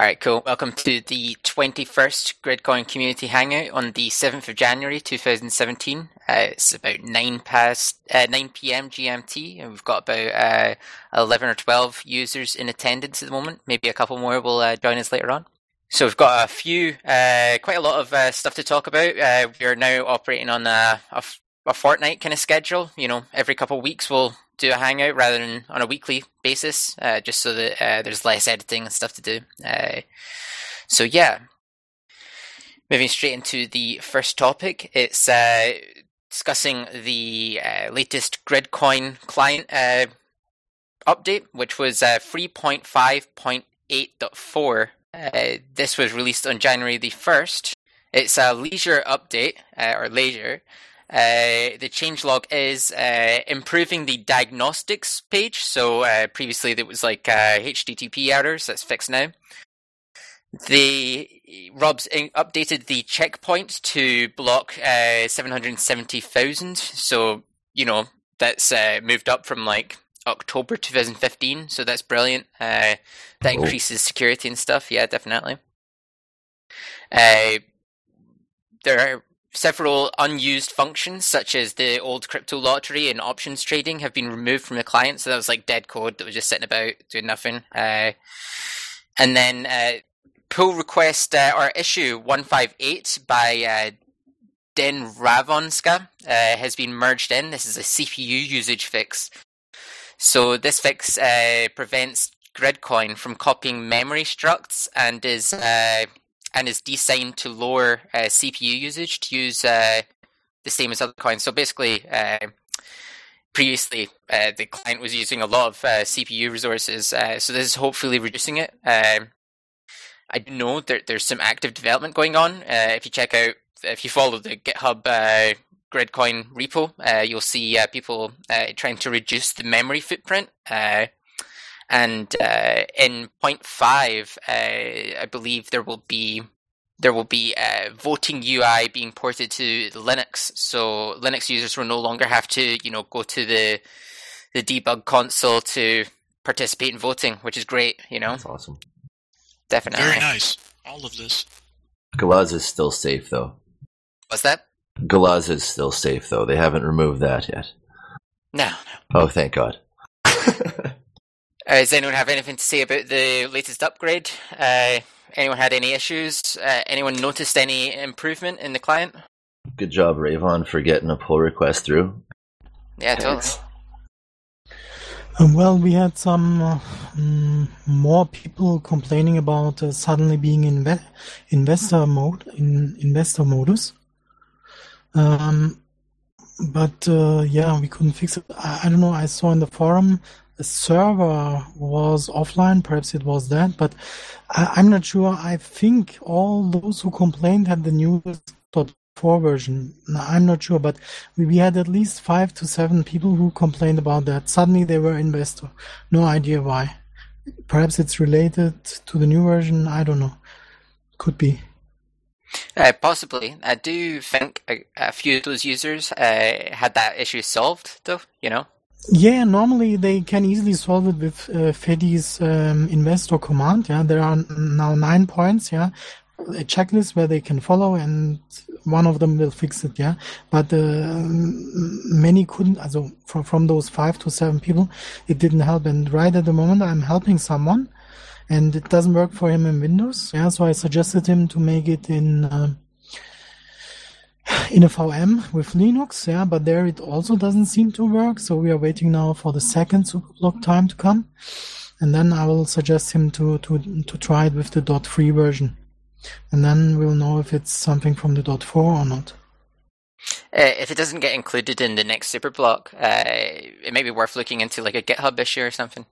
All right, cool. Welcome to the 21st Gridcoin Community Hangout on the 7th of January 2017. Uh, it's about 9 past uh, 9 p.m. GMT, and we've got about uh, 11 or 12 users in attendance at the moment. Maybe a couple more will uh, join us later on. So we've got a few, uh, quite a lot of uh, stuff to talk about. we are now operating on a, a, a fortnight kind of schedule. You know, every couple of weeks we'll do a hangout rather than on a weekly basis, uh, just so that uh, there's less editing and stuff to do. Uh, so yeah, moving straight into the first topic, it's uh, discussing the uh, latest Gridcoin client uh, update, which was 3.5.8.4. this was released on January the 1st. It's a leisure update, or leisure, uh, the changelog is uh, improving the diagnostics page. So uh, previously there was like HTTP uh, errors. That's fixed now. The Rob's updated the checkpoint to block uh, 770,000. So you know that's moved up from like October 2015. So that's brilliant. that increases security and stuff. Yeah, definitely. there are Several unused functions, such as the old crypto lottery and options trading, have been removed from the client. So that was like dead code that was just sitting about doing nothing. Uh, and then uh, pull request uh, or issue 158 by uh, Den Ravonska uh, has been merged in. This is a CPU usage fix. So this fix uh, prevents Gridcoin from copying memory structs and is and is designed to lower uh, CPU usage to use uh, the same as other coins. So basically, uh, previously uh, the client was using a lot of uh, CPU resources, uh, so this is hopefully reducing it. Um, I know that there's some active development going on. if you check out, if you follow the GitHub Gridcoin repo, you'll see people trying to reduce the memory footprint. And uh, in point five, uh, I believe there will be there will be a voting UI being ported to Linux, so Linux users will no longer have to, you know, go to the the debug console to participate in voting, which is great. You know, that's awesome. Definitely, very nice. All of this. Galaza is still safe, though. What's that? Galaza is still safe, though. They haven't removed that yet. No, no. Oh, thank God. Uh, does anyone have anything to say about the latest upgrade? Uh, anyone had any issues? Uh, anyone noticed any improvement in the client? Good job, Ravon, for getting a pull request through. Yeah, totally. Um, well, we had some uh, mm, more people complaining about uh, suddenly being in inve- investor mode in investor modus. Um, but uh, yeah, we couldn't fix it. I, I, don't know. I saw in the forum the server was offline. Perhaps it was that, but I, am not sure. I think all those who complained had the newest .4 version. I'm not sure, but we had at least five to seven people who complained about that. Suddenly they were investor. No idea why. Perhaps it's related to the new version. I don't know. Could be. Uh, possibly. I do think a, a, few of those users uh, had that issue solved, though, you know? Yeah, normally they can easily solve it with uh, Fedi's um, investor command. Yeah, there are now nine points. Yeah, a checklist where they can follow, and one of them will fix it. Yeah, but uh, many couldn't. Also from from those five to seven people, it didn't help. And right at the moment, I'm helping someone, and it doesn't work for him in Windows. Yeah, so I suggested him to make it in. Uh, in a VM with Linux, yeah, but there it also doesn't seem to work. So we are waiting now for the second superblock time to come. And then I will suggest him to, to, to try it with the .3 version. And then we'll know if it's something from the dot four or not. Uh, if it doesn't get included in the next superblock, uh, it may be worth looking into like a GitHub issue or something.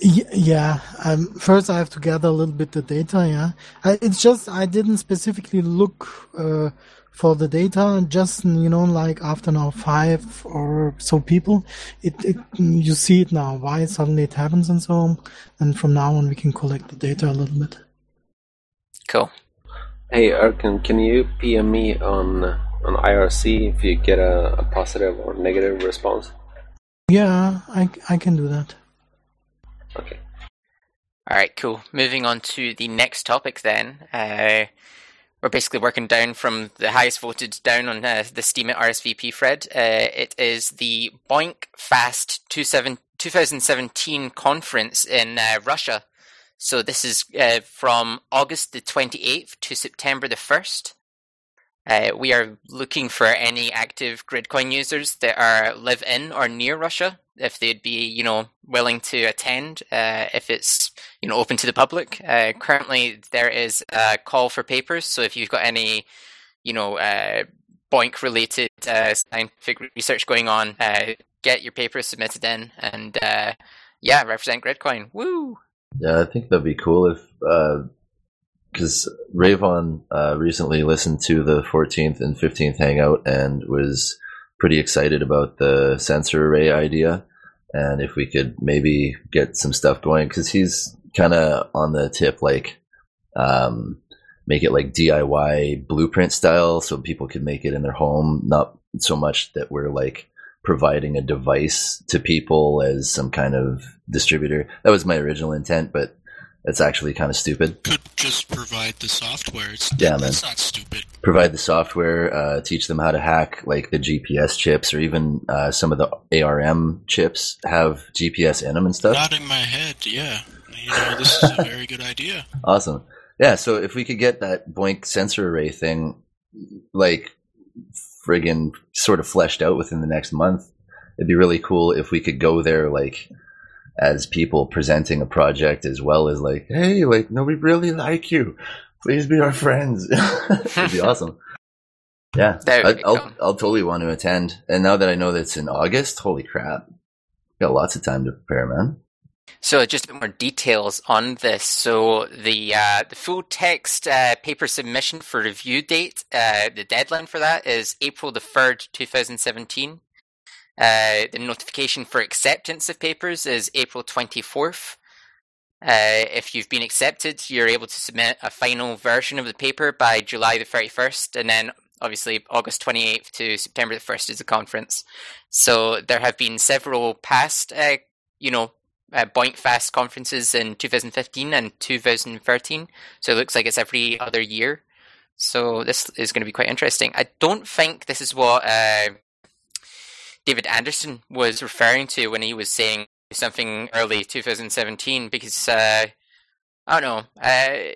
Yeah. Um, first, I have to gather a little bit the data. Yeah, I, it's just I didn't specifically look uh, for the data just you know like after now five or so people it, it you see it now why suddenly it happens and so on. And from now on we can collect the data a little bit. Cool. Hey Erkan, can you PM me on on IRC if you get a, a positive or negative response? Yeah I, I can do that. Okay. All right, cool. Moving on to the next topic then. Uh, we're basically working down from the highest voted down on uh, the Steemit RSVP thread. Uh, it is the BOINC Fast 2017 conference in uh, Russia. So this is uh, from August the 28th to September the 1st. Uh, we are looking for any active Gridcoin users that are live in or near Russia, if they'd be, you know, willing to attend, uh, if it's, you know, open to the public. Uh, currently, there is a call for papers, so if you've got any, you know, uh, BOINC related uh, scientific research going on, uh, get your papers submitted in, and yeah, represent Gridcoin. Woo! Yeah, I think that'd be cool if because Rayvon uh, recently listened to the 14th and 15th Hangout and was pretty excited about the sensor array idea. And if we could maybe get some stuff going, because he's kind of on the tip, like, um, make it like DIY blueprint style so people can make it in their home, not so much that we're like providing a device to people as some kind of distributor. That was my original intent, but it's actually kind of stupid. Could just provide the software. It's, yeah, man. That's not stupid. Provide the software, uh, teach them how to hack like the GPS chips or even uh, some of the ARM chips have GPS in them and stuff. Not in my head, yeah. You know, this is a very good idea. Awesome. Yeah, so if we could get that BOINC sensor array thing like friggin' sort of fleshed out within the next month, it'd be really cool if we could go there like as people presenting a project as well as like, hey, like, no, we really like you. Please be our friends. It'd be awesome. Yeah, I, will I'll totally want to attend. And now that I know that it's in August, holy crap, got lots of time to prepare, man. So, just a bit more details on this. So, the uh, the full text uh, paper submission for review date, uh, the deadline for that is April the third, two thousand seventeen. Uh, the notification for acceptance of papers is April 24th. Uh, if you've been accepted, you're able to submit a final version of the paper by July the 31st, and then obviously August 28th to September the 1st is the conference. So there have been several past, uh, you know, uh, BOINC Fast conferences in 2015 and 2013. So it looks like it's every other year. So this is going to be quite interesting. I don't think this is what uh, David Anderson was referring to when he was saying something early 2017 because uh, I don't know. Uh,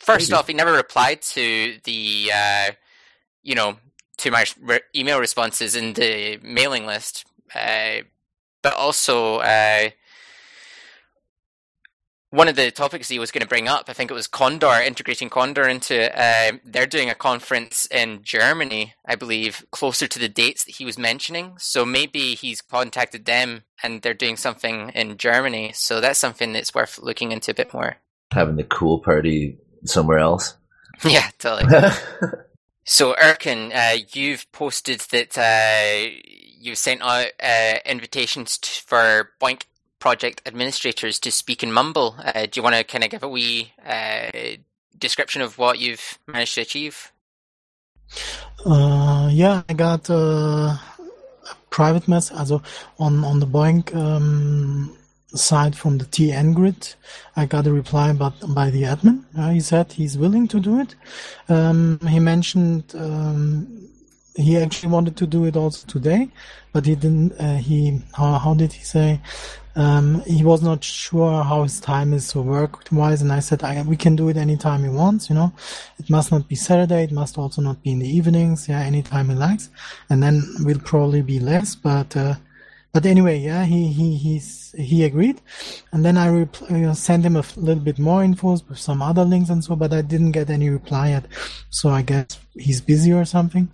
first Maybe. off, he never replied to the uh, you know to my re- email responses in the mailing list, uh, but also uh, one of the topics he was going to bring up, I think it was Condor, integrating Condor into, uh, they're doing a conference in Germany, I believe, closer to the dates that he was mentioning. So maybe he's contacted them and they're doing something in Germany. So that's something that's worth looking into a bit more. Having the cool party somewhere else. Yeah, totally. so, Erkan, uh, you've posted that uh, you've sent out uh, invitations t- for BOINC project administrators to speak in Mumble. Uh, do you want to kind of give a wee uh, description of what you've managed to achieve? Uh, yeah, I got uh, a private message also on, on the BOINC um, side from the TN-Grid. I got a reply but by the admin. Uh, he said he's willing to do it. Um, he mentioned um, he actually wanted to do it also today, but he didn't. Uh, he how, how did he say? Um, he was not sure how his time is to work wise, and I said I, we can do it anytime he wants. You know, it must not be Saturday. It must also not be in the evenings. Yeah, anytime he likes, and then we'll probably be less. But uh, but anyway, yeah, he he he's he agreed, and then I repl- uh, sent him a little bit more infos with some other links and so, but I didn't get any reply yet. So I guess he's busy or something.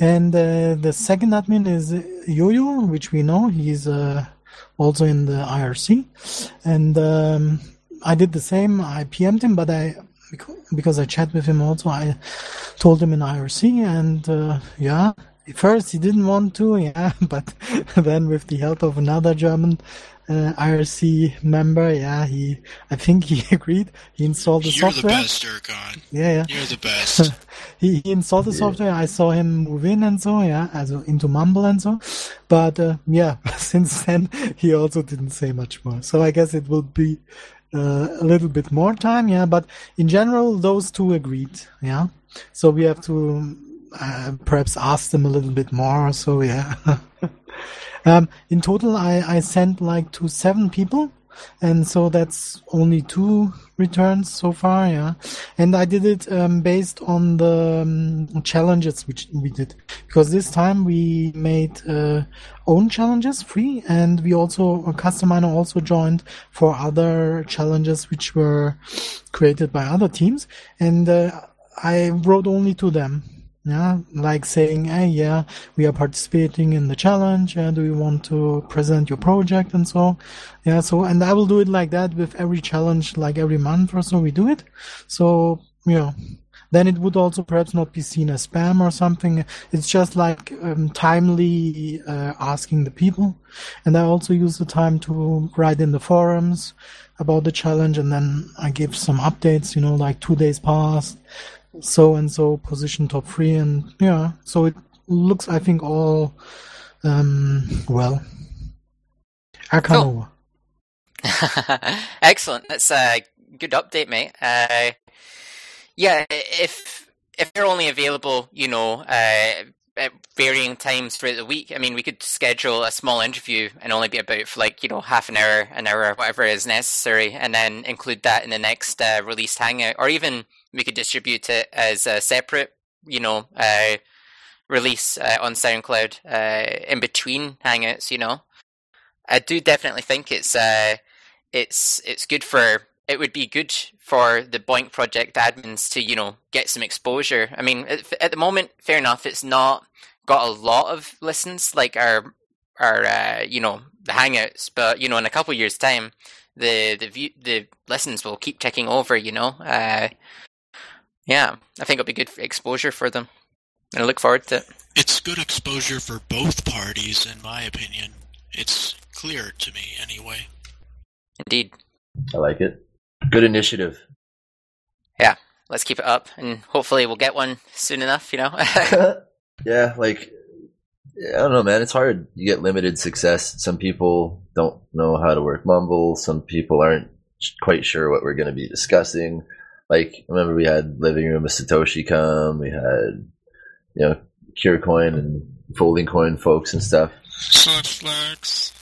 And uh, the second admin is Yo-Yo, which we know he's. Uh, also in the IRC. And um, I did the same. I PM'd him, but I because I chat with him also. I told him in IRC, and uh, yeah, first he didn't want to, yeah, but then with the help of another German uh, IRC member. Yeah, he. I think he agreed. He installed the You're software. the best, Erkan. Yeah, yeah. You're the best. he, he installed the Yeah. software. I saw him move in and so, yeah, also into Mumble and so. But uh, yeah, since then he also didn't say much more. So I guess it will be uh, a little bit more time, yeah. But in general, those two agreed, yeah. So we have to uh, perhaps ask them a little bit more. So yeah. um, in total, I I sent like to seven people. And so that's only two returns so far, yeah. And I did it um, based on the um, challenges which we did, because this time we made uh, own challenges free, and we also a Customer also joined for other challenges which were created by other teams, and uh, I wrote only to them. Yeah, like saying, hey, yeah, we are participating in the challenge. Yeah, we want to present your project and so? Yeah, so, and I will do it like that with every challenge, like every month or so we do it. So, yeah, then it would also perhaps not be seen as spam or something. It's just like um, timely uh, asking the people. And I also use the time to write in the forums about the challenge and then I give some updates, you know, like two days past, so and so position top three and yeah, so it looks, I think, all um, well. Arcanova. Excellent. That's a good update, mate. Uh, yeah, if if they're only available, you know, uh, at varying times throughout the week, I mean, we could schedule a small interview and only be about for like you know half an hour, an hour, whatever is necessary, and then include that in the next uh, released hangout, or even we could distribute it as a separate, you know, uh, release uh, on SoundCloud uh, in between hangouts. You know, I do definitely think it's uh, it's it's good for it would be good for the BOINC project admins to you know get some exposure. I mean, at, the moment, fair enough, it's not got a lot of listens like our our uh, you know the Hangouts, but you know in a couple years' time, the the view the listens will keep ticking over. You know, uh, yeah, I think it'll be good exposure for them, and I look forward to it. It's good exposure for both parties, in my opinion. It's clear to me, anyway. Indeed, I like it. Good initiative. Yeah, let's keep it up, and hopefully we'll get one soon enough. You know. yeah, like I don't know, man. It's hard. You get limited success. Some people don't know how to work Mumble. Some people aren't quite sure what we're going to be discussing. Like, I remember we had Living Room with Satoshi come. We had, you know, CureCoin and Folding Coin folks and stuff. Such flex.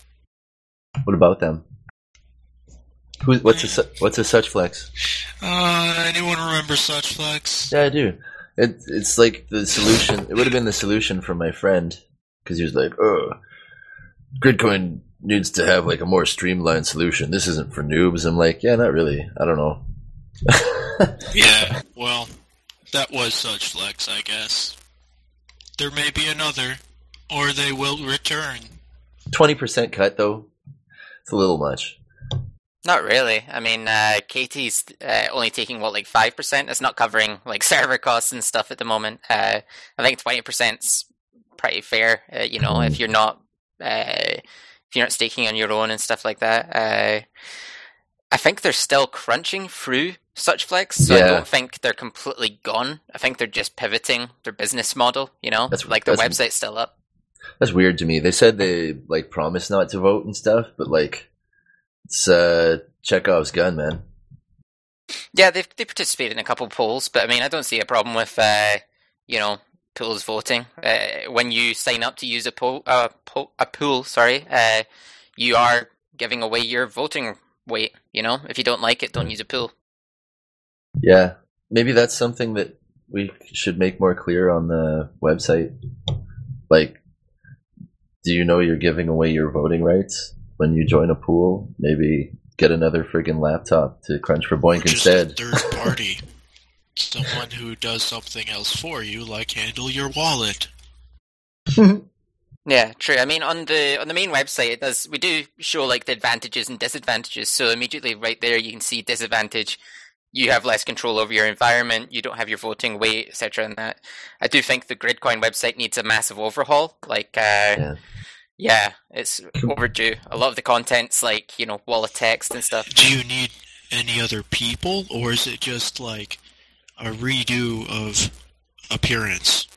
What about them? Who? What's a su- what's a such flex? Uh, anyone remember such flex? Yeah, I do. It, it's like the solution. It would have been the solution for my friend because he was like, "Oh, Gridcoin needs to have like a more streamlined solution. This isn't for noobs." I'm like, "Yeah, not really. I don't know." Yeah, well, that was such flex, I guess. There may be another, or they will return. Twenty percent cut though. It's a little much. Not really. I mean, uh, Katie's uh, only taking what like five percent. It's not covering like server costs and stuff at the moment. Uh, I think twenty percent's pretty fair. Uh, you know, if you're not uh, if you're not staking on your own and stuff like that. Uh, I think they're still crunching through such flex, so I don't think they're completely gone. I think they're just pivoting their business model. You know, That's- like their that's- website's still up. That's weird to me. They said they like promised not to vote and stuff, but like it's uh Chekhov's gun, man. Yeah, they've they participated in a couple polls, but I mean, I don't see a problem with uh, you know pools voting. Uh, when you sign up to use a pool, uh, po- a pool, sorry, uh, you are giving away your voting weight. You know, if you don't like it, don't use a pool. Yeah, maybe that's something that we should make more clear on the website. Like, do you know you're giving away your voting rights when you join a pool? Maybe get another friggin' laptop to crunch for BOINC Or just a instead. third party. Someone who does something else for you, like handle your wallet. Yeah, true. I mean, on the on the main website, it does we do show like the advantages and disadvantages. So immediately right there, you can see disadvantage. You have less control over your environment. You don't have your voting weight, etc. And that I do think the Gridcoin website needs a massive overhaul. Like, uh, Yeah. Yeah, it's overdue. A lot of the content's like, you know, wall of text and stuff. Do you need any other people, or is it just like a redo of appearance?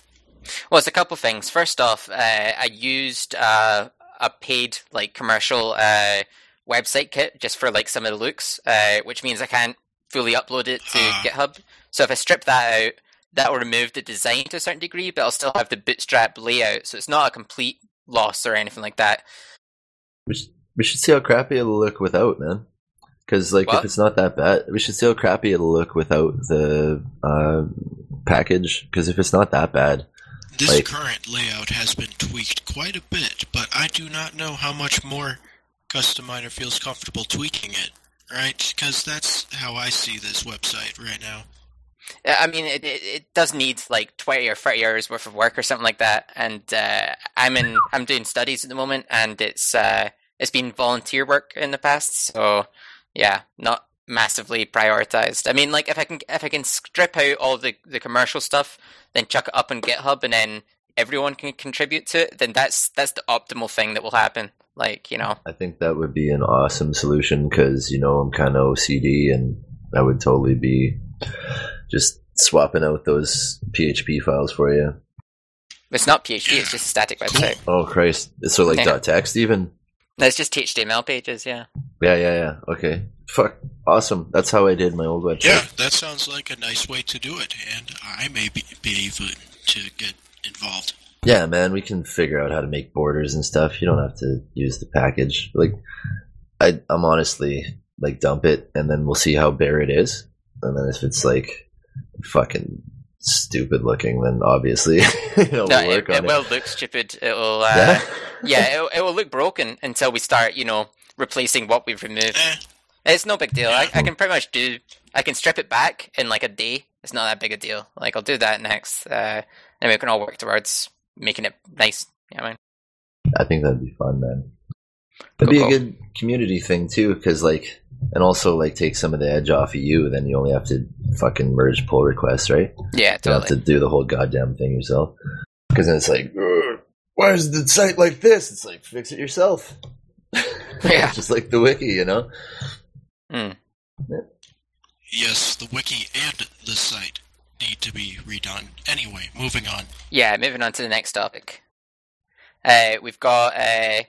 Well, it's a couple things. First off, uh, I used uh, a paid like commercial uh, website kit just for like some of the looks, uh, which means I can't fully upload it to Ah. GitHub. So if I strip that out, that will remove the design to a certain degree, but I'll still have the bootstrap layout. So it's not a complete loss or anything like that. We should, we should see how crappy it'll look without, man. Because like, What? if it's not that bad, we should see how crappy it'll look without the uh, package. Because if it's not that bad, This Like- current layout has been tweaked quite a bit, but I do not know how much more Custominer feels comfortable tweaking it, right? Because that's how I see this website right now. I mean, it, it, it does need like twenty or thirty hours worth of work or something like that. And uh, I'm in, I'm doing studies at the moment, and it's uh, it's been volunteer work in the past. So yeah, not massively prioritized. I mean, like if I can if I can strip out all the the commercial stuff, then chuck it up on GitHub, and then everyone can contribute to it. Then that's that's the optimal thing that will happen. Like you know, I think that would be an awesome solution. Because you know I'm kind of OCD, and I would totally be just swapping out those PHP files for you. it's not PHP; it's just a static website. Oh Christ! So like Yeah. dot text even. No, it's just HTML pages. Yeah. Yeah, yeah, yeah. Okay. Fuck. Awesome. That's how I did my old website. Yeah, that sounds like a nice way to do it, and I may be, be able to get involved. Yeah, man, we can figure out how to make borders and stuff. You don't have to use the package. Like, I, I'm honestly like dump it, and then we'll see how bare it is. And then if it's like fucking stupid looking, then obviously it'll No, work it, on it will look stupid. It'll uh, Yeah? yeah, it, it will look broken until we start, you know, replacing what we've removed. Eh, It's no big deal. I, I can pretty much do. I can strip it back in like a day. It's not that big a deal. Like I'll do that next, uh, and we can all work towards making it nice. Yeah, man. I think that'd be fun, man. It'd be a cool. good community thing too, because like, and also like take some of the edge off of you. Then you only have to fucking merge pull requests, right? Yeah, You don't have to do the whole goddamn thing yourself. Because then it's like, why is the site like this? It's like, fix it yourself. Yeah. Just like the wiki, you know? Mm. yes, the wiki and the site need to be redone. Anyway, moving on. Yeah, moving on to the next topic. Uh, we've got uh,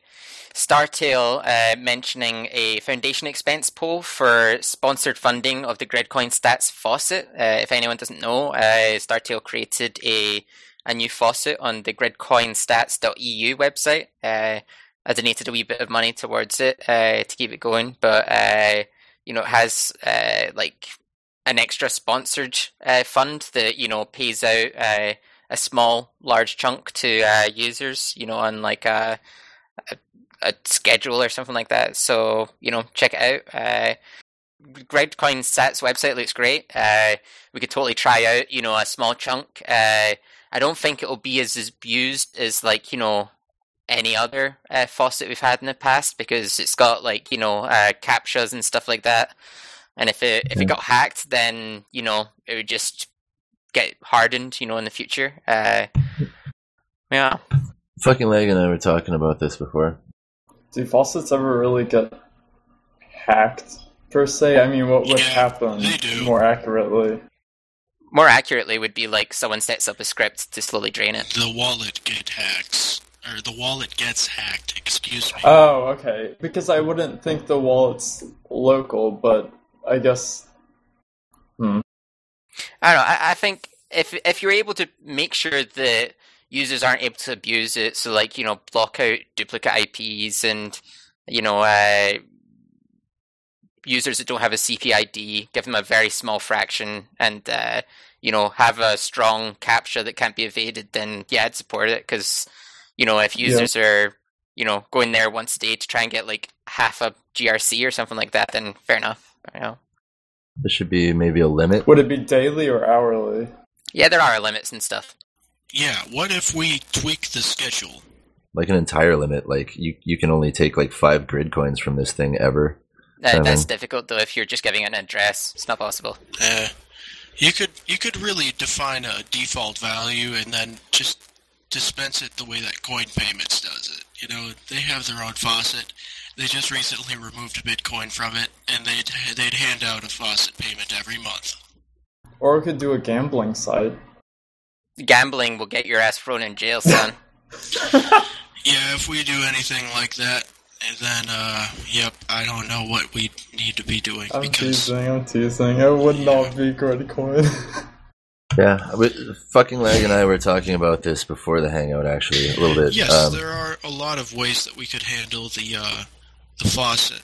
Startail uh, mentioning a foundation expense poll for sponsored funding of the Gridcoin Stats faucet. Uh, if anyone doesn't know, uh, Startail created a a new faucet on the gridcoinstats.eu website. Uh, I donated a wee bit of money towards it to keep it going, but you know, it has like an extra sponsored uh, fund that you know pays out uh, a small, large chunk to uh, users, you know, on like a, a a schedule or something like that. So you know, check it out. Uh, Gridcoin Stats website looks great. Uh, we could totally try out, you know, a small chunk. Uh, I don't think it'll be as abused as like you know any other uh, faucet we've had in the past because it's got like you know uh, captchas and stuff like that. And if it if it got hacked, then you know it would just get hardened, you know, in the future. Uh, yeah, Fucking Leg and I were talking about this before. Do faucets ever really get hacked per se? I mean, what would Yeah, happen they do. more accurately? more accurately would be like someone sets up a script to slowly drain it. The wallet get hacks. Or the wallet gets hacked, excuse me. Oh, okay. Because I wouldn't think the wallet's local, but I guess. Hmm. I don't know. I, I think if if you're able to make sure that users aren't able to abuse it, so like you know block out duplicate IPs and you know uh, users that don't have a CPID, give them a very small fraction, and uh, you know have a strong captcha that can't be evaded, then yeah, I'd support it because you know if Yeah. users are you know going there once a day to try and get like half a GRC or something like that, then fair enough. You know. There should be maybe a limit. Would it be daily or hourly? Yeah, there are limits and stuff. Yeah, what if we tweak the schedule? Like an entire limit. Like you, you can only take like five grid coins from this thing ever. Seven. that's difficult though if you're just giving an address. It's not possible. Uh, you could you could really define a default value and then just dispense it the way that coin payments does it. You know, they have their own faucet. They just recently removed Bitcoin from it, and they'd they'd hand out a faucet payment every month. Or we could do a gambling site. Gambling will get your ass thrown in jail, son. Yeah, if we do anything like that, then uh, yep, I don't know what we need to be doing I'm because teasing, I'm teasing. It would not be Gridcoin. Yeah, we, fucking Lag and I were talking about this before the hangout, actually, a little bit. yes, Um, there are a lot of ways that we could handle the uh, the faucet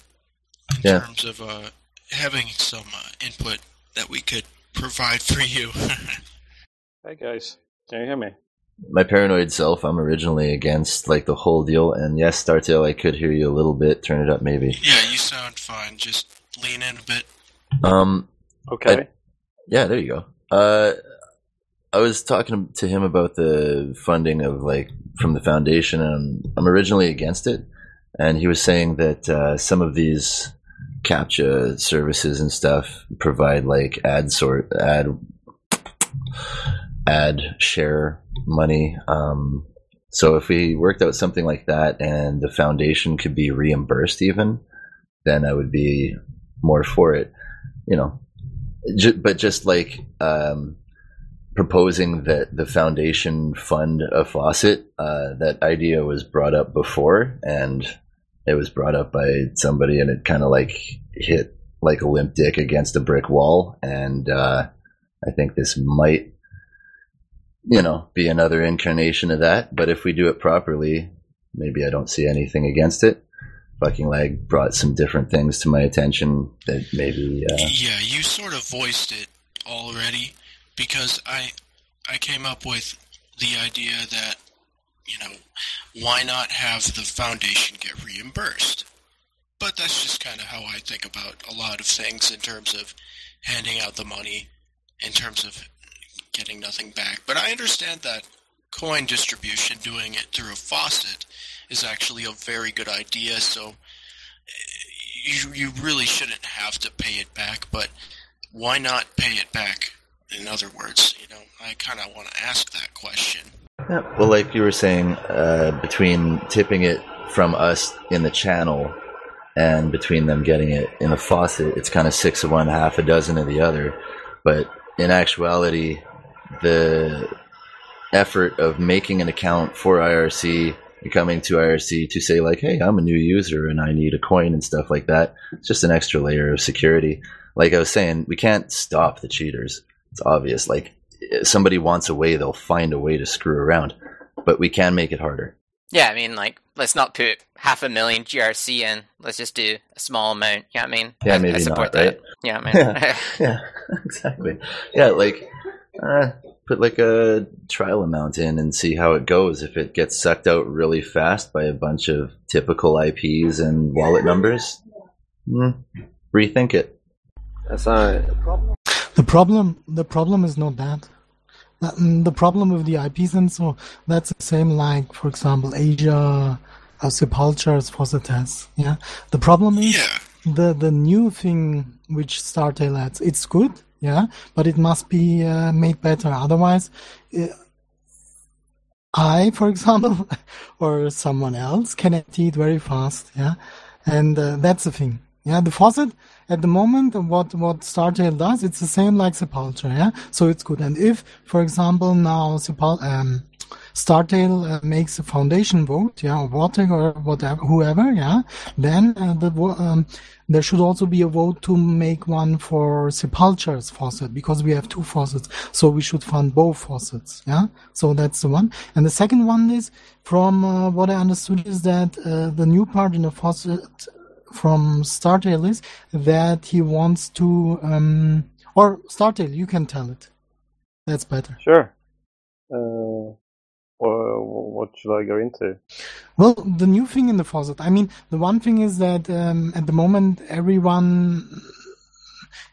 in Yeah. terms of uh, having some uh, input that we could provide for you. Hey guys, can you hear me? my paranoid self, I'm originally against like the whole deal, and yes, Startail, I could hear you a little bit. Turn it up, maybe. yeah, you sound fine. Just lean in a bit. Um, Okay. Yeah, there you go. Uh, I was talking to him about the funding of like from the foundation, and I'm originally against it. And he was saying that uh, some of these captcha services and stuff provide like ad sort ad ad share money. Um, so if we worked out something like that, and the foundation could be reimbursed, even then I would be more for it. You know, but just like um, proposing that the foundation fund a faucet, uh, that idea was brought up before, and it was brought up by somebody, and it kind of like hit like a limp dick against a brick wall, and uh, I think this might, you know, be another incarnation of that. But if we do it properly, maybe I don't see anything against it. Fucking leg brought some different things to my attention that maybe. Uh, Yeah, you sort of voiced it already because I I came up with the idea that you know why not have the foundation get reimbursed. But that's just kind of how I think about a lot of things in terms of handing out the money, in terms of getting nothing back. But I understand that coin distribution, doing it through a faucet, is actually a very good idea. So eh, you you really shouldn't have to pay it back, but why not pay it back? In other words, you know, I kind of want to ask that question. Yeah, well, like you were saying, uh, between tipping it from us in the channel and between them getting it in the faucet, it's kind of six of one, half a dozen of the other. But in actuality, the effort of making an account for IRC, and coming to IRC to say like, "Hey, I'm a new user and I need a coin and stuff like that," it's just an extra layer of security. Like I was saying, we can't stop the cheaters. It's obvious. Like somebody wants a way, they'll find a way to screw around. But we can make it harder. Yeah, I mean, like, let's not put half a million GRC in. Let's just do a small amount. Yeah, I mean, Yeah, I, maybe I support not, right? that. Yeah, man. Yeah. yeah, exactly. Yeah, like uh, put like a trial amount in and see how it goes. If it gets sucked out really fast by a bunch of typical IPs and wallet numbers, hmm, rethink it. As I The problem, the problem is not that. Mm, The problem with the IP and so that's the same like, for example, Asia, uh, Sepulchre's faucet tests. Yeah. The problem is Yeah, the the new thing which Startail adds. It's good, yeah, but it must be uh, made better. Otherwise, uh, I, for example, or someone else can empty it very fast, yeah, and uh, that's the thing. Yeah, the faucet at the moment, what what Startail does, it's the same like Sepulchre, yeah. So it's good. And if, for example, now Sepul um, Startail uh, makes a foundation vote, yeah, or voting or whatever, whoever, yeah, then uh, the um, there should also be a vote to make one for Sepulchre's faucet because we have two faucets, so we should fund both faucets, yeah. So that's the one. And the second one is, from uh, what I understood, is that uh, the new part in the faucet from Startail is that he wants to, um, or Startail, you can tell it. That's better. Sure. Uh, wha- what should I go into? Well, the new thing in the faucet, I mean, the one thing is that um, at the moment everyone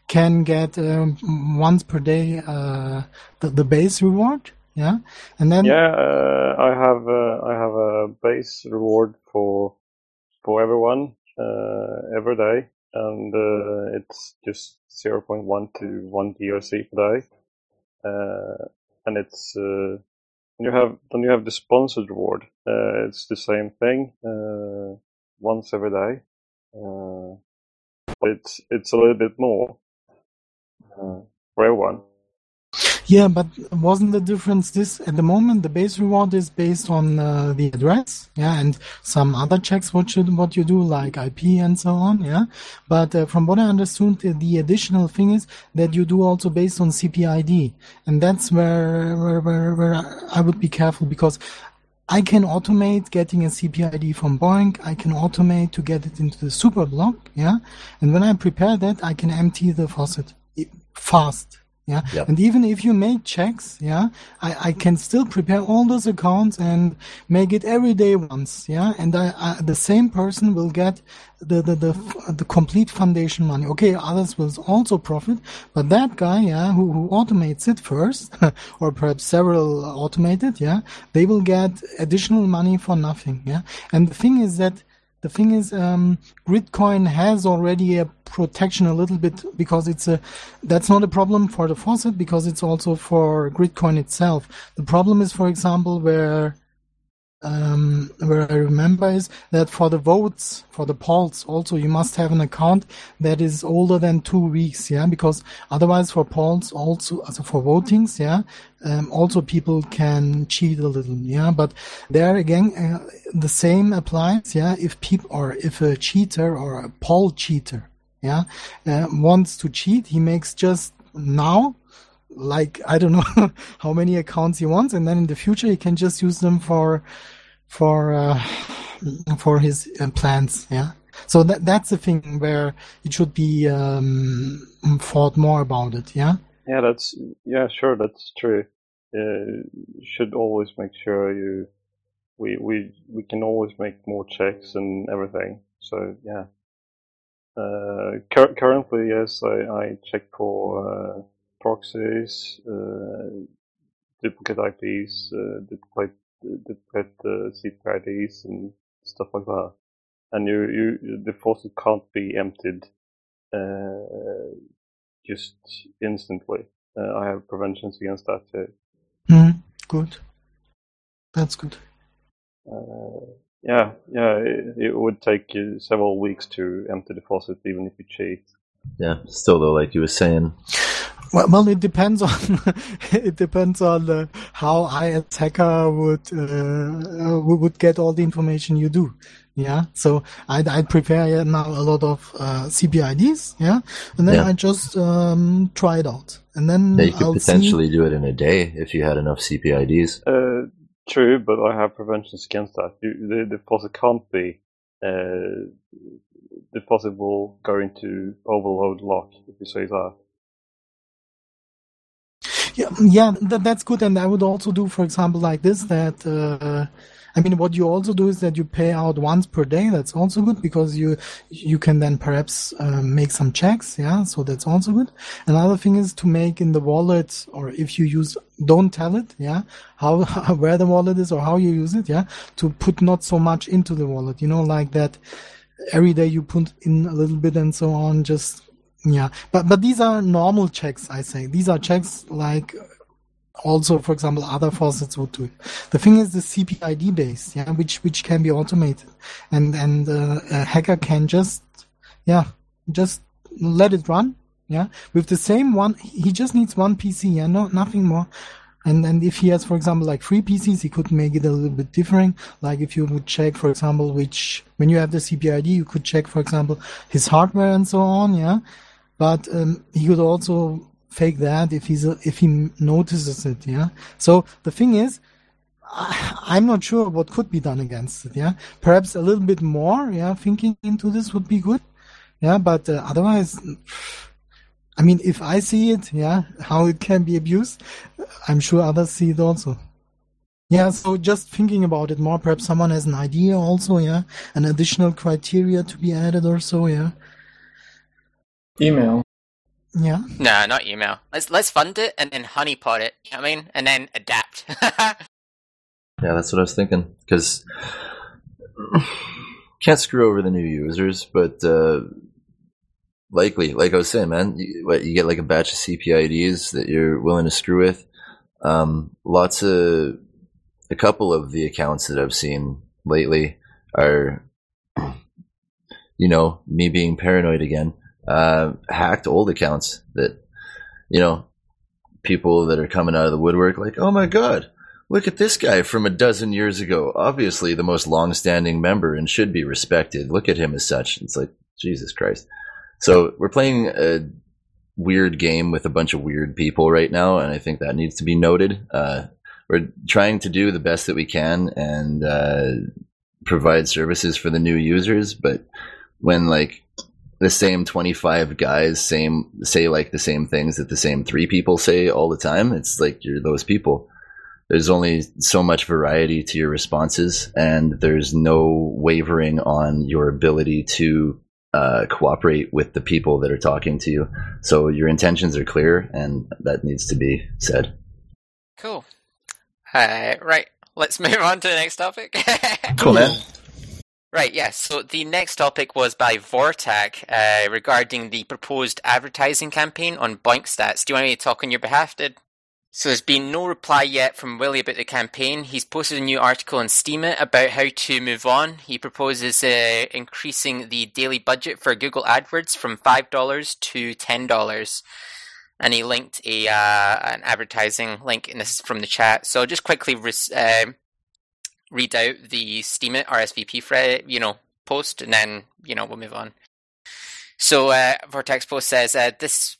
can get um, once per day uh, the, the base reward, yeah, and then Yeah, uh, I have uh, I have a base reward for for everyone uh, every day, and uh, it's just 0.1 to 1 GRC per day, uh, and it's uh, you have then you have the sponsored reward. Uh, it's the same thing uh, once every day. Uh, but it's it's a little bit more uh, for everyone. Yeah, but wasn't the difference this at the moment? The base reward is based on uh, the address, yeah, and some other checks what you what you do like IP and so on, yeah. But uh, from what I understood, the, the additional thing is that you do also based on CPID, and that's where where where, where I would be careful because I can automate getting a CPID from BOINC. I can automate to get it into the super block, yeah. And when I prepare that, I can empty the faucet fast, yeah. Yep. And even if you make checks, yeah, I, I can still prepare all those accounts and make it every day once, yeah. And I, I the same person will get the, the, the, the complete foundation money. Okay, others will also profit, but that guy, yeah, who, who automates it first, or perhaps several automated, yeah, they will get additional money for nothing, yeah. And the thing is that the thing is, um, Gridcoin has already a protection a little bit because it's a, that's not a problem for the faucet because it's also for Gridcoin itself. The problem is, for example, where, um, where I remember is that for the votes, for the polls, also you must have an account that is older than two weeks, yeah, because otherwise for polls also, also for votings, yeah, um, also people can cheat a little, yeah, but there again, uh, the same applies, yeah, if people, or if a cheater or a poll cheater, yeah, uh, wants to cheat, he makes just now like I don't know how many accounts he wants, and then in the future he can just use them for for uh, for his uh, plans. Yeah. So that that's the thing where it should be um, thought more about it. Yeah. Yeah, that's yeah, sure, that's true. Uh, should always make sure you we we we can always make more checks and everything. So yeah. Uh, cur- currently, yes, I, I check for uh, proxies, uh, duplicate IPs, uh, duplicate duplicate uh, CPIDs and stuff like that. And you, you the faucet can't be emptied uh, just instantly. Uh, I have preventions against that too. Mm, good. That's good. Uh, yeah, yeah, it, it would take you several weeks to empty the faucet, even if you cheat. Yeah, still though, like you were saying, Well, well, it depends on it depends on uh, how I as hacker would uh, would get all the information you do. Yeah, so I'd, I'd prepare now a lot of uh, CPIDs. Yeah, and then Yeah. I just um, try it out, and then yeah, you could I'll potentially do it in a day if you had enough CPIDs. Uh, true, but I have preventions against that. The, the faucet can't be. Uh, the faucet will go into overload lock if you say that. Yeah, yeah, that, that's good. And I would also do, for example, like this. That uh, I mean, what you also do is that you pay out once per day. That's also good because you you can then perhaps um, make some checks. Yeah, so that's also good. Another thing is to make in the wallet, or if you use, don't tell it. Yeah, how where the wallet is or how you use it. Yeah, to put not so much into the wallet. You know, like that. Every day you put in a little bit and so on. Just yeah, but but these are normal checks. I say these are checks like also, for example, other faucets would do it. The thing is the CPID base, yeah, which which can be automated, and and uh, a hacker can just yeah just let it run, yeah, with the same one. He just needs one PC, yeah, no nothing more. And and if he has, for example, like three PCs, he could make it a little bit different. Like if you would check, for example, which when you have the CPID, you could check, for example, his hardware and so on, yeah. But um, he could also fake that if he's a, if he notices it, yeah. So the thing is, I'm not sure what could be done against it, yeah. Perhaps a little bit more, yeah. Thinking into this would be good, yeah. But uh, otherwise, I mean, if I see it, yeah, how it can be abused, I'm sure others see it also. Yeah, so just thinking about it more, perhaps someone has an idea also, yeah, an additional criteria to be added or so, yeah. Email. Yeah. No, not email. Let's let's fund it and then honeypot it. You know what I mean? And then adapt. Yeah, that's what I was thinking. Because can't screw over the new users, but uh, likely, like I was saying, man, you, what, you get like a batch of CPIDs that you're willing to screw with. Um, lots of a couple of the accounts that I've seen lately are, you know, me being paranoid again, uh, hacked old accounts that, you know, people that are coming out of the woodwork like, oh my god, look at this guy from a dozen years ago. Obviously, the most long-standing member and should be respected. Look at him as such. It's like Jesus Christ. So we're playing a weird game with a bunch of weird people right now, and I think that needs to be noted. Uh, we're trying to do the best that we can and uh, provide services for the new users, but when like the same 25 guys same say like the same things that the same three people say all the time? It's like you're those people. There's only so much variety to your responses and there's no wavering on your ability to uh, cooperate with the people that are talking to you. So your intentions are clear and that needs to be said. Cool. Uh, right, let's move on to the next topic. cool man Right, yes. So the next topic was by Vortak uh, regarding the proposed advertising campaign on BOINCstats. Do you want me to talk on your behalf, Did? So there's been no reply yet from Willie about the campaign. He's posted a new article on Steemit about how to move on. He proposes uh, increasing the daily budget for Google AdWords from $5 to $10. And he linked a uh, an advertising link, and this is from the chat. So just quickly uh, read out the Steemit RSVP for you know post, and then you know we'll move on. So uh, Vortex post says uh, this.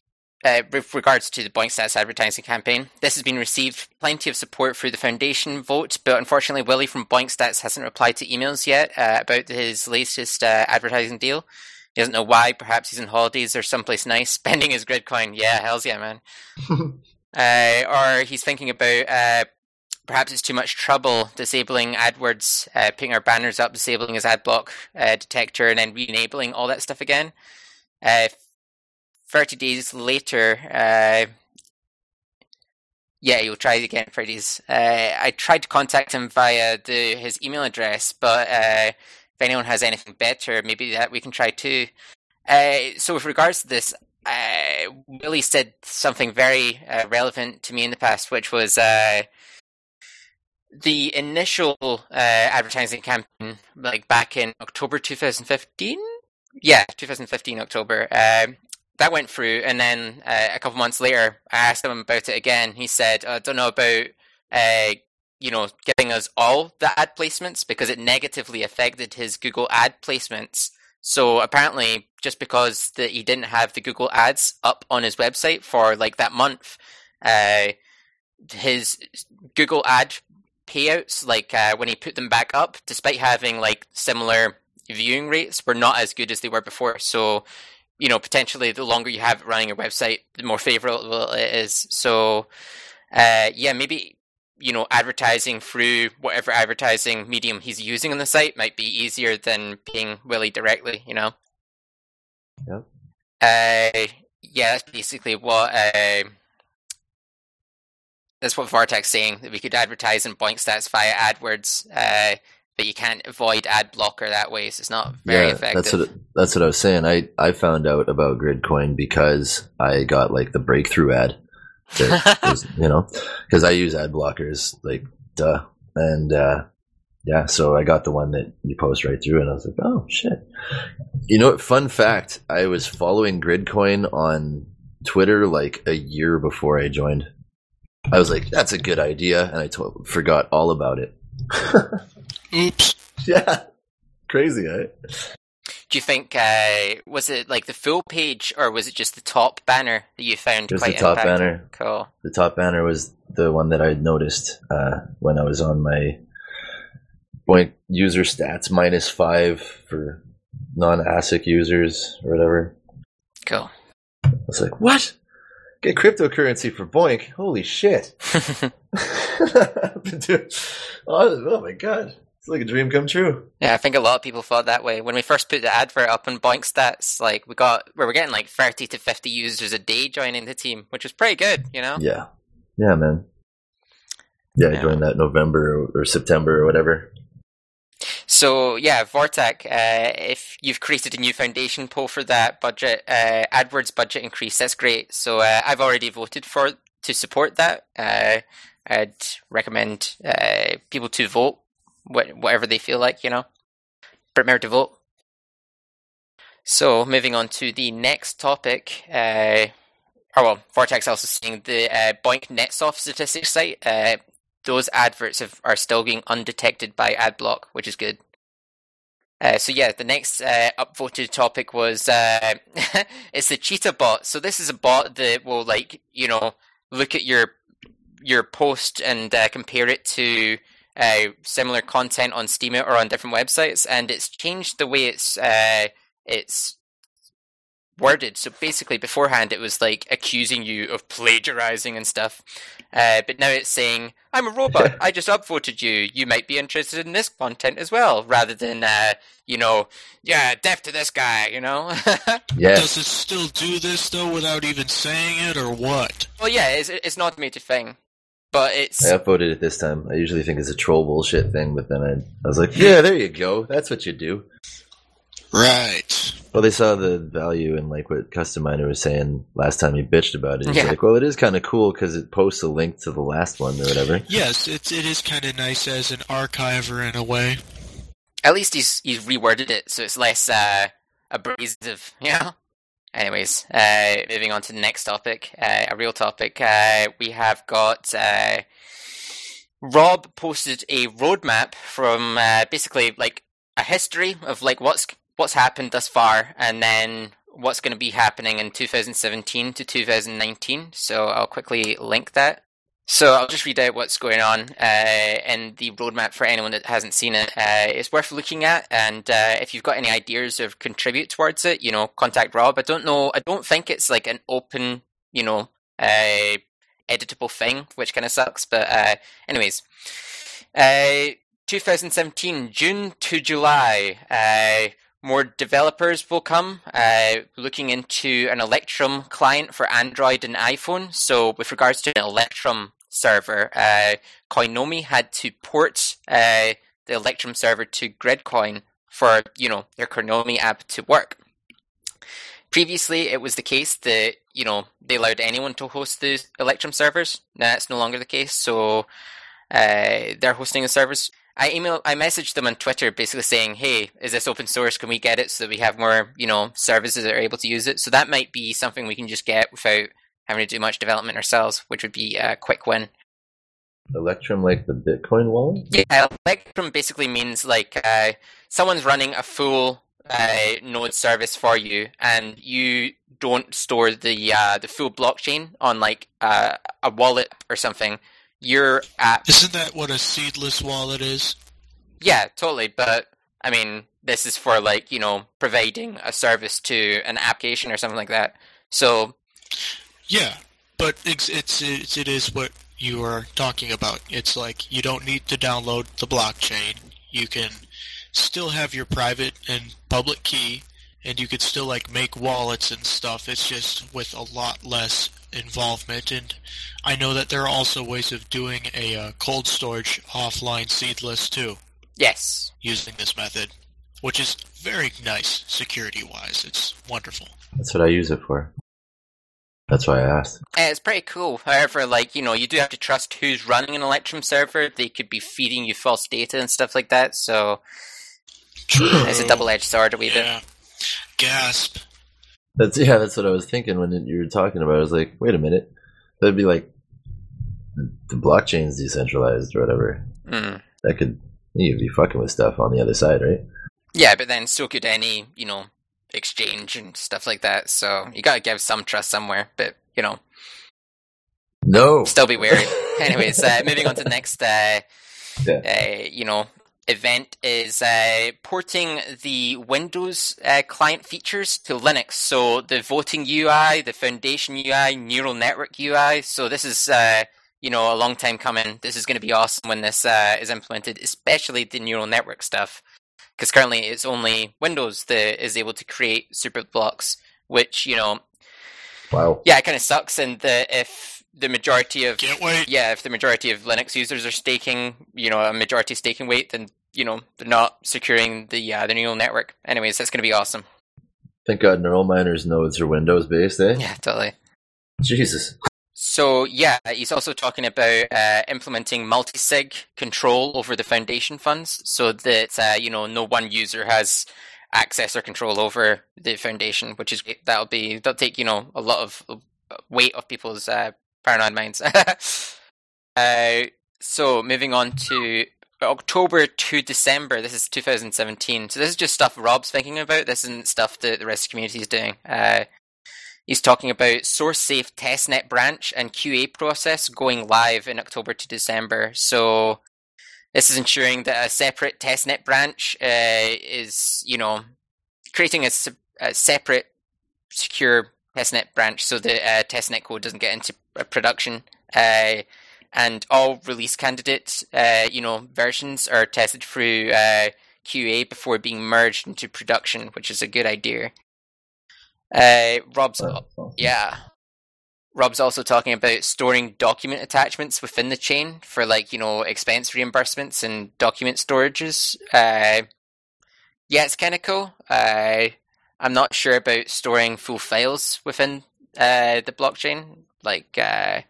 Uh, with regards to the BOINCstats advertising campaign, this has been received plenty of support through the foundation vote, but unfortunately, Willie from BOINCstats hasn't replied to emails yet uh, about his latest uh, advertising deal. He doesn't know why. Perhaps he's on holidays or someplace nice, spending his Gridcoin. Yeah, hell's yeah, man. uh, or he's thinking about uh, perhaps it's too much trouble disabling AdWords, uh, putting our banners up, disabling his ad block uh, detector, and then re-enabling all that stuff again. Uh, Thirty days later, uh, yeah, you'll try it again. Thirty days. Uh, I tried to contact him via the, his email address, but uh, if anyone has anything better, maybe that we can try too. so, with regards to this, Willie said something very relevant to me in the past, which was the initial uh, advertising campaign, like back in October 2015. Yeah, 2015 October. Um, that went through, and then uh, a couple months later, I asked him about it again. He said, "I don't know about." Uh, you know, giving us all the ad placements because it negatively affected his Google ad placements. So apparently, just because the, he didn't have the Google ads up on his website for like that month, uh, his Google ad payouts, like uh, when he put them back up, despite having like similar viewing rates, were not as good as they were before. So, you know, potentially the longer you have running your website, the more favorable it is. So, uh, yeah, maybe you know, advertising through whatever advertising medium he's using on the site might be easier than paying Willie directly. You know. Yep. Uh, yeah, that's basically what. Uh, that's what Vortex saying that we could advertise in BOINCstats via AdWords, uh, but you can't avoid ad blocker that way. So it's not very yeah, effective. That's what that's what I was saying. I I found out about Gridcoin because I got like the breakthrough ad. That was, you know, because I use ad blockers like duh, and uh, yeah, so I got the one that you post right through, and I was like, oh shit. You know, what fun fact: I was following Gridcoin on Twitter like a year before I joined. I was like, that's a good idea, and I forgot all about it. Oops. yeah, crazy, eh? Do you think uh, was it like the full page or was it just the top banner that you found Just quite the top banner. Cool. The top banner was the one that I noticed uh, when I was on my point user stats minus five for non-ASIC users or whatever. Cool. I was like, what? Get cryptocurrency for BOINC? Holy shit! I've been doing- oh, oh my god, it's like a dream come true. yeah, I think a lot of people thought that way when we first put the advert up on BOINCstats. Like we got, we were getting like thirty to fifty users a day joining the team, which was pretty good. You know. Yeah, yeah, man. Yeah, I Yeah. joined that November or September or whatever. So yeah, Vortec, uh, if you've created a new foundation poll for that budget, uh, AdWords budget increase, that's great. So uh, I've already voted for to support that. Uh, I'd recommend uh, people to vote wh- whatever they feel like, you know. Prepare to vote. So, moving on to the next topic. Uh, oh, well, Vortex also seeing the uh, BOINC NetSoft statistics site. Those adverts have, are still being undetected by AdBlock, which is good. Uh, so yeah, the next uh, upvoted topic was uh, it's the Cheetah bot. So this is a bot that will like you know look at your your post and uh, compare it to uh, similar content on Steem or on different websites, and it's changed the way it's uh, it's worded. So basically, beforehand it was like accusing you of plagiarizing and stuff, uh, but now it's saying, "I'm a robot. I just upvoted you. You might be interested in this content as well," rather than uh, you know, yeah, deaf to this guy. You know. Yeah. Does it still do this though without even saying it, or what? well, yeah, it's it's an automated thing, but it's I upvoted it this time. I usually think it's a troll bullshit thing, but then I, I was like, yeah, there you go. That's what you do. Right. Well, they saw the value in like what Custom Miner was saying last time he bitched about it. He's Yeah. like, well, it is kind of cool because it posts a link to the last one or whatever. Yes, it's it is kind of nice as an archiver in a way. at least he's he's reworded it so it's less uh, abrasive, you know. Anyways, uh, moving on to the next topic, uh, a real topic. Uh, we have got uh, Rob posted a roadmap from uh, basically like a history of like what's what's happened thus far, and then what's going to be happening in 2017 to 2019. So I'll quickly link that. So I'll just read out what's going on uh, in the roadmap for anyone that hasn't seen it. Uh, it's worth looking at, and uh, if you've got any ideas or contribute towards it, you know, contact Rob. I don't know. I don't think it's like an open, you know, uh, editable thing, which kind of sucks. But uh, anyways, uh, 2017 June to July. More developers will come uh, looking into an Electrum client for Android and iPhone. So, with regards to an Electrum server, uh, Coinomi had to port uh, the Electrum server to Gridcoin for you know their Coinomi app to work. Previously, it was the case that you know they allowed anyone to host the Electrum servers. Now that's no longer the case. So uh, they're hosting the servers. I email, I messaged them on Twitter, basically saying, "Hey, is this open source? Can we get it so that we have more, you know, services that are able to use it?" So that might be something we can just get without having to do much development ourselves, which would be a quick win. Electrum, like the Bitcoin wallet? Yeah, Electrum basically means like uh, someone's running a full uh, node service for you, and you don't store the uh, the full blockchain on like uh, a wallet or something. Your app Isn't that what a seedless wallet is? Yeah, totally. But I mean, this is for like you know providing a service to an application or something like that. So Yeah, but it's it's, it's it is what you are talking about. It's like you don't need to download the blockchain. You can still have your private and public key, and you could still like make wallets and stuff. It's just with a lot less involvement. And I know that there are also ways of doing a uh, cold storage offline seedless too, yes, using this method, which is very nice security wise. It's wonderful. That's what I use it for. That's why I asked. Uh, it's pretty cool. However, like you know, you do have to trust who's running an Electrum server. They could be feeding you false data and stuff like that. So it's a double-edged sword a wee bit. Yeah. Gasp. That's yeah. That's what I was thinking when you were talking about. it. I was like, wait a minute. That'd be like the blockchain's decentralized or whatever. Mm. That could you'd be fucking with stuff on the other side, right? Yeah, but then so could any you know exchange and stuff like that. So you gotta give some trust somewhere. But you know, No. still be wary. Anyways, uh, moving on to the next, uh, Yeah. uh, you know, event is uh, porting the Windows uh, client features to Linux. So the voting UI, the Foundation UI, Neural Network UI. So this is, uh, you know, a long time coming. This is going to be awesome when this uh, is implemented, especially the neural network stuff. Because currently it's only Windows that is able to create super blocks, which you know, Wow. yeah, it kind of sucks. And the, if the majority of Can't wait. yeah, if the majority of Linux users are staking, you know, a majority staking weight, then you know they're not securing the uh, the neural network. Anyways, that's going to be awesome. Thank God neural miners nodes are Windows based, eh? Yeah, totally. Jesus. so yeah, he's also talking about uh, implementing multi-sig control over the foundation funds, so that uh, you know no one user has access or control over the foundation, which is great. that'll be that'll take you know a lot of weight off people's uh, paranoid minds. uh, so moving on to October to December. This is 2017. So this is just stuff Rob's thinking about. This isn't stuff that the rest of the community is doing. Uh, he's talking about source safe testnet branch and QA process going live in October to December. So this is ensuring that a separate testnet branch uh, is, you know, creating a, a, separate secure testnet branch so the uh, testnet code doesn't get into production. Uh, and all release candidate, uh, you know, versions are tested through uh, QA before being merged into production, which is a good idea. Uh, Rob's, yeah, Rob's also talking about storing document attachments within the chain for like you know expense reimbursements and document storages. Uh, yeah, it's kind of cool. Uh, I'm not sure about storing full files within uh, the blockchain, like uh,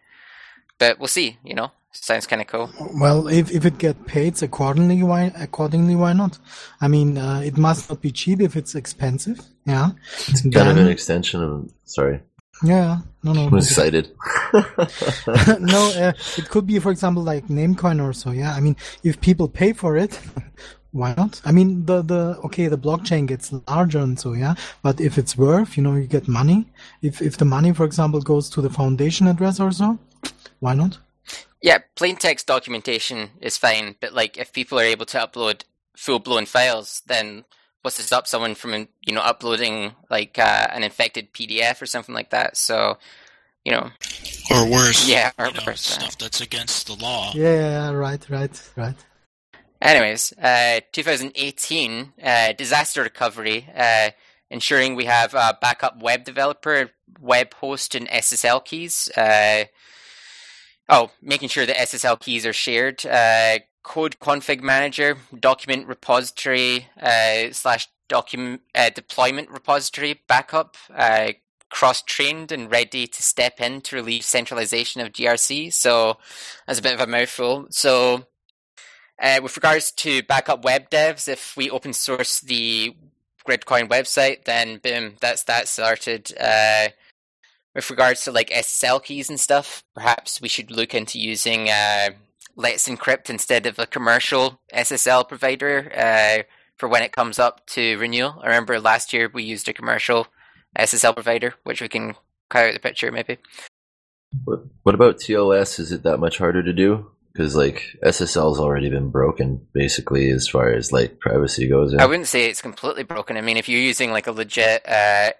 but we'll see. You know, sounds kind of cool. Well, if if it get paid accordingly, why accordingly why not? I mean, uh, it must not be cheap if it's expensive. Yeah, it's kind then, of an extension of. Sorry. Yeah, no, no. I'm excited. no, uh, it could be, for example, like Namecoin or so. Yeah, I mean, if people pay for it, why not? I mean, the the okay, the blockchain gets larger and so yeah, but if it's worth, you know, you get money. If if the money, for example, goes to the foundation address or so, why not? Yeah, plain text documentation is fine, but like if people are able to upload full blown files, then what's to stop someone from you know uploading like uh, an infected PDF or something like that? So, you know, or worse, yeah, or know, worse, stuff that's against the law. Yeah, right, right, right. Anyways, uh, 2018 uh, disaster recovery, uh, ensuring we have a backup web developer, web host, and SSL keys. Uh, Oh, making sure the SSL keys are shared. Uh, code config manager, document repository uh, slash document deployment repository backup, cross trained and ready to step in to relieve centralization of GRC. So that's a bit of a mouthful. So uh, with regards to backup web devs, if we open source the Gridcoin website, then boom, that's that started. Uh, with regards to like SSL keys and stuff, perhaps we should look into using uh, Let's Encrypt instead of a commercial SSL provider uh, for when it comes up to renewal. I remember last year we used a commercial SSL provider, which we can cut out the picture maybe. What, what about TLS? Is it that much harder to do? Because like SSL's already been broken, basically, as far as like privacy goes. I wouldn't say it's completely broken. I mean, if you're using like a legit uh,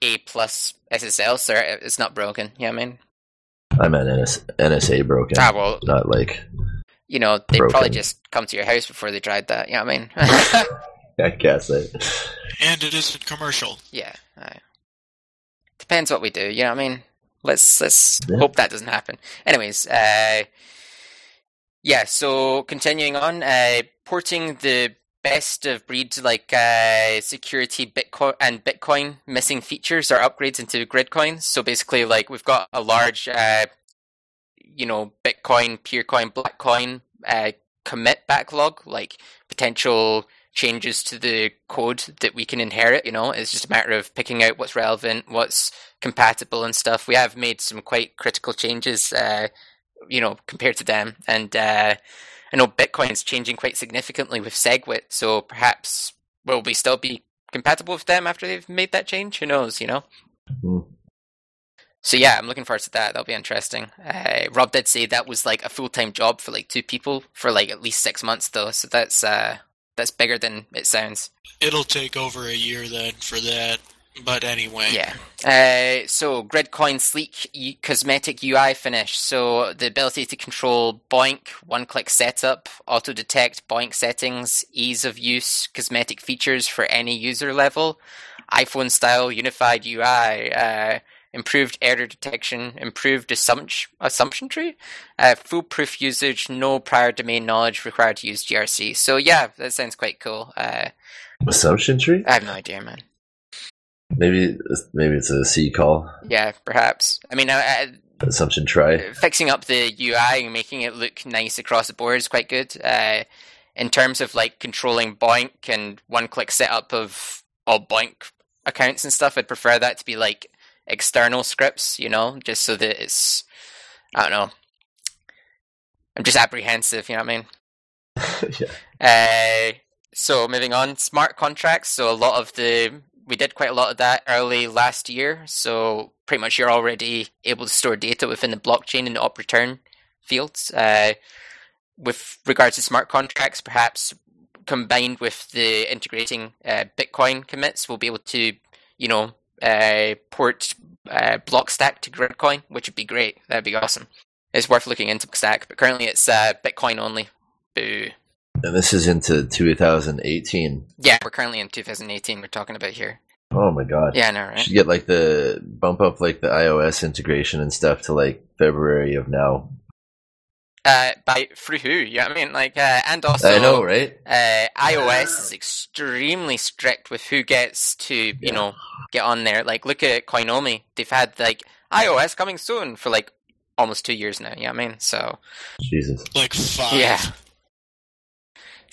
A plus SSL, sir, it's not broken. You know what I mean? I meant NS- NSA broken. Ah, well, not like you know they probably just come to your house before they tried that. You know what I mean? I guess it. And it isn't commercial. Yeah, right. depends what we do. You know what I mean? Let's let's yeah. hope that doesn't happen. Anyways, uh, yeah. So continuing on, uh, porting the best of breed like uh, security Bitcoin and Bitcoin missing features or upgrades into Gridcoin. So basically, like we've got a large, uh, you know, Bitcoin, Peercoin, Blackcoin uh, commit backlog, like potential changes to the code that we can inherit. You know, it's just a matter of picking out what's relevant, what's compatible, and stuff. We have made some quite critical changes, uh, you know, compared to them, and uh, I know Bitcoin's changing quite significantly with SegWit, so perhaps will we still be compatible with them after they've made that change? Who knows, you know? Mm. So yeah, I'm looking forward to that. That'll be interesting. Uh, Rob did say that was like a full time job for like two people for like at least six months though, so that's uh, that's bigger than it sounds. It'll take over a year then for that. But anyway. Yeah. Uh, so Gridcoin Sleek cosmetic UI finish. So the ability to control BOINC, one click setup, auto detect BOINC settings, ease of use, cosmetic features for any user level, iPhone style unified UI, uh, improved error detection, improved assumption, assumption tree, uh, foolproof usage, no prior domain knowledge required to use GRC. So yeah, that sounds quite cool. Uh, assumption tree? I have no idea, man. Maybe maybe it's a C call Yeah, perhaps. I mean, I, assumption try. Fixing up the UI and making it look nice across the board is quite good. Uh, in terms of like controlling BOINC and one-click setup of all BOINC accounts and stuff, I'd prefer that to be like external scripts, you know, just so that it's I don't know. I'm just apprehensive, you know what I mean? yeah. Uh, so moving on, smart contracts. So a lot of the we did quite a lot of that early last year. So pretty much you're already able to store data within the blockchain in the op return fields. Uh, with regards to smart contracts, perhaps combined with the integrating uh, Bitcoin commits, we'll be able to, you know, uh, port uh, Blockstack to Gridcoin, which would be great. That'd be awesome. It's worth looking into Stack, but currently it's uh, Bitcoin only. Boo. And this is into 2018. Yeah, we're currently in 2018. We're talking about here. Oh my god. Yeah, I know, right? Should get like the bump up like the iOS integration and stuff to like February of now. Uh, by through who? Yeah, I mean, like, uh, and also, I know, right? Uh, iOS is extremely strict with who gets to, you Yeah. know, get on there. Like, look at Coinomi. They've had like iOS coming soon for like almost two years now. Yeah, I mean, so Jesus. Like five. Yeah.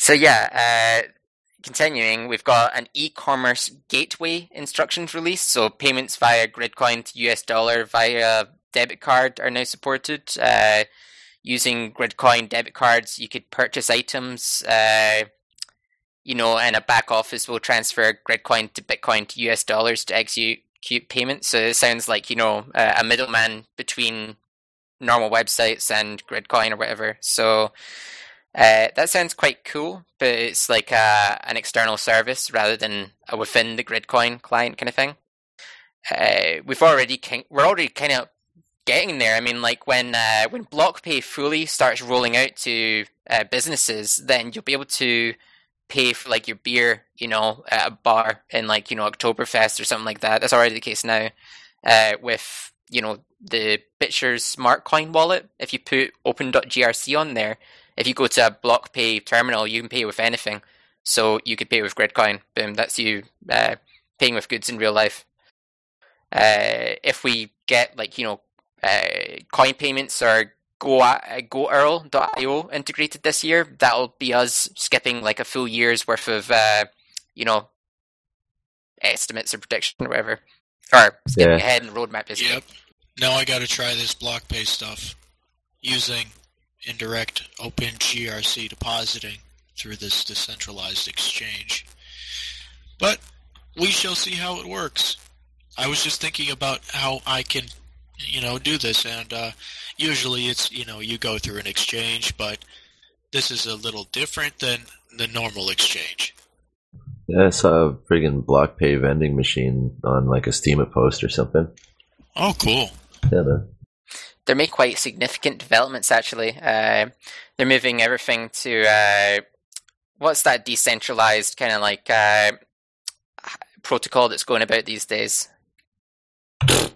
So yeah, uh, continuing, we've got an e-commerce gateway instructions release. So payments via Gridcoin to US dollar via debit card are now supported. Uh, using Gridcoin debit cards, you could purchase items. Uh, you know, and a back office will transfer Gridcoin to Bitcoin to US dollars to execute payments. So it sounds like you know a middleman between normal websites and Gridcoin or whatever. So uh, that sounds quite cool, but it's like uh, an external service rather than a within the Gridcoin client kind of thing. Uh, we've already we're already kind of getting there. I mean, like when uh, when BlockPay fully starts rolling out to uh, businesses, then you'll be able to pay for like your beer, you know, at a bar in like you know Oktoberfest or something like that. That's already the case now. Uh, with you know the BitShares Smart Coin wallet, if you put Open.grc on there, if you go to a BlockPay terminal, you can pay with anything. So you could pay with Gridcoin. Boom, that's you uh, paying with goods in real life. Uh, if we get like you know uh, coin payments or Go uh, GoEarl.io integrated this year, that'll be us skipping like a full year's worth of uh, you know estimates or prediction or whatever, or skipping Yeah. ahead and roadmap. Basically. Yep. Now I gotta try this block pay stuff using indirect open GRC depositing through this decentralized exchange. But we shall see how it works. I was just thinking about how I can, you know, do this, and uh, usually it's, you know, you go through an exchange, but this is a little different than the normal exchange. Yeah, I saw a friggin' BlockPay vending machine on like a Steem post or something. Oh, cool. Yeah, man. They're making quite significant developments actually. Uh, they're moving everything to uh, what's that decentralized kind of like uh, protocol that's going about these days.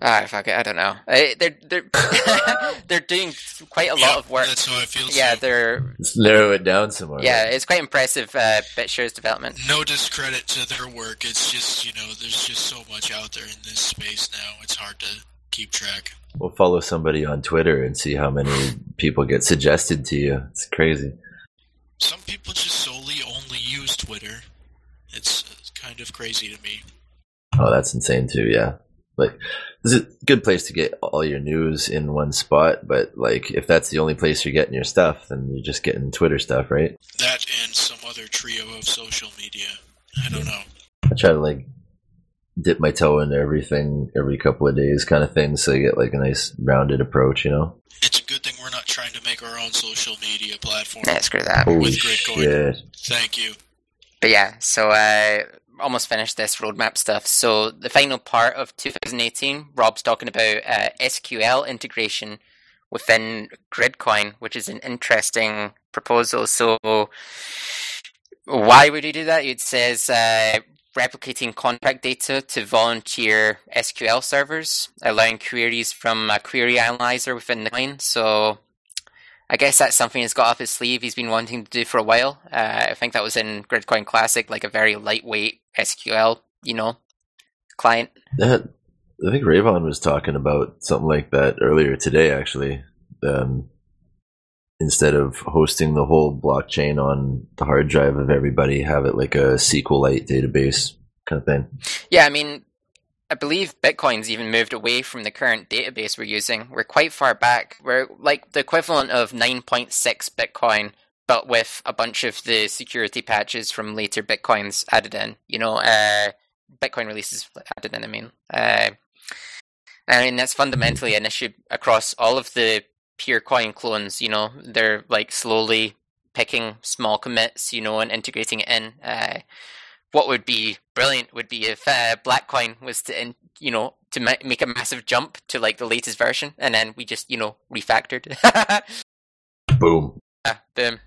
Ah, fuck it, I don't know. Uh, they're they're they're doing quite a lot Yeah, of work. That's how I feel. Yeah, too. they're Let's narrow it down some more. yeah, it's quite impressive. Uh, BitShares development. no discredit to their work. It's just you know, there's just so much out there in this space now. It's hard to keep track. We'll follow somebody on Twitter and see how many people get suggested to you. It's crazy. Some people just solely only use Twitter. It's, kind of crazy to me. Oh, that's insane too. Yeah, like this is a good place to get all your news in one spot. But like, if that's the only place you're getting your stuff, then you're just getting Twitter stuff, right? That and some other trio of social media. I don't know. I try to like dip my toe into everything every couple of days, kind of thing, so you get like a nice rounded approach. You know? It's a good thing we're not trying to make our own social media platform. Nah, screw that. Holy With Gridcoin. shit! Thank you. But yeah, so I almost finished this roadmap stuff. So the final part of 2018, Rob's talking about uh, SQL integration within Gridcoin, which is an interesting proposal. So why would he do that? It says uh, replicating contract data to volunteer SQL servers, allowing queries from a query analyzer within the coin. So I guess that's something he's got off his sleeve. He's been wanting to do for a while. Uh, I think that was in Gridcoin Classic, like a very lightweight SQL, you know, client. That I think Rayvon was talking about something like that earlier today. Actually, um, instead of hosting the whole blockchain on the hard drive of everybody, have it like a SQLite database kind of thing. Yeah, I mean, I believe Bitcoin's even moved away from the current database we're using. We're quite far back. We're like the equivalent of 9.6 Bitcoin, but with a bunch of the security patches from later Bitcoins added in. You know, uh, Bitcoin releases added in, I mean. Uh, I mean, that's fundamentally an issue across all of the Peercoin clones. You know, they're like slowly picking small commits, you know, and integrating it in. Uh, what would be brilliant would be if uh, Blackcoin was to, in, you know, to ma- make a massive jump to like the latest version, and then we just, you know, refactored. Boom. Yeah, boom.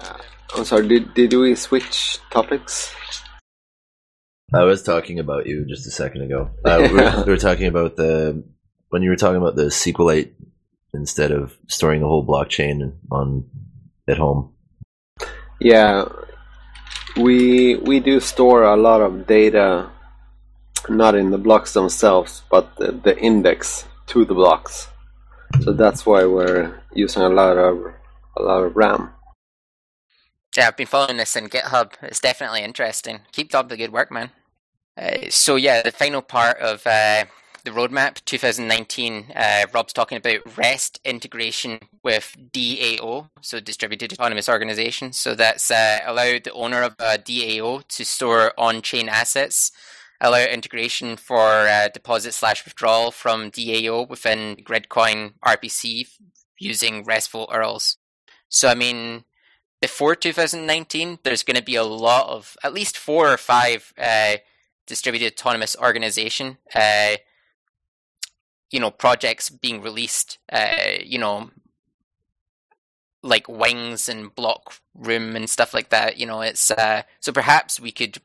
Uh, I'm sorry. Did did we switch topics? I was talking about you just a second ago. Uh, we, were, we were talking about the when you were talking about the SQLite instead of storing the whole blockchain on at home. Yeah, we we do store a lot of data, not in the blocks themselves, but the, the index to the blocks. So that's why we're using a lot of a lot of RAM. Yeah, I've been following this in GitHub. It's definitely interesting. Keep up the good work, man. Uh, so yeah, the final part of uh, the roadmap 2019, uh, Rob's talking about REST integration with DAO, so Distributed Autonomous Organization. So that's uh, allowed the owner of a DAO to store on-chain assets, allow integration for uh, deposit slash withdrawal from DAO within Gridcoin RPC using RESTful URLs. So I mean, before 2019, there's going to be a lot of at least four or five uh, distributed autonomous organization, uh, you know, projects being released, uh, you know, like wings and block room and stuff like that. You know, it's uh, so perhaps we could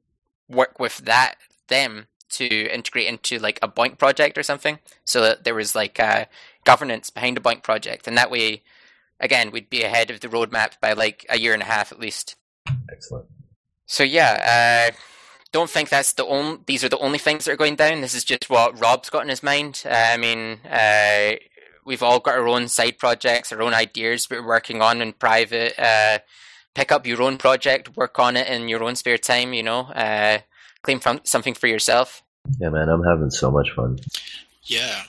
work with that them to integrate into like a BOINC project or something, so that there was like uh, governance behind a BOINC project, and that way, again, we'd be ahead of the roadmap by like a year and a half at least. Excellent. So yeah, uh, don't think that's the only. These are the only things that are going down. This is just what Rob's got in his mind. Uh, I mean, uh, we've all got our own side projects, our own ideas we're working on in private. Uh, pick up your own project, work on it in your own spare time. You know, uh, claim from something for yourself. Yeah, man, I'm having so much fun. Yeah.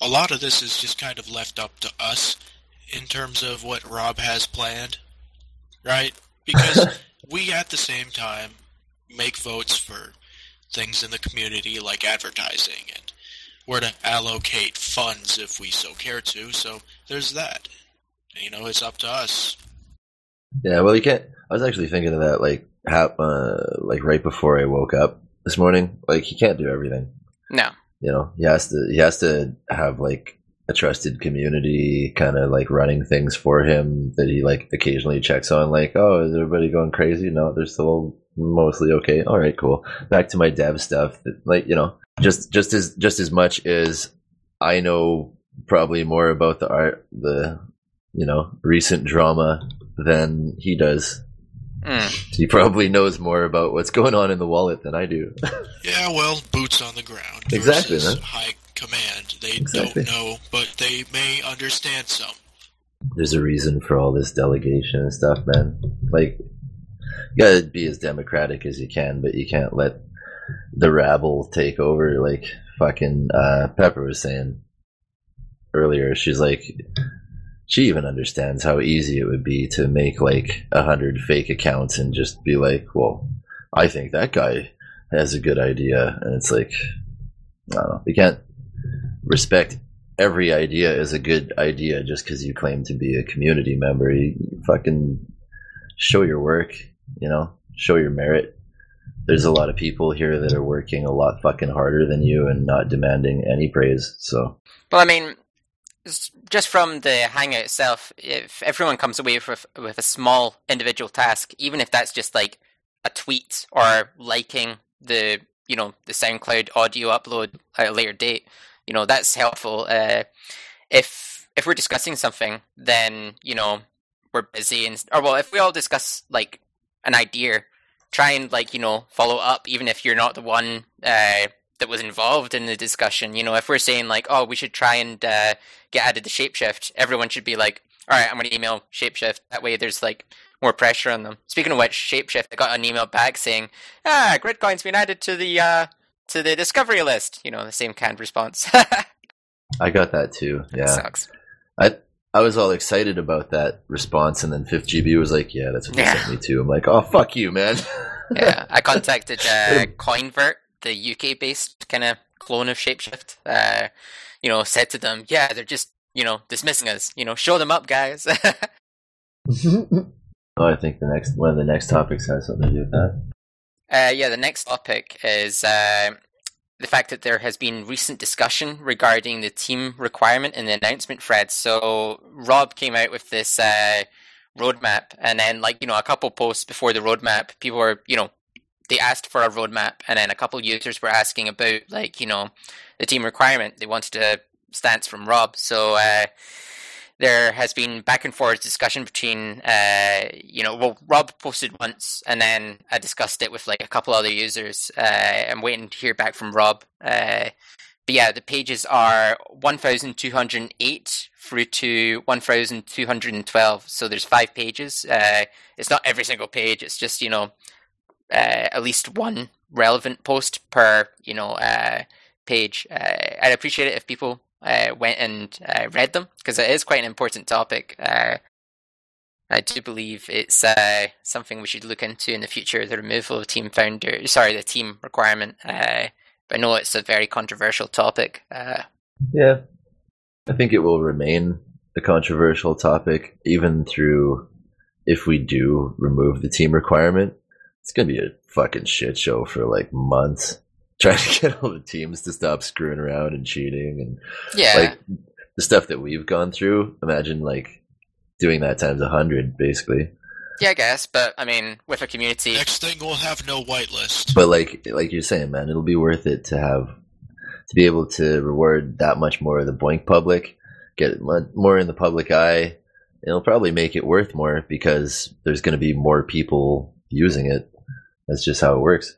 A lot of this is just kind of left up to us in terms of what Rob has planned, right? Because we at the same time make votes for things in the community like advertising and where to allocate funds if we so care to. So there's that. You know, it's up to us. Yeah, well, you can't. I was actually thinking of that, like, ha- uh, like right before I woke up this morning. Like, he can't do everything. No. You know, he has to. He has to have like a trusted community, kind of like running things for him that he like occasionally checks on. Like, oh, is everybody going crazy? No, they're still mostly okay. All right, cool. Back to my dev stuff. Like, you know, just just as just as much as I know probably more about the art, the you know recent drama than he does. Mm. He probably knows more about what's going on in the wallet than I do. Yeah, well, boots on the ground. Exactly, versus. High command. They Exactly. don't know, but they may understand some. There's a reason for all this delegation and stuff, man. Like, you gotta be as democratic as you can, but you can't let the rabble take over. Like fucking uh, Pepper was saying earlier, she's like, she even understands how easy it would be to make like a hundred fake accounts and just be like, well, I think that guy has a good idea, and it's like, I don't know, you can't respect every idea is a good idea just because you claim to be a community member. You fucking show your work, you know, show your merit. There's a lot of people here that are working a lot fucking harder than you and not demanding any praise. So, Well, I mean, just from the hangout itself, if everyone comes away with with a small individual task, even if that's just like a tweet or liking the you know the SoundCloud audio upload at a later date, you know that's helpful. Uh, if if we're discussing something, then you know we're busy and or well, if we all discuss like an idea, try and like you know follow up, even if you're not the one uh, that was involved in the discussion. You know, if we're saying like, oh, we should try and uh, get added to Shapeshift, everyone should be like, all right, I'm going to email Shapeshift. That way, there's like more pressure on them. Speaking of which, Shapeshift, I got an email back saying, ah, Gridcoin's been added to the uh, to the discovery list. You know, the same canned response. I got that too. Yeah, sucks. I I was all excited about that response, and then Fifth GB was like, "Yeah, that's what Yeah. they sent me too." I'm like, "Oh, fuck you, man." yeah, I contacted uh, Coinvert, the UK-based kind of clone of Shapeshift. Uh, you know, said to them, "Yeah, they're just you know dismissing us. You know, show them up, guys." oh, I think the next one of the next topics has something to do with that. Uh, yeah, the next topic is uh, the fact that there has been recent discussion regarding the team requirement in the announcement thread. So Rob came out with this uh, roadmap, and then like you know a couple posts before the roadmap, people were you know they asked for a roadmap, and then a couple users were asking about like you know the team requirement. They wanted a stance from Rob, so. Uh, there has been back and forth discussion between, uh, you know, well, Rob posted once, and then I discussed it with like a couple other users. Uh, I'm waiting to hear back from Rob. Uh, but yeah, the pages are 1,208 through to 1,212. So there's five pages. Uh, it's not every single page. It's just you know, uh, at least one relevant post per you know uh, page. Uh, I'd appreciate it if people uh, went and uh, read them because it is quite an important topic. Uh, I do believe it's uh, something we should look into in the future. The removal of team founder, sorry, the team requirement. Uh, but I know it's a very controversial topic. Uh, Yeah, I think it will remain a controversial topic even through if we do remove the team requirement. It's gonna be a fucking shit show for like months trying to get all the teams to stop screwing around and cheating and yeah, like the stuff that we've gone through. Imagine like doing that times a hundred, basically. yeah, I guess. But I mean, with a community, Next thing we'll have no whitelist. But like like you're saying, man, it'll be worth it to have to be able to reward that much more of the BOINC public, get more in the public eye. It'll probably make it worth more because there's going to be more people using it. That's just how it works.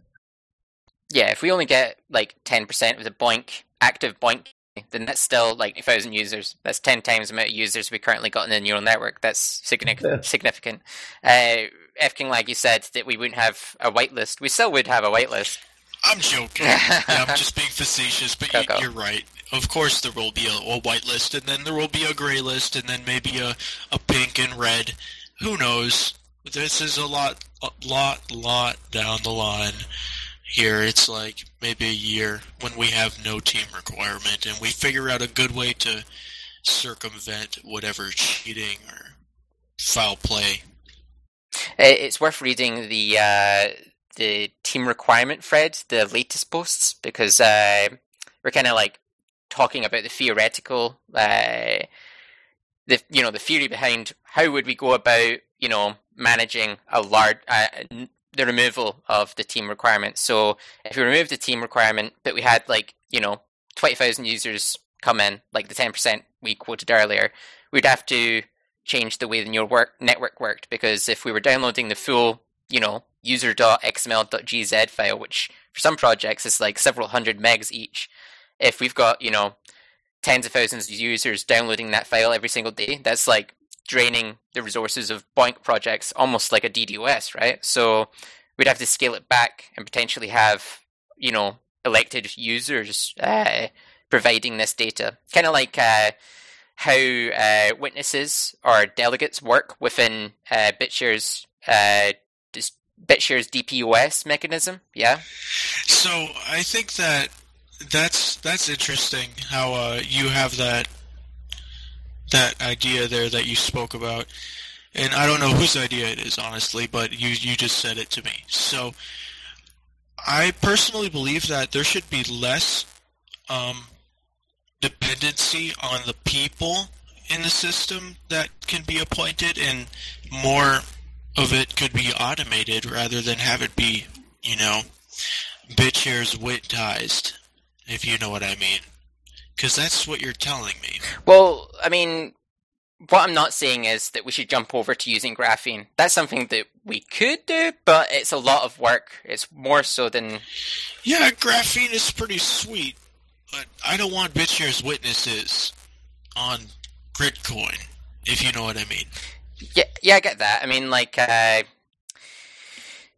Yeah, if we only get like ten percent of the BOINC active BOINC, then that's still like a thousand users. That's ten times the amount of users we currently got in the neural network. That's significant. Yeah. Significant. Uh, F King like you said that we wouldn't have a whitelist. We still would have a whitelist. I'm joking. yeah, I'm just being facetious, but you, Go, go. you're right. Of course, there will be a, a white list, and then there will be a gray list, and then maybe a, a pink and red. Who knows? This is a lot, a lot, lot down the line. Here, it's like maybe a year when we have no team requirement, and we figure out a good way to circumvent whatever cheating or foul play. Uh, It's worth reading the uh, the team requirement thread, the latest posts, because uh, we're kind of like talking about the theoretical, uh, the you know the theory behind how would we go about you know managing a large uh, the removal of the team requirement. So if we remove the team requirement, but we had like you know twenty thousand users come in, like the ten percent we quoted earlier, we'd have to change the way the neural work, network worked because if we were downloading the full, you know, user.xml.gz file, which for some projects is like several hundred megs each, if we've got, you know, tens of thousands of users downloading that file every single day, that's like draining the resources of BOINC projects almost like a DDoS, right? So we'd have to scale it back and potentially have, you know, elected users uh, providing this data. Kind of like uh, how uh, witnesses or delegates work within uh, BitShare's uh, BitShare's DPoS mechanism. Yeah, So I think that that's that's interesting how uh, you have that that idea there that you spoke about, and I don't know whose idea it is honestly, but you you just said it to me. So I personally believe that there should be less um, dependency on the people in the system that can be appointed, and more of it could be automated rather than have it be, you know, BitShares wittized, if you know what I mean. Because that's what you're telling me. Well, I mean, what I'm not saying is that we should jump over to using graphene. That's something that we could do, but it's a lot of work. It's more so than Yeah, graphene is pretty sweet, but I don't want BitShares witnesses on Gridcoin, if you know what I mean. yeah, yeah. I get that. I mean, like, uh,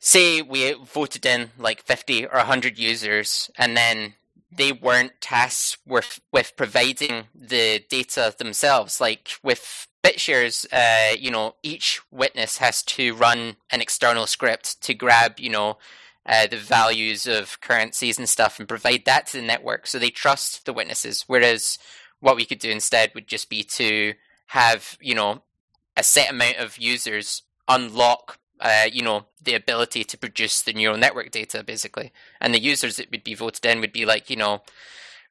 say we voted in like fifty or hundred users, and then they weren't tasked with with providing the data themselves. Like with BitShares, uh, you know, each witness has to run an external script to grab, you know, uh, the values of currencies and stuff and provide that to the network. So they trust the witnesses. Whereas what we could do instead would just be to have, you know, a set amount of users unlock, uh, you know, the ability to produce the neural network data, basically. And the users that would be voted in would be like, you know,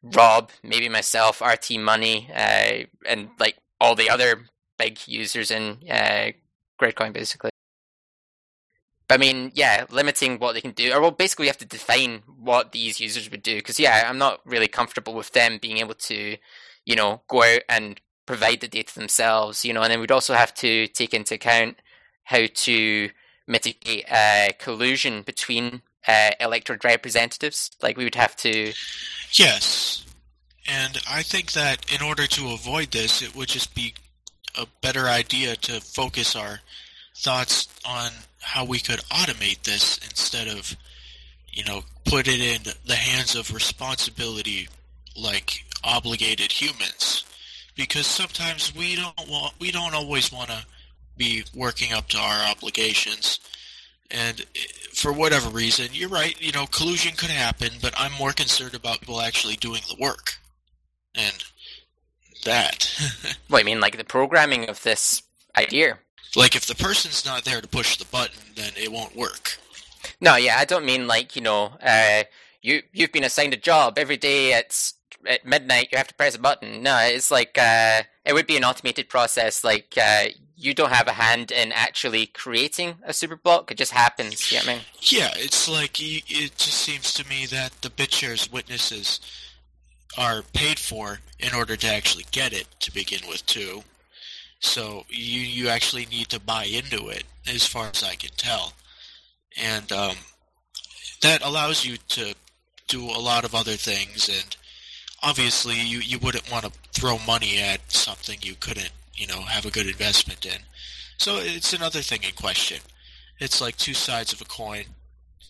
Rob, maybe myself, RT Money, uh, and like all the other big users in uh, Gridcoin, basically. But I mean, yeah, limiting what they can do, or well, basically, we have to define what these users would do. Because yeah, I'm not really comfortable with them being able to, you know, go out and provide the data themselves. You know, and then we'd also have to take into account how to mitigate uh, collusion between uh, elected representatives. Like we would have to. Yes, and I think that in order to avoid this, it would just be a better idea to focus our thoughts on how we could automate this instead of, you know, put it in the hands of responsibility like obligated humans. Because sometimes we don't want, we don't always want to be working up to our obligations. And for whatever reason, you're right, you know, collusion could happen, but I'm more concerned about people actually doing the work. And that. What I mean, like the programming of this idea. like if the person's not there to push the button, then it won't work. No, yeah, I don't mean like you know, uh, you you've been assigned a job every day at at midnight. You have to press a button. No, it's like uh, it would be an automated process. Like uh, you don't have a hand in actually creating a super block. It just happens. You know I mean? Yeah, it's like it just seems to me that the BitShares witnesses are paid for in order to actually get it to begin with too. So you you actually need to buy into it, as far as I can tell, and um, that allows you to do a lot of other things. And obviously, you you wouldn't want to throw money at something you couldn't you know have a good investment in. So it's another thing in question. It's like two sides of a coin.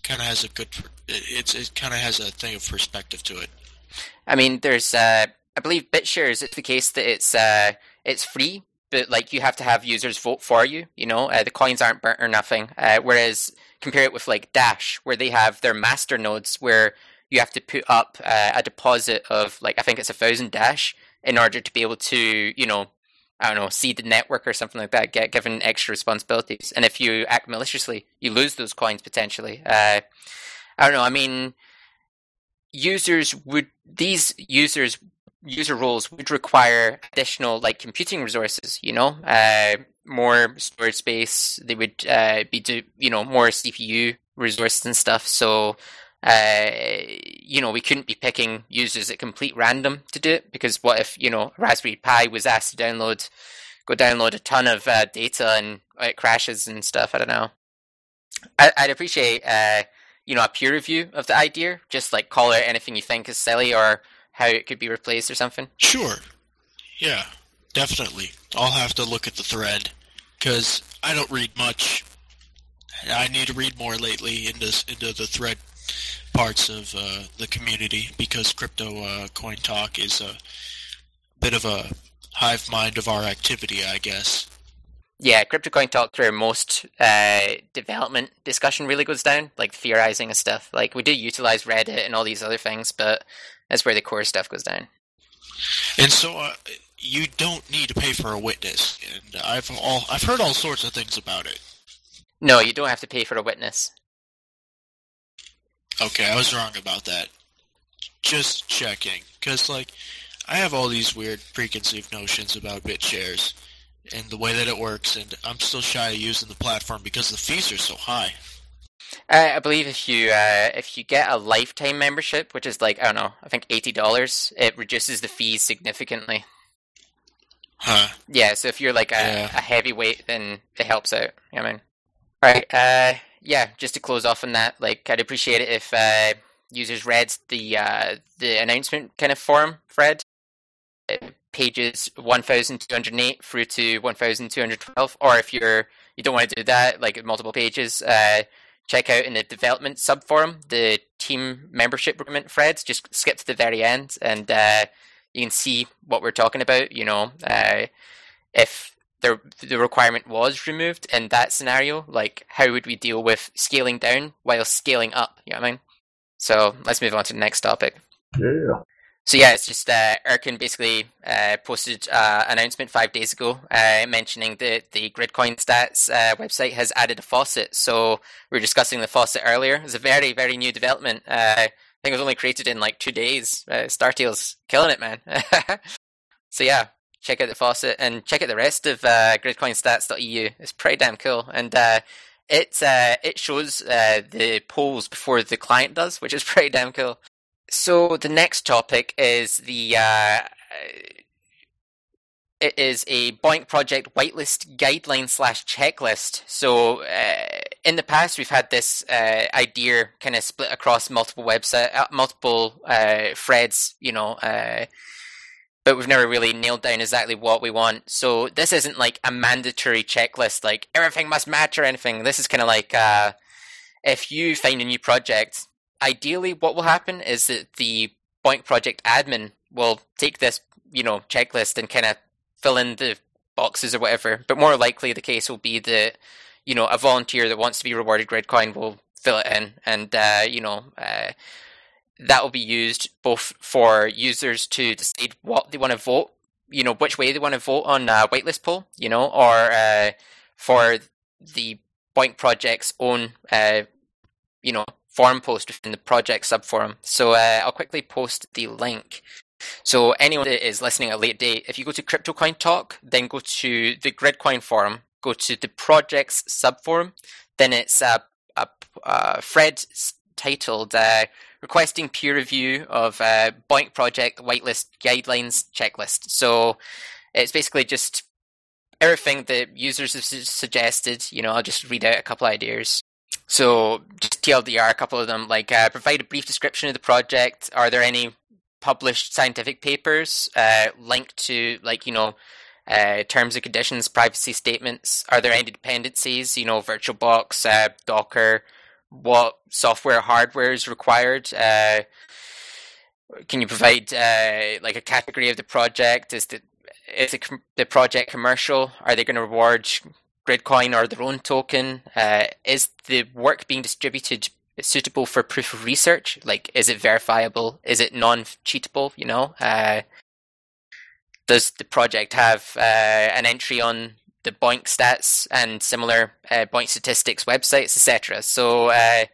Kind of has a good. It's it kind of has a thing of perspective to it. I mean, there's uh, I believe BitShares. It's the case that it's uh, it's free, but like you have to have users vote for you. You know, uh, the coins aren't burnt or nothing. Uh, whereas compare it with like Dash, where they have their master nodes, where you have to put up uh, a deposit of like I think it's a thousand Dash in order to be able to, you know, I don't know, seed the network or something like that, get given extra responsibilities. And if you act maliciously, you lose those coins potentially. Uh, I don't know. I mean, users would these users user roles would require additional like computing resources. You know, uh, more storage space. They would uh, be do you know more CPU resources and stuff. So. Uh, you know, we couldn't be picking users at complete random to do it because what if you know Raspberry Pi was asked to download, go download a ton of uh, data and it crashes and stuff. I don't know. I, I'd appreciate uh, you know a peer review of the idea, just like call out anything you think is silly or how it could be replaced or something. Sure. Yeah, definitely. I'll have to look at the thread because I don't read much. I need to read more lately into into the thread parts of uh, the community because crypto uh, coin talk is a bit of a hive mind of our activity, I guess. Yeah, CryptoCoin Talk where most uh, development discussion really goes down, like theorizing and stuff. Like we do utilize Reddit and all these other things, but that's where the core stuff goes down. And so uh, you don't need to pay for a witness, and I've all I've heard all sorts of things about it. No, you don't have to pay for a witness. Okay, I was wrong about that. Just checking, because like I have all these weird preconceived notions about BitShares and the way that it works, and I'm still shy of using the platform because the fees are so high. Uh, I believe if you uh, if you get a lifetime membership, which is like I don't know, I think eighty dollars, it reduces the fees significantly. Huh? Yeah, so if you're like a, Yeah. a heavyweight, then it helps out. You know I mean? Right. Uh, yeah. Just to close off on that, like I'd appreciate it if uh, users read the uh, the announcement kind of forum thread, uh, pages one thousand two hundred eight through to one thousand two hundred twelve, or if you're you don't want to do that, like multiple pages, uh, check out in the development subforum the team membership agreement threads. Just skip to the very end, and uh, you can see what we're talking about. You know, uh, if the the requirement was removed in that scenario, like how would we deal with scaling down while scaling up? You know what I mean? So let's move on to the next topic. Yeah. So yeah, it's just uh, Erkan basically uh, posted uh, announcement five days ago uh, mentioning that the Gridcoin Stats uh, website has added a faucet. So we were discussing the faucet earlier. It's a very very new development. Uh, I think it was only created in like two days. Uh, Startail's killing it, man. so yeah, check out the faucet and check out the rest of uh, gridcoinstats.eu. It's pretty damn cool, and uh, it uh, it shows uh, the polls before the client does, which is pretty damn cool. So the next topic is the uh, it is a BOINC project whitelist guideline slash checklist. So uh, in the past, we've had this uh, idea kind of split across multiple website, multiple threads, you know, but we've never really nailed down exactly what we want. So this isn't like a mandatory checklist, like everything must match or anything. This is kind of like uh, if you find a new project, ideally, what will happen is that the BOINC project admin will take this, you know, checklist and kind of fill in the boxes or whatever. But more likely, the case will be that you know a volunteer that wants to be rewarded Gridcoin will fill it in, and uh, you know uh, that will be used both for users to decide what they want to vote, you know, which way they want to vote on a whitelist poll, you know, or uh, for the BOINC project's own, uh, you know, forum post within the project subforum. So uh, I'll quickly post the link. So anyone that is listening at a late date, if you go to CryptoCoin Talk, then go to the Gridcoin forum, go to the project's subforum, then it's a, a, a thread titled uh, requesting peer review of uh, BOINC project whitelist guidelines checklist. So it's basically just everything that users have su- suggested. You know, I'll just read out a couple ideas. So just TLDR, a couple of them, like uh, provide a brief description of the project. Are there any published scientific papers uh, linked to, like, you know, uh, terms and conditions, privacy statements? Are there any dependencies, you know, VirtualBox, uh, Docker, what software hardware is required. Uh, can you provide uh, like a category of the project? Is the is the, the project commercial? Are they going to reward Gridcoin or their own token? Uh, is the work being distributed suitable for proof of research? Like, is it verifiable? Is it non-cheatable? You know, uh, does the project have uh, an entry on the BOINCstats and similar uh, BOINC statistics websites, etc. So, uh,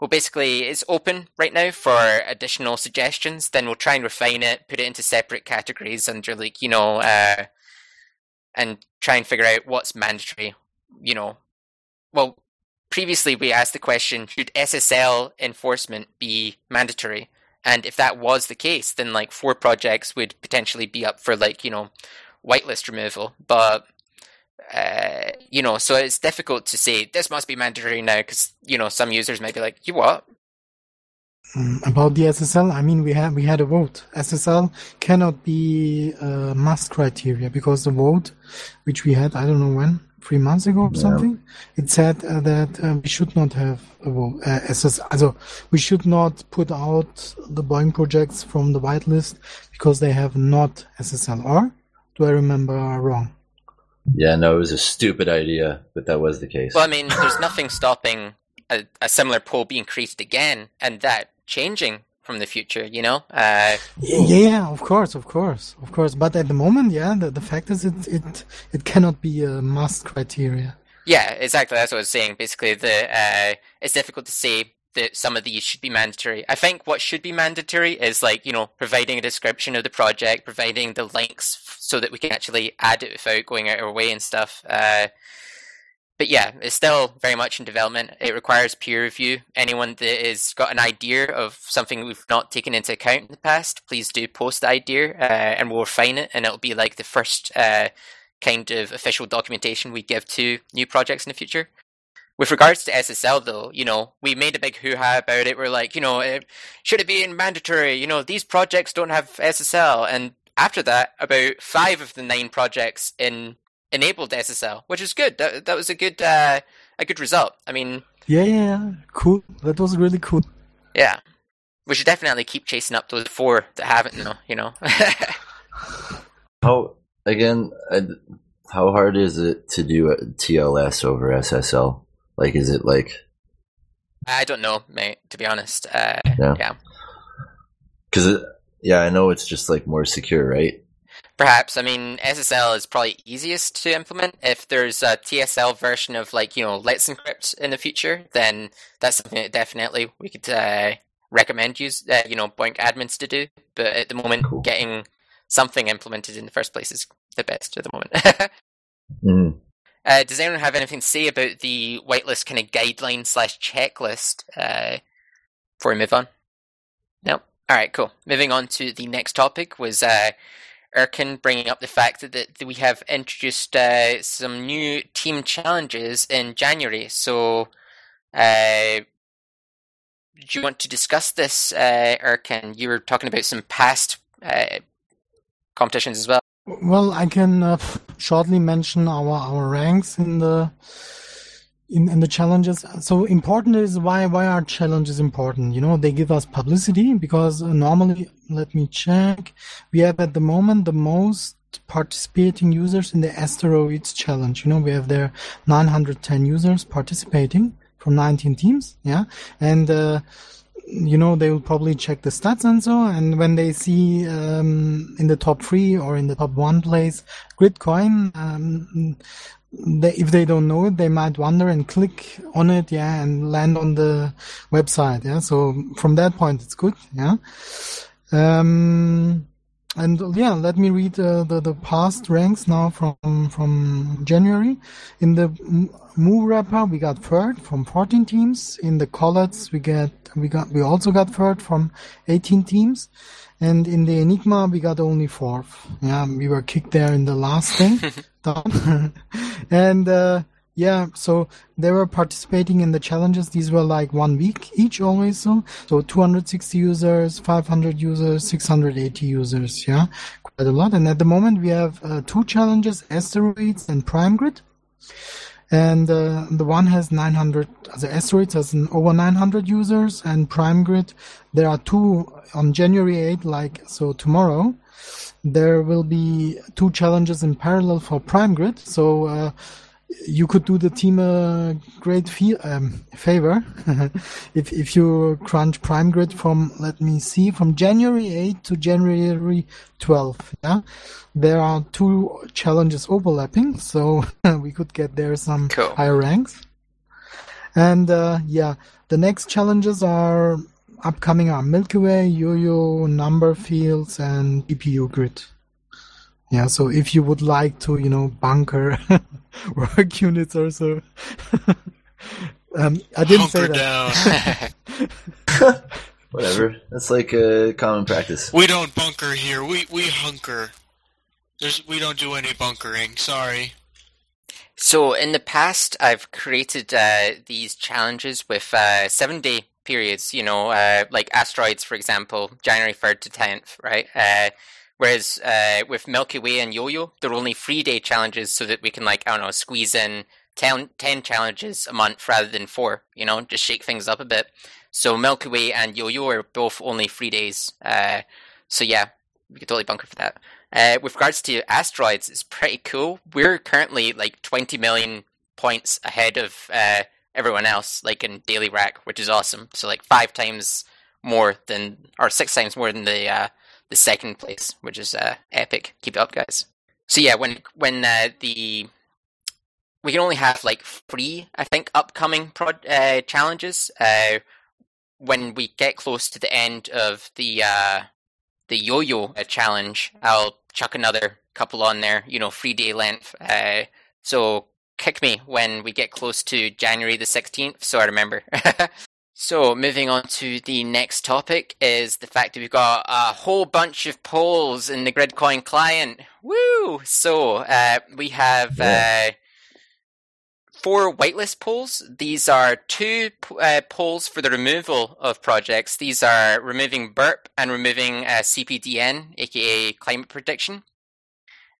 well, basically, it's open right now for additional suggestions. Then we'll try and refine it, put it into separate categories under, like, you know, uh, and try and figure out what's mandatory. You know, well, previously we asked the question should SSL enforcement be mandatory? And if that was the case, then like four projects would potentially be up for like, you know, whitelist removal. But uh, you know, so it's difficult to say this must be mandatory now because you know some users might be like, "You what?" Um, about the SSL, I mean, we had we had a vote. SSL cannot be a must criteria because the vote, which we had, I don't know when, three months ago or yeah. something, it said uh, that uh, we should not have a vote. Uh, SSL, also, we should not put out the BOINC projects from the whitelist because they have not SSL. Or do I remember wrong? Yeah, no, it was a stupid idea, but that was the case. Well, I mean, there's nothing stopping a, a similar poll being created again and that changing from the future, you know? Uh, yeah, of course, of course, of course. But at the moment, yeah, the, the fact is it, it, it cannot be a must criteria. Yeah, exactly. That's what I was saying. Basically, the uh, it's difficult to say that some of these should be mandatory. I think what should be mandatory is like, you know, providing a description of the project, providing the links so that we can actually add it without going out of our way and stuff. Uh, but yeah, it's still very much in development. It requires peer review. Anyone that has got an idea of something we've not taken into account in the past, please do post the idea uh, and we'll refine it and it'll be like the first uh, kind of official documentation we give to new projects in the future. with regards to SSL, though, you know, we made a big hoo ha about it. We're like, you know, it, should it be mandatory? You know, these projects don't have SSL. And after that, about five of the nine projects in enabled SSL, which is good. That that was a good uh, a good result. I mean, Yeah, yeah, yeah. Cool. That was really cool. yeah, we should definitely keep chasing up those four that haven't, though. You know, How again? uh, How hard is it to do a TLS over SSL? Like, is it like I don't know, mate. To be honest, uh, Yeah. yeah. Yeah, I know it's just like more secure, right? Perhaps. I mean, SSL is probably easiest to implement. If there's a TSL version of like, you know, Let's Encrypt in the future, then that's something that definitely we could uh, recommend use, uh, you know, BOINC admins to do. But at the moment, Cool. getting something implemented in the first place is the best at the moment. Mm. uh, does anyone have anything to say about the whitelist kind of guideline slash checklist uh, before we move on? No. All right, cool. Moving on to the next topic was uh, Erkan bringing up the fact that, that we have introduced uh, some new team challenges in January. So, uh, do you want to discuss this, uh, Erkan? You were talking about some past uh, competitions as well. Well, I can uh, shortly mention our our ranks in the in, in the challenges. So important is why why are challenges important? You know, they give us publicity because uh, normally, let me check, we have at the moment the most participating users in the asteroids challenge. You know, we have there 910 users participating from 19 teams. Yeah, and uh, you know they will probably check the stats and so and when they see um, in the top three or in the top one place gridcoin um, they, if they don't know it they might wonder and click on it yeah and land on the website yeah so from that point it's good yeah um and yeah, let me read uh, the the past ranks now from from January. In the M- Moo Wrapper, we got third from 14 teams. In the Collatz, we get we got we also got third from 18 teams, and in the Enigma, we got only fourth. Yeah, we were kicked there in the last thing. And uh, yeah, so they were participating in the challenges. These were like one week each always. So, so 260 users, 500 users, 680 users. Yeah, quite a lot. And at the moment we have uh, two challenges, Asteroids and Prime Grid. And uh, the one has 900, the Asteroids has an over 900 users and Prime Grid, there are two on January 8, like, so tomorrow, there will be two challenges in parallel for Prime Grid. So, uh, you could do the team a great fe- um, favor if if you crunch Prime Grid from let me see from January 8 to January 12. Yeah, there are two challenges overlapping, so we could get there some Cool. higher ranks. And uh, yeah, the next challenges are upcoming are Milky Way, Yo-Yo, Number Fields, and GPU Grid. Yeah, so if you would like to, you know, bunker work units or so. um, I didn't say that. down. Whatever. That's like a common practice. we don't bunker here. We we hunker. There's we don't do any bunkering. Sorry. So in the past, I've created uh, these challenges with uh, seven day periods. You know, uh, like asteroids, for example, January third to tenth, right? Uh, whereas uh, with Milky Way and Yo-Yo, they're only three day challenges, so that we can like I don't know squeeze in 10, 10 challenges a month rather than four. You know, just shake things up a bit. So Milky Way and Yo-Yo are both only three days. Uh, so yeah, we could totally bunker for that. Uh, with regards to asteroids, it's pretty cool. We're currently like 20 million points ahead of uh, everyone else, like in daily rack, which is awesome. So like five times more than, or six times more than the uh, the second place, which is uh, epic. Keep it up, guys. So yeah, when when uh, the we can only have like three, I think, upcoming pro- uh, challenges. Uh, when we get close to the end of the uh, the yo-yo uh, challenge, I'll chuck another couple on there. You know, three day length. Uh, so kick me when we get close to January the sixteenth, so I remember. so moving on to the next topic is the fact that we've got a whole bunch of polls in the Gridcoin client. Woo! So uh, we have. Uh, four whitelist polls. These are two uh, polls for the removal of projects. These are removing burp and removing uh, CPDN, aka climate prediction.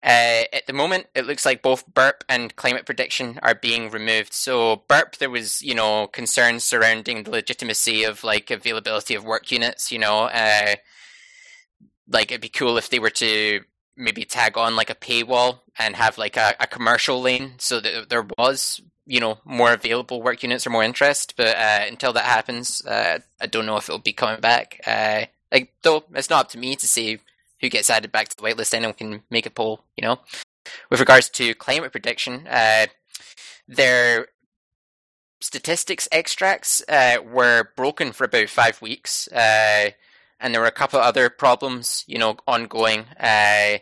Uh, at the moment, it looks like both burp and climate prediction are being removed. So burp, there was you know concerns surrounding the legitimacy of like availability of work units. You know, uh, like it'd be cool if they were to maybe tag on like a paywall and have like a, a commercial lane so that there was you know more available work units or more interest. But uh, until that happens, uh, I don't know if it'll be coming back. Uh, like though, it's not up to me to say who gets added back to the whitelist. Anyone can make a poll, you know. With regards to climate prediction, uh, their statistics extracts uh, were broken for about five weeks, uh, and there were a couple of other problems, you know, ongoing. Uh,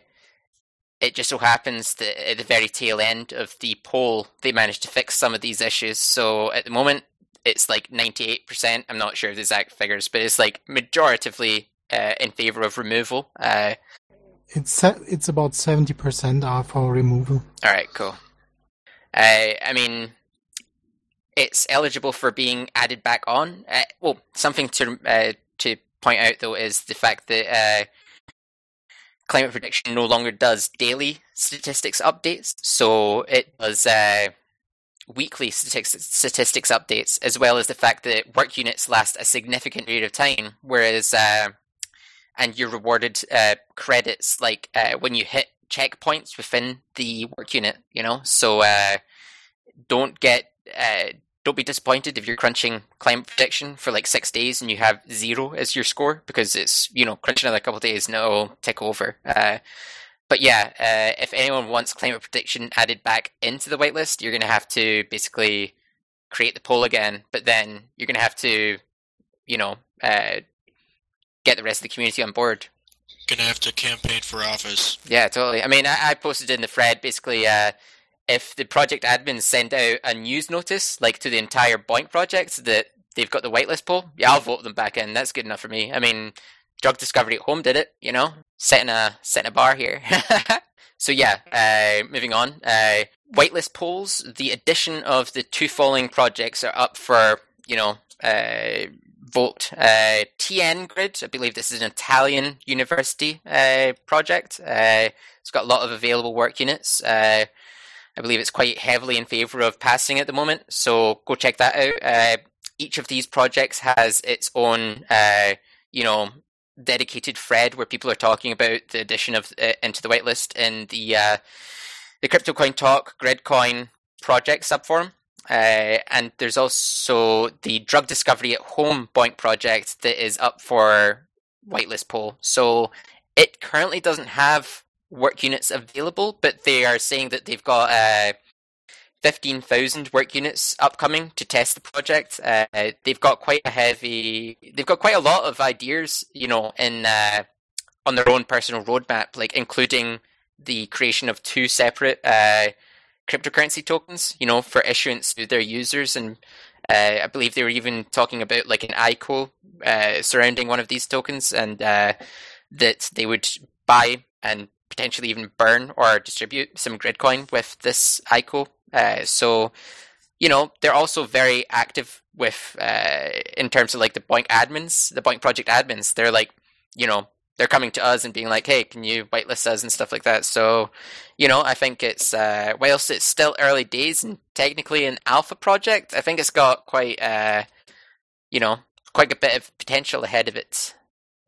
it just so happens that at the very tail end of the poll, they managed to fix some of these issues. So at the moment, it's like 98%. I'm not sure of the exact figures, but it's like majoritively uh, in favor of removal. Uh, it's it's about seventy percent are for removal. All right, cool. Uh, I mean, it's eligible for being added back on. Uh, well, something to uh, to point out though is the fact that uh, climate prediction no longer does daily statistics updates, so it does weekly statistics, statistics updates, as well as the fact that work units last a significant period of time, whereas uh, and you're rewarded uh, credits like uh, when you hit checkpoints within the work unit. You know, so uh, don't get uh, don't be disappointed if you're crunching climate prediction for like six days and you have zero as your score because it's you know crunching another couple days and it'll tick over. Uh, but yeah, uh, if anyone wants climate prediction added back into the whitelist, you're going to have to basically create the poll again. But then you're going to have to, you know, get the rest of the community on board. Gonna have to campaign for office. Yeah, totally. I mean, I, I posted in the thread basically uh, if the project admins send out a news notice, like to the entire BOINC project, that they've got the whitelist poll, yeah, I'll vote them back in. That's good enough for me. I mean, Drug Discovery at Home did it, you know, setting a setting a bar here. so yeah, uh, moving on. Uh, whitelist polls. The addition of the two following projects are up for you know uh, vote. Uh, TN Grid, I believe this is an Italian university uh, project. Uh, it's got a lot of available work units. Uh, I believe it's quite heavily in favour of passing at the moment, so go check that out. Uh, each of these projects has its own, uh, you know, dedicated thread where people are talking about the addition of into the whitelist in the the CryptoCoin Talk Gridcoin project subforum. Uh, and there's also the drug discovery at home BOINC project that is up for whitelist poll. So it currently doesn't have work units available, but they are saying that they've got uh, 15,000 work units upcoming to test the project. Uh, they've got quite a heavy, they've got quite a lot of ideas, you know, in uh, on their own personal roadmap, like including the creation of two separate uh, cryptocurrency tokens, you know, for issuance to their users. And uh, I believe they were even talking about like an ICO uh, surrounding one of these tokens, and uh, that they would buy and potentially even burn or distribute some Gridcoin with this ICO. Uh, so, you know, they're also very active with uh, in terms of like the BOINC admins, the BOINC project admins. They're like, you know, they're coming to us and being like, "Hey, can you whitelist us and stuff like that?" So, you know, I think it's uh, whilst it's still early days and technically an alpha project, I think it's got quite, uh, you know, quite a bit of potential ahead of it.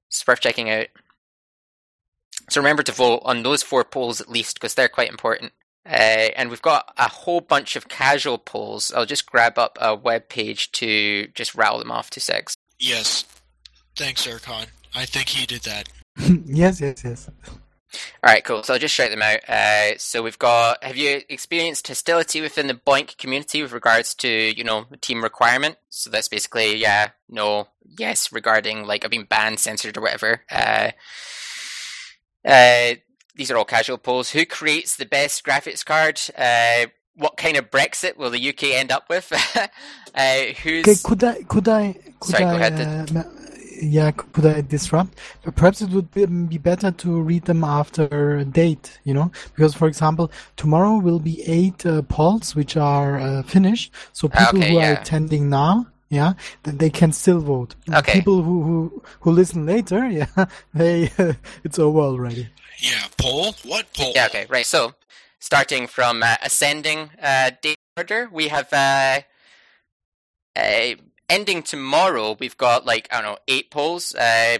It's worth checking out. So remember to vote on those four polls at least because they're quite important. Uh, and we've got a whole bunch of casual polls. I'll just grab up a web page to just rattle them off to six. Yes. Thanks, Erkan. I think he did that. yes, yes, yes. All right, cool. So I'll just shout them out. Uh, so we've got: Have you experienced hostility within the BOINC community with regards to you know team requirement? So that's basically yeah, no, yes regarding like I've been banned, censored, or whatever. Uh, uh, these are all casual polls. Who creates the best graphics card? Uh, what kind of Brexit will the UK end up with? uh, who's? Okay, could I? Could I? Could Sorry, I, go ahead. Yeah, could I disrupt? But perhaps it would be, be better to read them after a date, you know, because for example, tomorrow will be eight uh, polls which are uh, finished, so people Okay, who are attending now. Yeah, th- they can still vote. Okay. People who, who who listen later, yeah, they it's over already. Yeah, poll? What poll? Yeah, okay, right. So, starting from uh, ascending uh, date order, we have uh, uh, ending tomorrow. We've got like I don't know eight polls, uh,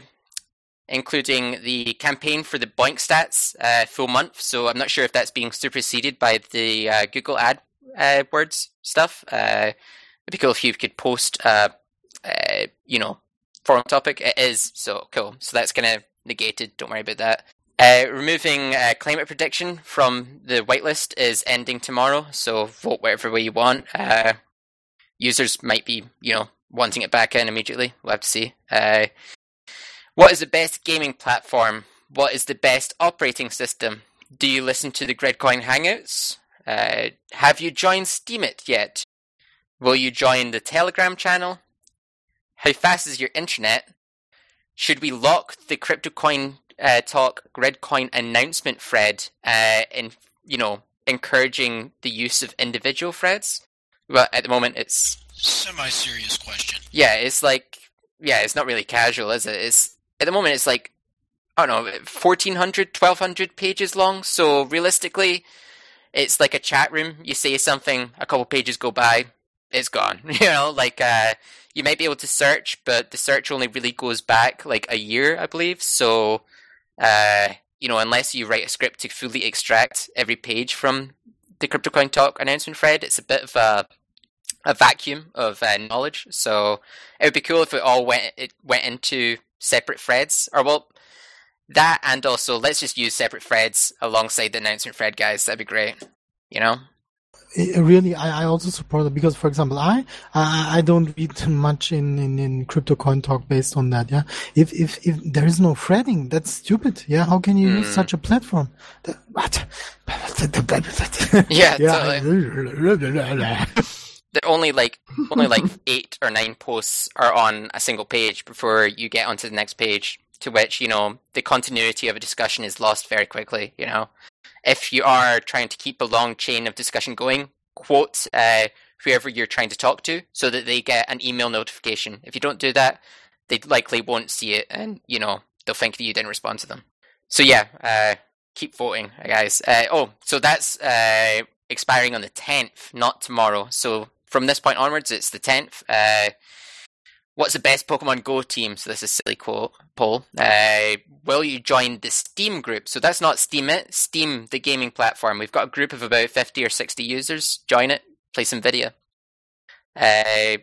including the campaign for the BOINCstats uh, full month. So I'm not sure if that's being superseded by the uh, Google Ad uh, stuff. Uh, it'd be cool if you could post, uh, you know, forum topic. It is so cool. So that's kind of negated. Don't worry about that. Uh, removing uh, climate prediction from the whitelist is ending tomorrow, so vote whatever way you want. Uh, users might be, you know, wanting it back in immediately. We'll have to see. Uh, what is the best gaming platform? What is the best operating system? Do you listen to the Gridcoin Hangouts? Uh, have you joined Steemit yet? Will you join the Telegram channel? How fast is your internet? Should we lock the CryptoCoin uh, Talk Gridcoin announcement thread uh, in, you know, encouraging the use of individual threads? Well, at the moment, it's Semi-serious question. yeah, it's like yeah, it's not really casual, is it? It's at the moment it's like I don't know, 1400, 1200 pages long. So realistically, it's like a chat room. You say something, a couple pages go by, it's gone. You know, like uh, you might be able to search, but the search only really goes back like a year, I believe. So, uh, you know, unless you write a script to fully extract every page from the CryptoCoin Talk announcement thread, it's a bit of a a vacuum of uh, knowledge. So it would be cool if it all went it went into separate threads, or well, that and also let's just use separate threads alongside the announcement thread, guys. That'd be great. You know. I- really I, I also support it because for example I I, I don't read much in, in, in crypto coin talk based on that yeah if if if there is no threading that's stupid yeah how can you use Mm. such a platform That- what Yeah, yeah That only like only like eight or nine posts are on a single page before you get onto the next page. To which you know the continuity of a discussion is lost very quickly. You know, if you are trying to keep a long chain of discussion going, quote uh, whoever you're trying to talk to so that they get an email notification. If you don't do that, they likely won't see it, and you know they'll think that you didn't respond to them. So yeah, uh, keep voting, guys. Uh, oh, so that's uh, expiring on the tenth, not tomorrow. So from this point onwards, it's the tenth. Uh, what's the best Pokemon Go team? So this is silly quote poll. Uh, will you join the Steam group? So that's not Steemit, Steam the gaming platform. We've got a group of about fifty or sixty users. Join it, play some video. Uh,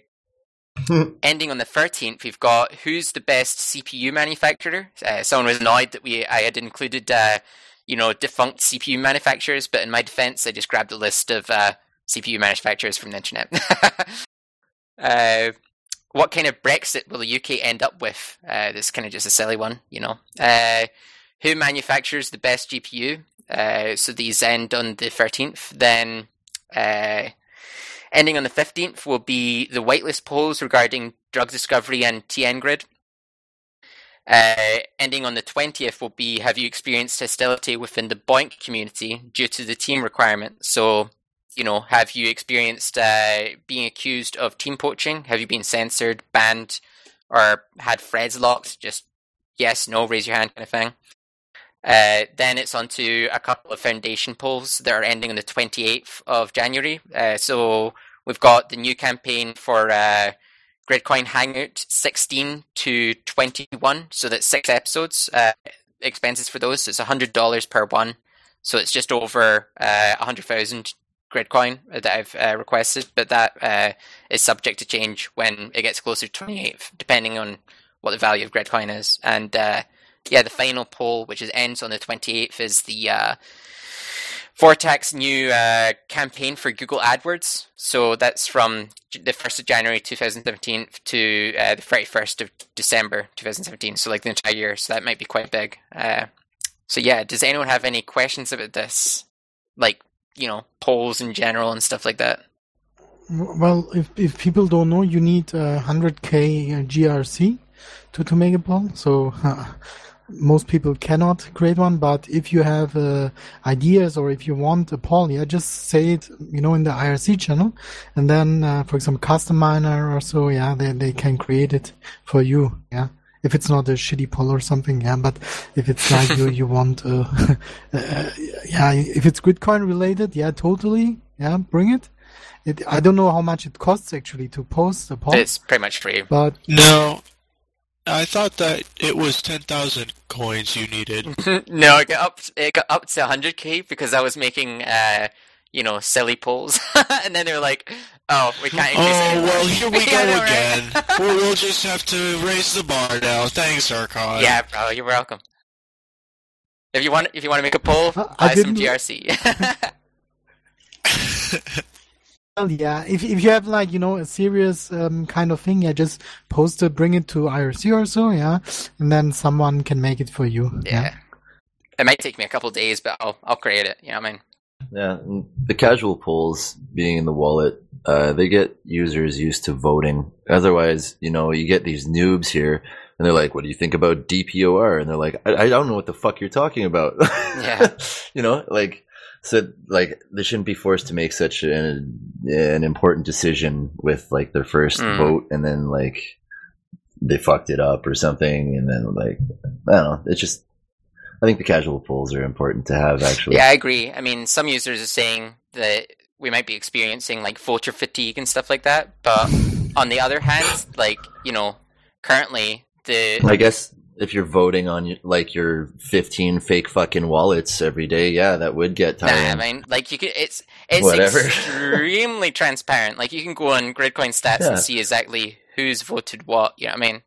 ending on the 13th, we've got who's the best CPU manufacturer. Uh, someone was annoyed that we I had included, uh, you know, defunct CPU manufacturers, but in my defense, I just grabbed a list of uh, CPU manufacturers from the internet. uh, what kind of Brexit will the UK end up with? Uh, this is kind of just a silly one, you know. Uh, who manufactures the best GPU? Uh, so these end on the 13th. Then uh, ending on the 15th will be the whitelist polls regarding drug discovery and TN-Grid. Uh, ending on the 20th will be have you experienced hostility within the BOINC community due to the team requirement? So, you know, have you experienced uh, being accused of team poaching? Have you been censored, banned, or had threads locked? Just yes, no, raise your hand kind of thing. Uh, then it's on to a couple of foundation polls that are ending on the 28th of January. Uh, so we've got the new campaign for uh, Gridcoin Hangout 16 to 21. So that's six episodes. Uh, expenses for those. So it's $100 per one. So it's just over uh, 100,000 Gridcoin that I've uh, requested. But that uh, is subject to change when it gets closer to 28th, depending on what the value of Gridcoin is. And uh, yeah, the final poll, which is ends on the 28th, is the uh, Vortex new uh, campaign for Google AdWords. So that's from the 1st of January 2017 to uh, the 31st of December 2017. So like the entire year. So that might be quite big. So yeah, does anyone have any questions about this? Like, you know, polls in general and stuff like that? Well, if if people don't know, you need uh, 100k GRC to to make a poll. So uh, most people cannot create one. But if you have uh, ideas or if you want a poll, yeah, just say it, you know, in the IRC channel, and then uh, for example, custom miner or so, yeah, they they can create it for you, yeah. If it's not a shitty poll or something, yeah, but if it's like you you want, uh, uh, yeah, if it's Gridcoin related, yeah, totally, yeah, bring it. It, I don't know how much it costs actually to post a poll, It's pretty much free. but No, I thought that it was 10,000 coins you needed. no, it got up. It got up to 100k because I was making, uh, you know, silly polls, and then they were like, "Oh, we can't. Oh, well, here we go Yeah, I know, right? again. well, we'll just have to raise the bar now. Thanks, Archon. Yeah, bro, you're welcome. If you want, if you want to make a poll, Uh, I buy some GRC. Well, yeah, if if you have like you know a serious um, kind of thing, yeah, just post it, bring it to IRC or so, yeah, and then someone can make it for you. yeah. It might take me a couple of days, but I'll I'll create it. You know what I mean? Yeah, the casual polls being in the wallet, uh, they get users used to voting. Otherwise, you know, you get these noobs here, and they're like, "What do you think about DPOR?" And they're like, "I, I don't know what the fuck you're talking about." Yeah. you know, like so, like they shouldn't be forced to make such an an important decision with like their first Mm. vote, and then like they fucked it up or something, and then like I don't know. It's just. I think the casual polls are important to have actually. Yeah, I agree. I mean, some users are saying that we might be experiencing like voter fatigue and stuff like that, but on the other hand, like you know, currently the I guess if you're voting on like your 15 fake fucking wallets every day, yeah, that would get Nah. I mean, like you could. It's it's Whatever. extremely transparent. Like you can go on Gridcoin stats Yeah. and see exactly who's voted what. You know what I mean?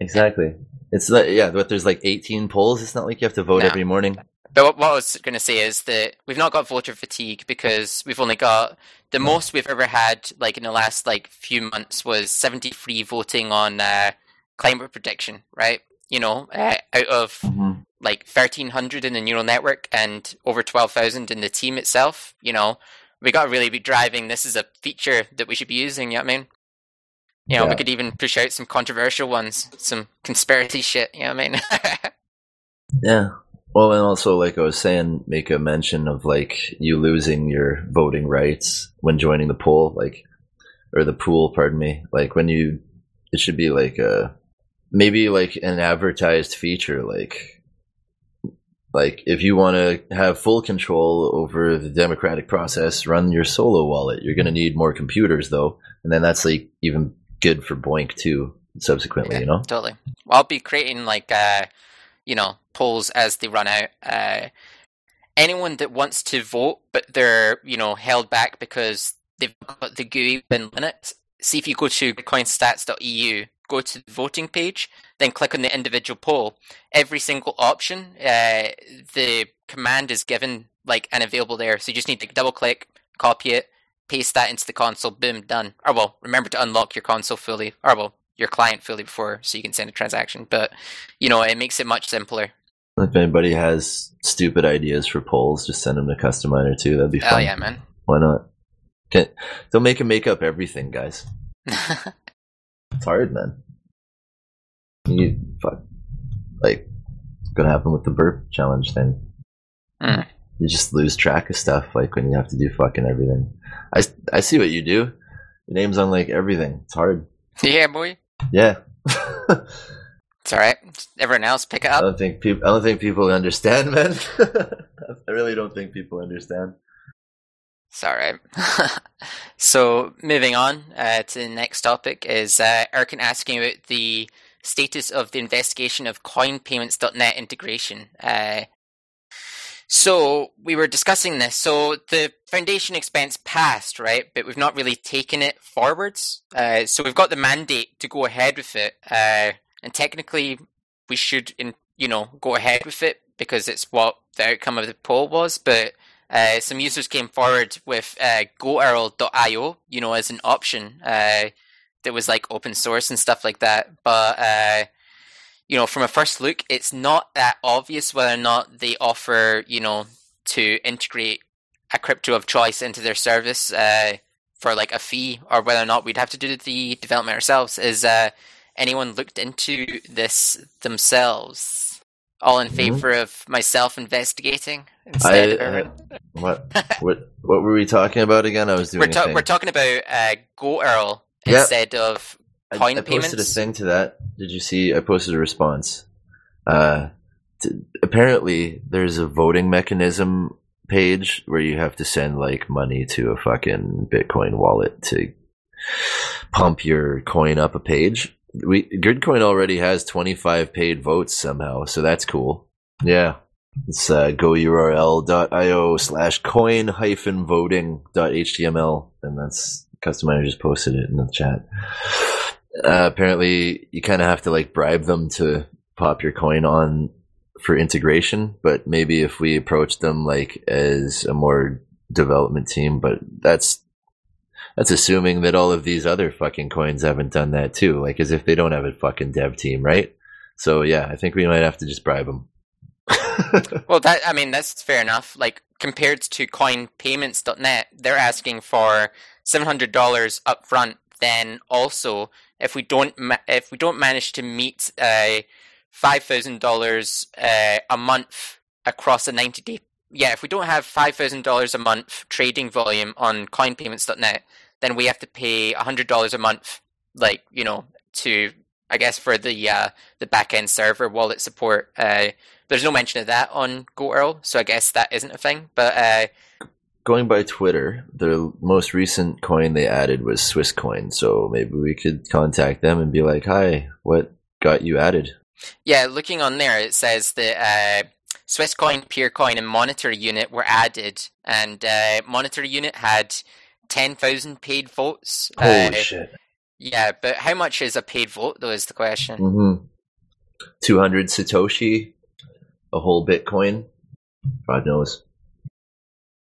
exactly. It's like yeah, but there's like 18 polls. It's not like you have to vote No. every morning. But what, what I was going to say is that we've not got voter fatigue because we've only got the most we've ever had, like in the last like few months, was seventy three voting on uh, climate prediction. Right? You know, uh, out of Mhm. like 1300 in the neural network and over 12,000 in the team itself, you know, we got to really be driving this is a feature that we should be using, you know what I mean? You know, we could even push out some controversial ones, some conspiracy shit, you know what I mean? Yeah. Well, and also like I was saying, make a mention of like you losing your voting rights when joining the poll, like or the pool, pardon me. Like when you, it should be like a maybe like an advertised feature, like like if you want to have full control over the democratic process, run your solo wallet. You're going to need more computers though, and then that's like even good for BOINC too. Subsequently, Yeah, you know. Totally. Well, I'll be creating like, uh, you know, polls as they run out. Uh, anyone that wants to vote, but they're, you know, held back because they've got the GUI in Linux, see if you go to coinstats.eu, go to the voting page, then click on the individual poll. Every single option, uh, the command is given like and available there. So you just need to double click, copy it, paste that into the console, boom, done. Or well, remember to unlock your console fully, or well, your client fully before so you can send a transaction. But you know, it makes it much simpler. If anybody has stupid ideas for polls, just send them to Custom Miner too. That'd be Hell fun. yeah, man. Why not? Can, don't make them make up everything, guys. It's hard, man. You fuck. Like, what's gonna happen with the burp challenge thing? Hmm. You just lose track of stuff, like when you have to do fucking everything. I, I see what you do. Your name's on like everything. It's hard. yeah, boy. Yeah. It's all right. Everyone else, pick it I up. don't think people. I don't think people understand, man. I really don't think people understand. It's all right. so, moving on uh, to the next topic is uh, Erkan asking about the status of the investigation of CoinPayments.net integration. Uh, so, we were discussing this. So, the foundation expense passed, right? But we've not really taken it forwards. Uh, so, we've got the mandate to go ahead with it. Uh, and technically, we should, in, you know, go ahead with it because it's what the outcome of the poll was. But uh, some users came forward with uh, GoUrl.io, you know, as an option uh, that was like open source and stuff like that. But uh, you know, from a first look, it's not that obvious whether or not they offer, you know, to integrate a crypto of choice into their service uh, for like a fee, or whether or not we'd have to do the development ourselves. Is uh, anyone looked into this themselves? All in Mhm. favor of myself investigating instead I, what what what were we talking about again? I was doing we're, ta- we're talking about uh, GoUrl Yeah. instead of I- coin I, posted payments. a thing to that. Did you see? I posted a response. Uh, t- apparently, there's a voting mechanism page where you have to send like money to a fucking Bitcoin wallet to pump your coin up a page. We Gridcoin already has 25 paid votes somehow, so that's cool. Yeah. It's uh, gourl.io slash coin hyphen voting dot html, and that's customizer just posted it in the chat. Uh, apparently, you kind of have to like bribe them to pop your coin on for integration, but maybe if we approach them like as a more development team, but that's that's assuming that all of these other fucking coins haven't done that too, like as if they don't have a fucking dev team, right? So yeah, I think we might have to just bribe them. Well, that I mean that's fair enough. Like compared to CoinPayments.net, they're asking for seven hundred dollars up front. Then also, if we don't ma- if we don't manage to meet uh, five thousand dollars uh, a month across a ninety day, yeah, if we don't have five thousand dollars a month trading volume on CoinPayments.net, then we have to pay hundred dollars a month, like you know, to I guess for the uh, the back end server wallet support. Uh, there's no mention of that on GoUrl, so I guess that isn't a thing. But uh, Going by Twitter, the most recent coin they added was Swiss coin, so maybe we could contact them and be like, "Hi, what got you added?" yeah, looking on there, it says that uh, Swisscoin, Peercoin, and Monetary Unit were added, and uh, Monetary Unit had ten thousand paid votes. Holy Uh, shit! Yeah, but how much is a paid vote though? Is the question. Mm-hmm. Two hundred Satoshi, a whole Bitcoin. God knows.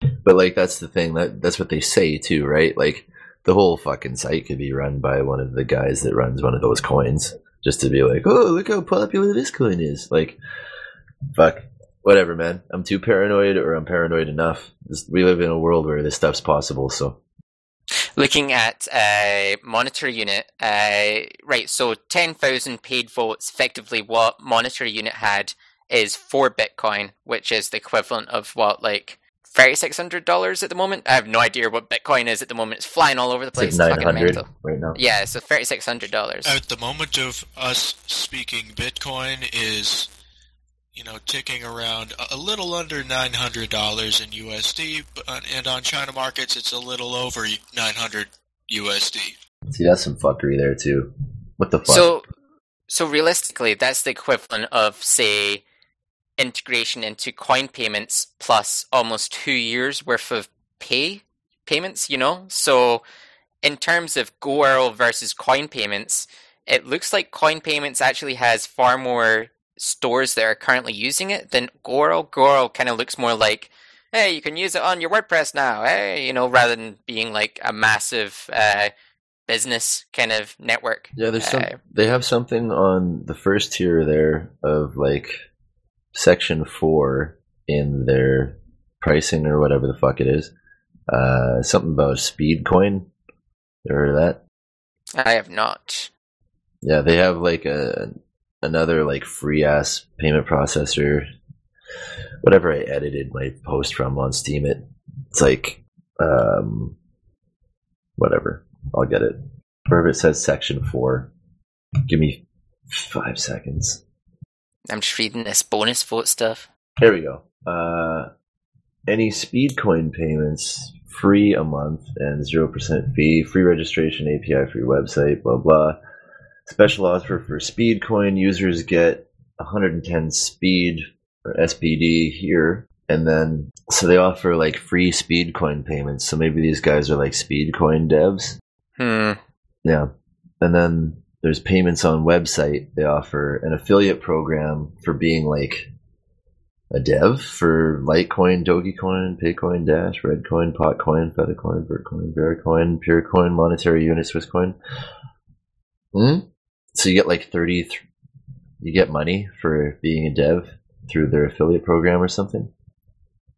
But like that's the thing that that's what they say too, right? Like the whole fucking site could be run by one of the guys that runs one of those coins, just to be like, oh, look how popular this coin is. Like, fuck, whatever, man. I'm too paranoid, or I'm paranoid enough. We live in a world where this stuff's possible, so Looking at uh, Monetary Unit, uh, right? So ten thousand paid votes. Effectively, what Monetary Unit had is four Bitcoin, which is the equivalent of what like thirty six hundred dollars at the moment. I have no idea what Bitcoin is at the moment. It's flying all over the place. It's nine fucking mental. right now. Yeah, so thirty six hundred dollars. At the moment of us speaking, Bitcoin is, you know, ticking around a- a little under nine hundred dollars in USD, but- uh, and on China markets, it's a little over nine hundred USD. See, that's some fuckery there too. What the fuck? So, so realistically, that's the equivalent of say integration into coin payments plus almost two years worth of pay payments. You know, so in terms of GoUrl versus coin payments, it looks like coin payments actually has far more stores that are currently using it than GoUrl. GoUrl kind of looks more like hey, you can use it on your WordPress now, hey, you know, rather than being like a massive uh, business kind of network. Yeah, there's some. Uh, They have something on the first tier there of like section four in their pricing or whatever the fuck it is. Uh, something about speed coin. You heard that? I have not. Yeah, they have like a another like free ass payment processor. Whatever I edited my post from on Steem, it it's like um, whatever. I'll get it. Wherever it says section four, give me five seconds. I'm just reading this bonus vote stuff. Here we go. Uh, any speed coin payments free a month and 0% fee, free registration, API, free website, blah, blah. Special offer for speed coin users get 110 speed or SPD here. And then, so they offer like free speed coin payments. So maybe these guys are like speed coin devs. Hmm. Yeah. And then there's payments on website. They offer an affiliate program for being like a dev for Litecoin, Dogecoin, Paycoin, Dash, ReddCoin, Potcoin, Feathercoin, Bitcoin, Vericoin, Purecoin, Monetary Unit, Swisscoin. Hmm? So you get like 30, th- you get money for being a dev through their affiliate program or something.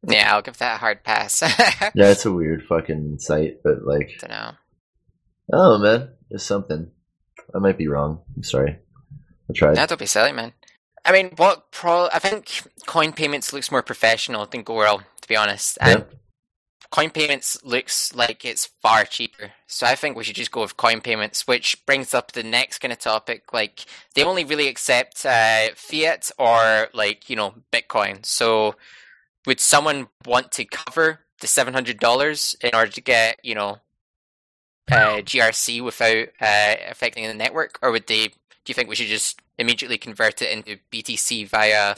Yeah, I'll give that a hard pass. Yeah, it's a weird fucking site, but like, i Don't know. oh man, there's something. I might be wrong. I'm sorry. I tried. That don't be silly, man. I mean, what pro? I think coin payments looks more professional than GoUrl, to be honest. And Yeah. coin payments looks like it's far cheaper. So I think we should just go with coin payments, which brings up the next kind of topic. Like they only really accept uh, fiat or like you know Bitcoin. So would someone want to cover the seven hundred dollars in order to get you know uh, GRC without uh, affecting the network, or would they? Do you think we should just immediately convert it into BTC via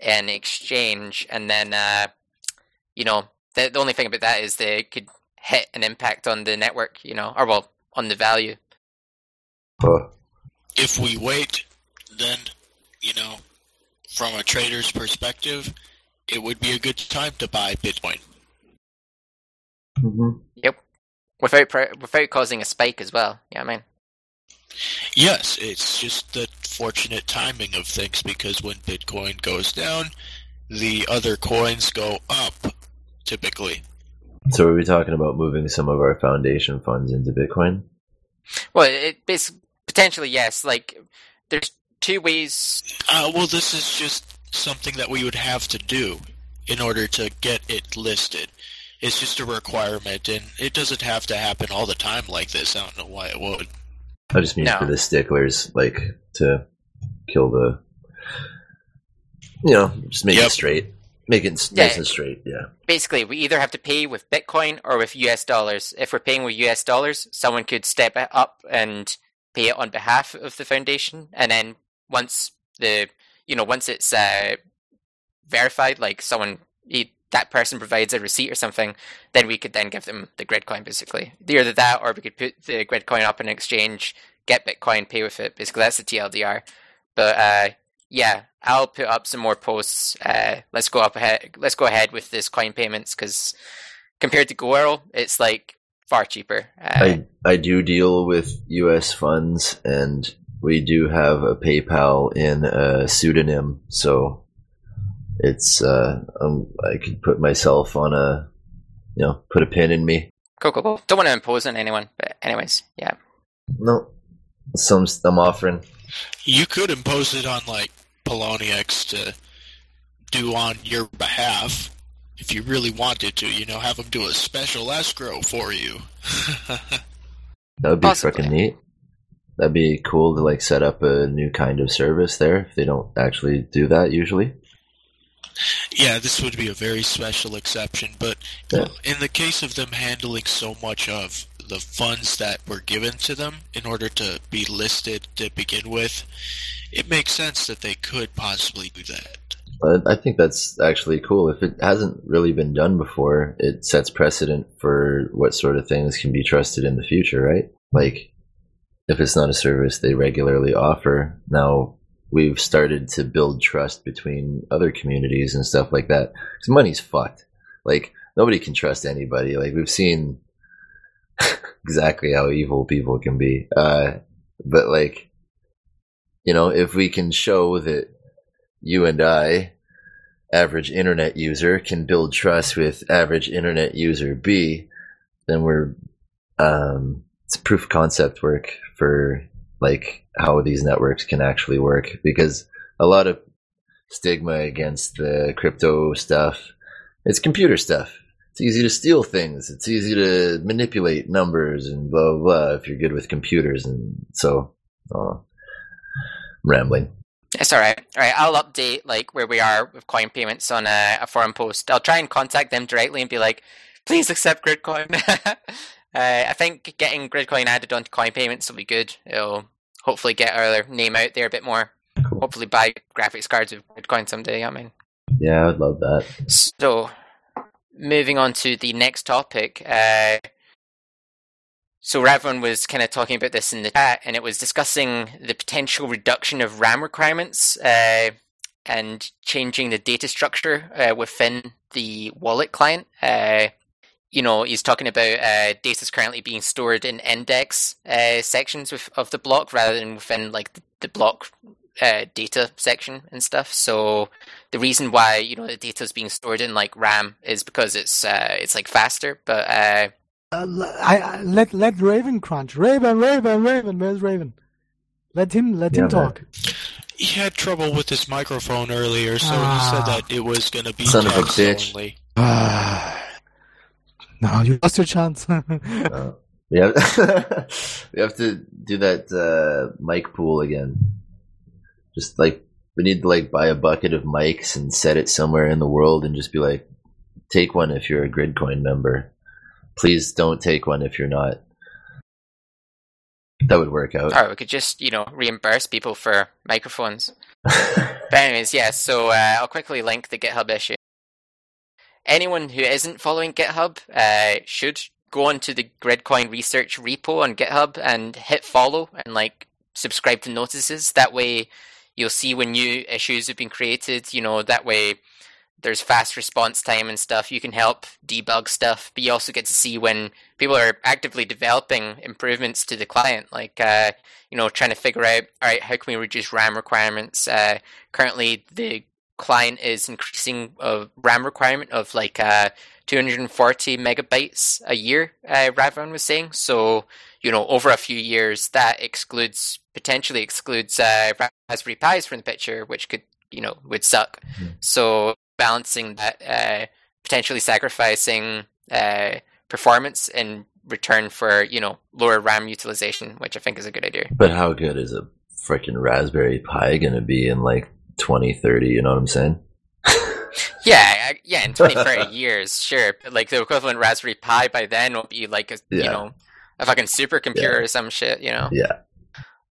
an exchange, and then uh, you know the the only thing about that is they could hit an impact on the network, you know, or well on the value. Oh, If we wait, then, you know, from a trader's perspective, it would be a good time to buy Bitcoin. mhm. Without pri- without causing a spike as well. Yeah, you know I mean, Yes, it's just the fortunate timing of things because when Bitcoin goes down, the other coins go up, typically. So are we talking about moving some of our foundation funds into Bitcoin? well, it basically potentially yes. Like, there's two ways. Uh, well, this is just something that we would have to do in order to get it listed. It's just a requirement, and it doesn't have to happen all the time like this. I don't know why it would. I just mean No. for the sticklers, like to kill the, you know, just make Yep. it straight, make it s- Yeah. nice and straight. Yeah. Basically, we either have to pay with Bitcoin or with US dollars. If we're paying with US dollars, someone could step it up and pay it on behalf of the foundation, and then once the you know once it's uh, verified, like someone he, that person provides a receipt or something, then we could then give them the grid coin. Basically, either that or we could put the grid coin up in exchange, get Bitcoin, pay with it. Basically, that's the TLDR. But uh, yeah, I'll put up some more posts. Uh, let's go up ahead. Let's go ahead with this coin payments because compared to GoUrl, it's like far cheaper. Uh, I I do deal with U.S. funds, and we do have a PayPal in a pseudonym, so it's uh, um, I could put myself on a, you know, put a pin in me. cool, cool, cool. Don't want to impose on anyone, but anyways, yeah. No, some I'm offering. You could impose it on like Poloniex to do on your behalf if you really wanted to. You know, have them do a special escrow for you. That would be Possibly. freaking neat. That'd be cool to like set up a new kind of service there if they don't actually do that usually. Yeah, this would be a very special exception, but Yeah. in the case of them handling so much of the funds that were given to them in order to be listed to begin with, it makes sense that they could possibly do that. I think that's actually cool. If it hasn't really been done before, it sets precedent for what sort of things can be trusted in the future, right? Like, if it's not a service they regularly offer, now we've started to build trust between other communities and stuff like that. Because money's fucked. Like, nobody can trust anybody. Like, we've seen exactly how evil people can be. Uh, but, like, you know, if we can show that you and I, average internet user, can build trust with average internet user B, then we're um, it's proof of concept work for like how these networks can actually work because a lot of stigma against the crypto stuff it's computer stuff it's easy to steal things it's easy to manipulate numbers and blah blah blah if you're good with computers and so uh, rambling It's all right. All right, I'll update like where we are with coin payments on a, a forum post. I'll try and contact them directly and be like, please accept Gridcoin. uh, I think getting Gridcoin added onto coin payments will be good. It'll hopefully get our name out there a bit more. Cool. Hopefully buy graphics cards with Gridcoin someday. I mean, yeah i'd love that so moving on to the next topic. Uh, so Ravon was kind of talking about this in the chat, and it was discussing the potential reduction of RAM requirements uh, and changing the data structure uh, within the wallet client. Uh, you know, he's talking about uh, data is currently being stored in index uh, sections with, of the block rather than within like the, the block uh, data section and stuff. So the reason why you know the data is being stored in like RAM is because it's uh, it's like faster, but uh, Uh, l- I, I- let let Raven crunch. Raven, Raven, Raven. Where's Raven? Let him let him Yeah, man. talk. He had trouble with his microphone earlier, so Ah. he said that it was gonna be Son of a text bitch. only. now you lost your chance. Uh, we have we have to do that uh, mic pool again. Just like we need to like buy a bucket of mics and set it somewhere in the world and just be like, take one if you're a Gridcoin member. Please don't take one if you're not. That would work out. Or we could just, you know, reimburse people for microphones. But anyways, yeah, so uh, I'll quickly link the GitHub issue. Anyone who isn't following GitHub uh, should go onto the Gridcoin research repo on GitHub and hit follow and like subscribe to notices. That way you'll see when new issues have been created, you know, that way there's fast response time and stuff. You can help debug stuff, but you also get to see when people are actively developing improvements to the client, like uh, you know, trying to figure out, all right, how can we reduce RAM requirements? Uh, currently, the client is increasing a RAM requirement of like uh, 240 megabytes a year. Uh, Ravon was saying, so you know, over a few years, that excludes potentially excludes uh, Raspberry Pis from the picture, which could you know would suck. So balancing that, uh, potentially sacrificing uh, performance in return for you know lower RAM utilization, which I think is a good idea. but how good is a freaking Raspberry Pi going to be in like 2030? You know what I'm saying? Yeah, yeah, in 20, 30 years, sure. But like the equivalent Raspberry Pi by then will be like a you know a fucking supercomputer or some shit, you know. Yeah.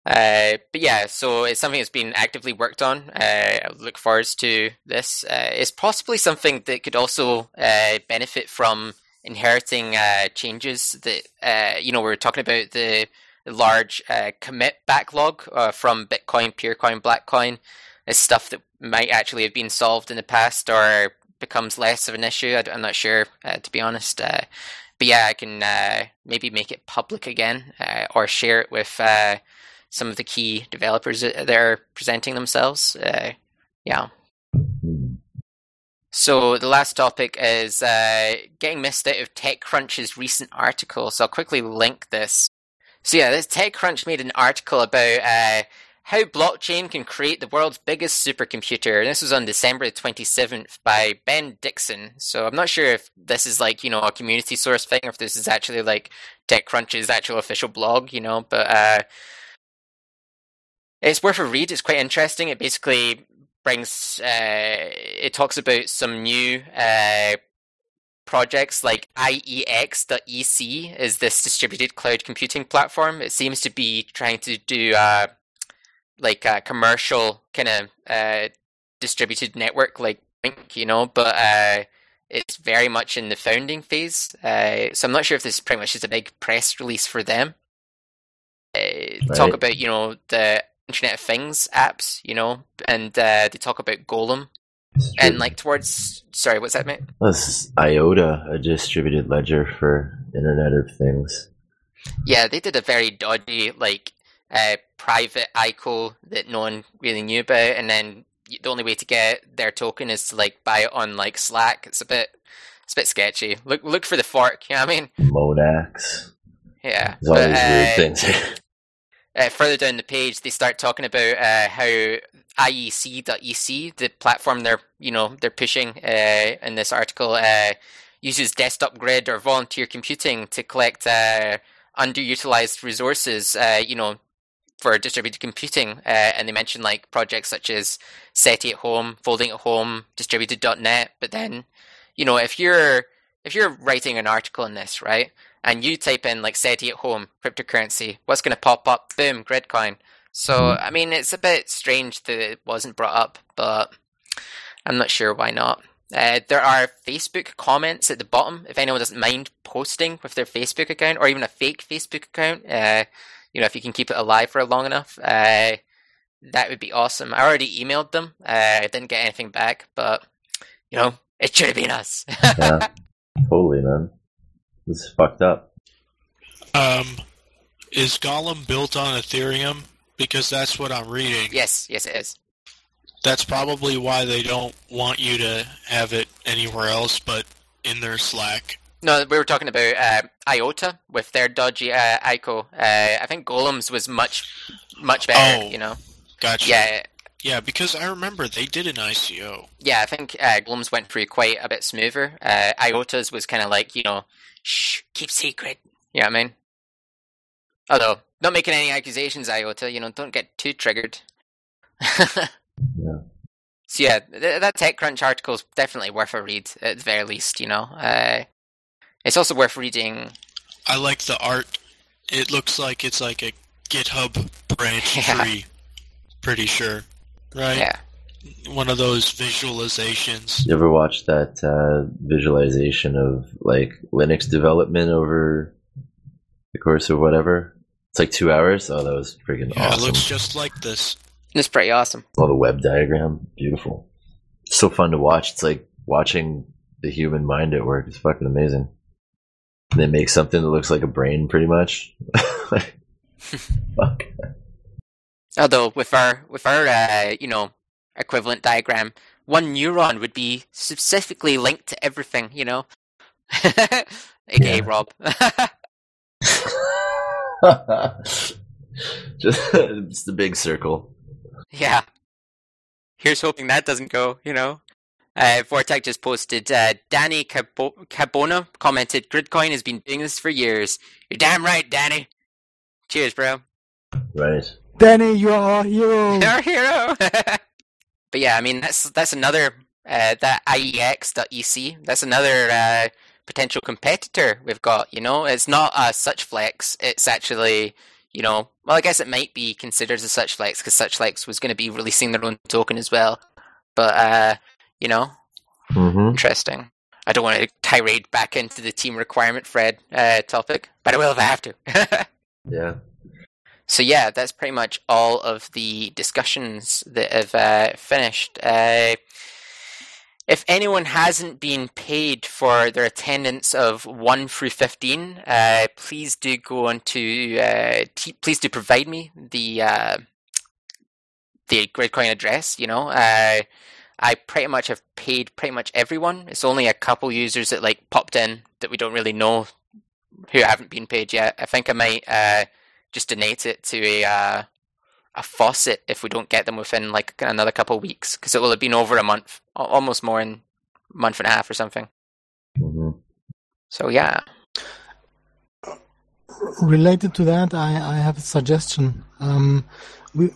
Uh, but yeah, so it's something that's been actively worked on. Uh, I look forward to this. Uh, it's possibly something that could also uh, benefit from inheriting uh, changes that uh, you know we were talking about the large uh, commit backlog uh, from Bitcoin, Purecoin, Blackcoin. Is stuff that might actually have been solved in the past or becomes less of an issue. I, am not sure, uh, to be honest. Uh, but yeah, I can uh, maybe make it public again uh, or share it with uh, some of the key developers that are presenting themselves. Uh, yeah. So the last topic is getting missed out of TechCrunch's recent article. So I'll quickly link this. So yeah, this TechCrunch made an article about how blockchain can create the world's biggest supercomputer. And this was on December 27th by Ben Dickson. So I'm not sure if this is like, you know, a community source thing or if this is actually like TechCrunch's actual official blog, you know, but uh, it's worth a read. It's quite interesting. It basically brings, uh, it talks about some new uh, projects like IEX.EC is this distributed cloud computing platform. It seems to be trying to do uh, like a commercial kind of uh, distributed network like Blink, you know, but uh, it's very much in the founding phase. Uh, so I'm not sure if this pretty much is a big press release for them. Uh, Talk about you know the Internet of Things apps, you know, and uh, they talk about Golem and like towards sorry, what's that mate? this is IOTA, a distributed ledger for Internet of Things. Yeah, they did a very dodgy, like, uh, private ICO that no one really knew about, and then the only way to get their token is to like buy it on like Slack. It's a bit, it's a bit sketchy. Look, look for the fork. You know what I mean? Monax. Yeah. There's all but, these uh, weird things. uh, further down the page, they start talking about uh, how IEX.EC, the platform they're you know they're pushing uh, in this article, uh, uses desktop grid or volunteer computing to collect uh, underutilized resources. Uh, you know. For distributed computing, uh, and they mentioned like projects such as SETI at home, folding at home, distributed.net. But then, you know, if you're if you're writing an article on this, right, and you type in like SETI at home cryptocurrency, what's going to pop up? Boom, Gridcoin. So I mean, it's a bit strange that it wasn't brought up, but I'm not sure why not. Uh, there are Facebook comments at the bottom if anyone doesn't mind posting with their Facebook account or even a fake Facebook account. Uh, you know, if you can keep it alive for long enough, uh, that would be awesome. I already emailed them. Uh, I didn't get anything back, but you know, it should have been us. yeah, totally, man. This is fucked up. Um, is Golem built on Ethereum? Because that's what I'm reading. yes, yes, it is. That's probably why they don't want you to have it anywhere else but in their Slack. No, we were talking about uh, IOTA with their dodgy uh, ICO. Uh, I think Golem's was much, much better. Oh. You know, Gotcha. yeah, Yeah, because I remember they did an ICO. yeah. I think uh, Golem's went through quite a bit smoother. Uh, IOTA's was kind of like you know, shh, keep secret. You know what I mean? Although, not making any accusations, IOTA. You know, don't get too triggered. Yeah. So yeah, th- that TechCrunch article is definitely worth a read at the very least. You know, uh, it's also worth reading. I like the art. It looks like it's like a GitHub branch Yeah. tree. Pretty sure. Right? Yeah, One of those visualizations. You ever watch that uh, visualization of like Linux development over the course of whatever? It's like two hours. Oh, that was freaking Yeah, awesome! it looks just like this. it's pretty awesome. Oh, the web diagram, beautiful. So fun to watch. It's like watching the human mind at work. It's fucking amazing. They make something that looks like a brain, pretty much. Fuck. Although with our with our uh, you know equivalent diagram, one neuron would be specifically linked to everything. You know, aka Yeah. Rob. Just it's the big circle. yeah. Here's hoping that doesn't go. You know. Uh, Vortac just posted. Uh, Danny Cabo- Cabona commented, "Gridcoin has been doing this for years. You're damn right, Danny. Cheers, bro. Right. Danny, you are our hero. You're our hero. but yeah, I mean that's that's another uh, that IEX.EC. That's another uh, potential competitor we've got. You know, it's not a such flex. It's actually you know, well, I guess it might be considered a such flex because such flex was going to be releasing their own token as well. But uh, you know, Mm-hmm. interesting. I don't want to tirade back into the team requirement Fred uh, topic, but I will if I have to. Yeah. So yeah, that's pretty much all of the discussions that have uh, finished. Uh, if anyone hasn't been paid for their attendance of one through fifteen, uh, please do go on to uh, t- please do provide me the uh, the Gridcoin address. You know, uh, I pretty much have paid pretty much everyone. It's only a couple users that like popped in that we don't really know who haven't been paid yet. I think I might uh, just donate it to a uh, a faucet if we don't get them within like another couple of weeks because it will have been over a month, almost more in a month and a half or something. hmm So yeah, Related to that, I, I have a suggestion. Um, we,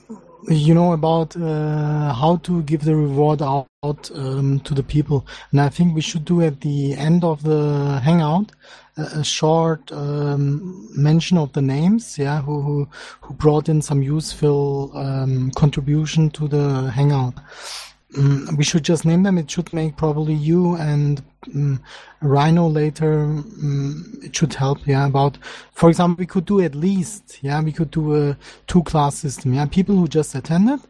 you know about uh, how to give the reward out um, to the people, and I think we should do at the end of the hangout a, a short um, mention of the names, yeah, who who, who brought in some useful um, contribution to the hangout. Mm, we should just name them. It should make probably you and mm, Rhino later. Mm, it should help. Yeah. About, for example, we could do at least. Yeah. We could do a two class system. Yeah. People who just attended,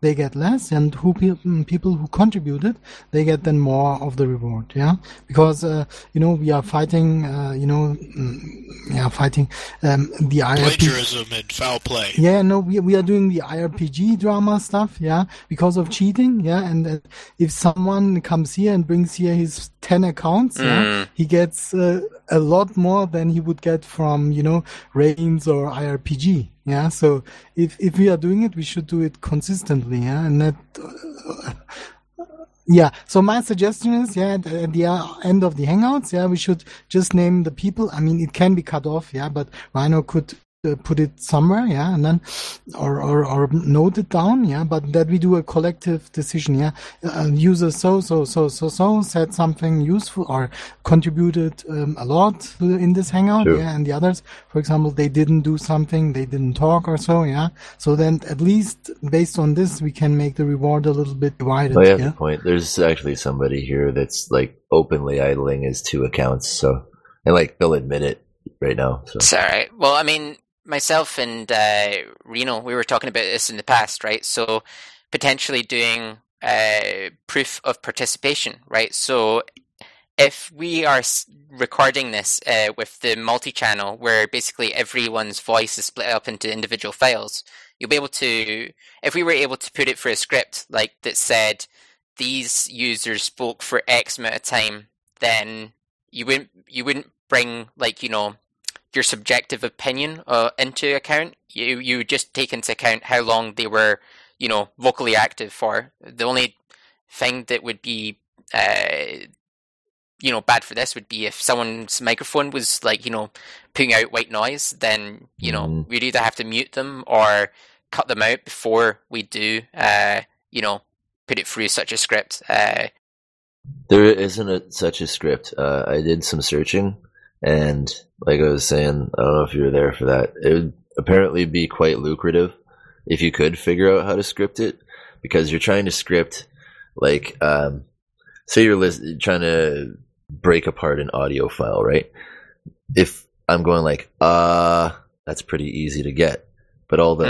they get less, and who pe- mm, people who contributed, they get then more of the reward. Yeah. Because uh, you know we are fighting. Uh, you know, mm, yeah, fighting um, the IRP. Plagiarism and foul play. Yeah, no, we we are doing the IRPG drama stuff, yeah, because of cheating, yeah, and uh, if someone comes here and brings here his ten accounts, yeah, Mm. he gets uh, a lot more than he would get from you know Reigns or IRPG, yeah. So if if we are doing it, we should do it consistently, yeah, and that. Uh, yeah, so my suggestion is, yeah, at, at the uh, end of the Hangouts, yeah, we should just name the people. I mean, it can be cut off, yeah, but Rhino could uh, put it somewhere, yeah, and then, or, or, or note it down, yeah, but that we do a collective decision, yeah. Uh, user so, so, so, so, so said something useful or contributed um, a lot to- in this Hangout, Sure. yeah, and the others, for example, they didn't do something, they didn't talk or so, yeah. So then at least based on this, we can make the reward a little bit divided, Oh, yeah, yeah. good point. There's actually somebody here that's like openly idling his two accounts. So, and like they'll admit it right now. So, It's all right. Well, I mean, myself and uh, Reno, we were talking about this in the past, right? So potentially doing uh, proof of participation, right? So if we are recording this uh, with the multi-channel, where basically everyone's voice is split up into individual files, you'll be able to, if we were able to put it through a script like that said these users spoke for X amount of time, then you wouldn't you wouldn't bring like you know your subjective opinion uh, into account. You you just take into account how long they were you know vocally active for. The only thing that would be uh, you know bad for this would be if someone's microphone was like you know putting out white noise. Then you know Mm. we'd either have to mute them or cut them out before we do uh, you know put it through such a script. Uh, There isn't a, such a script. Uh, I did some searching, and like I was saying, I don't know if you were there for that. It would apparently be quite lucrative if you could figure out how to script it, because you're trying to script, like, um, say you're lis- trying to break apart an audio file, right? If I'm going like, uh, that's pretty easy to get, but all the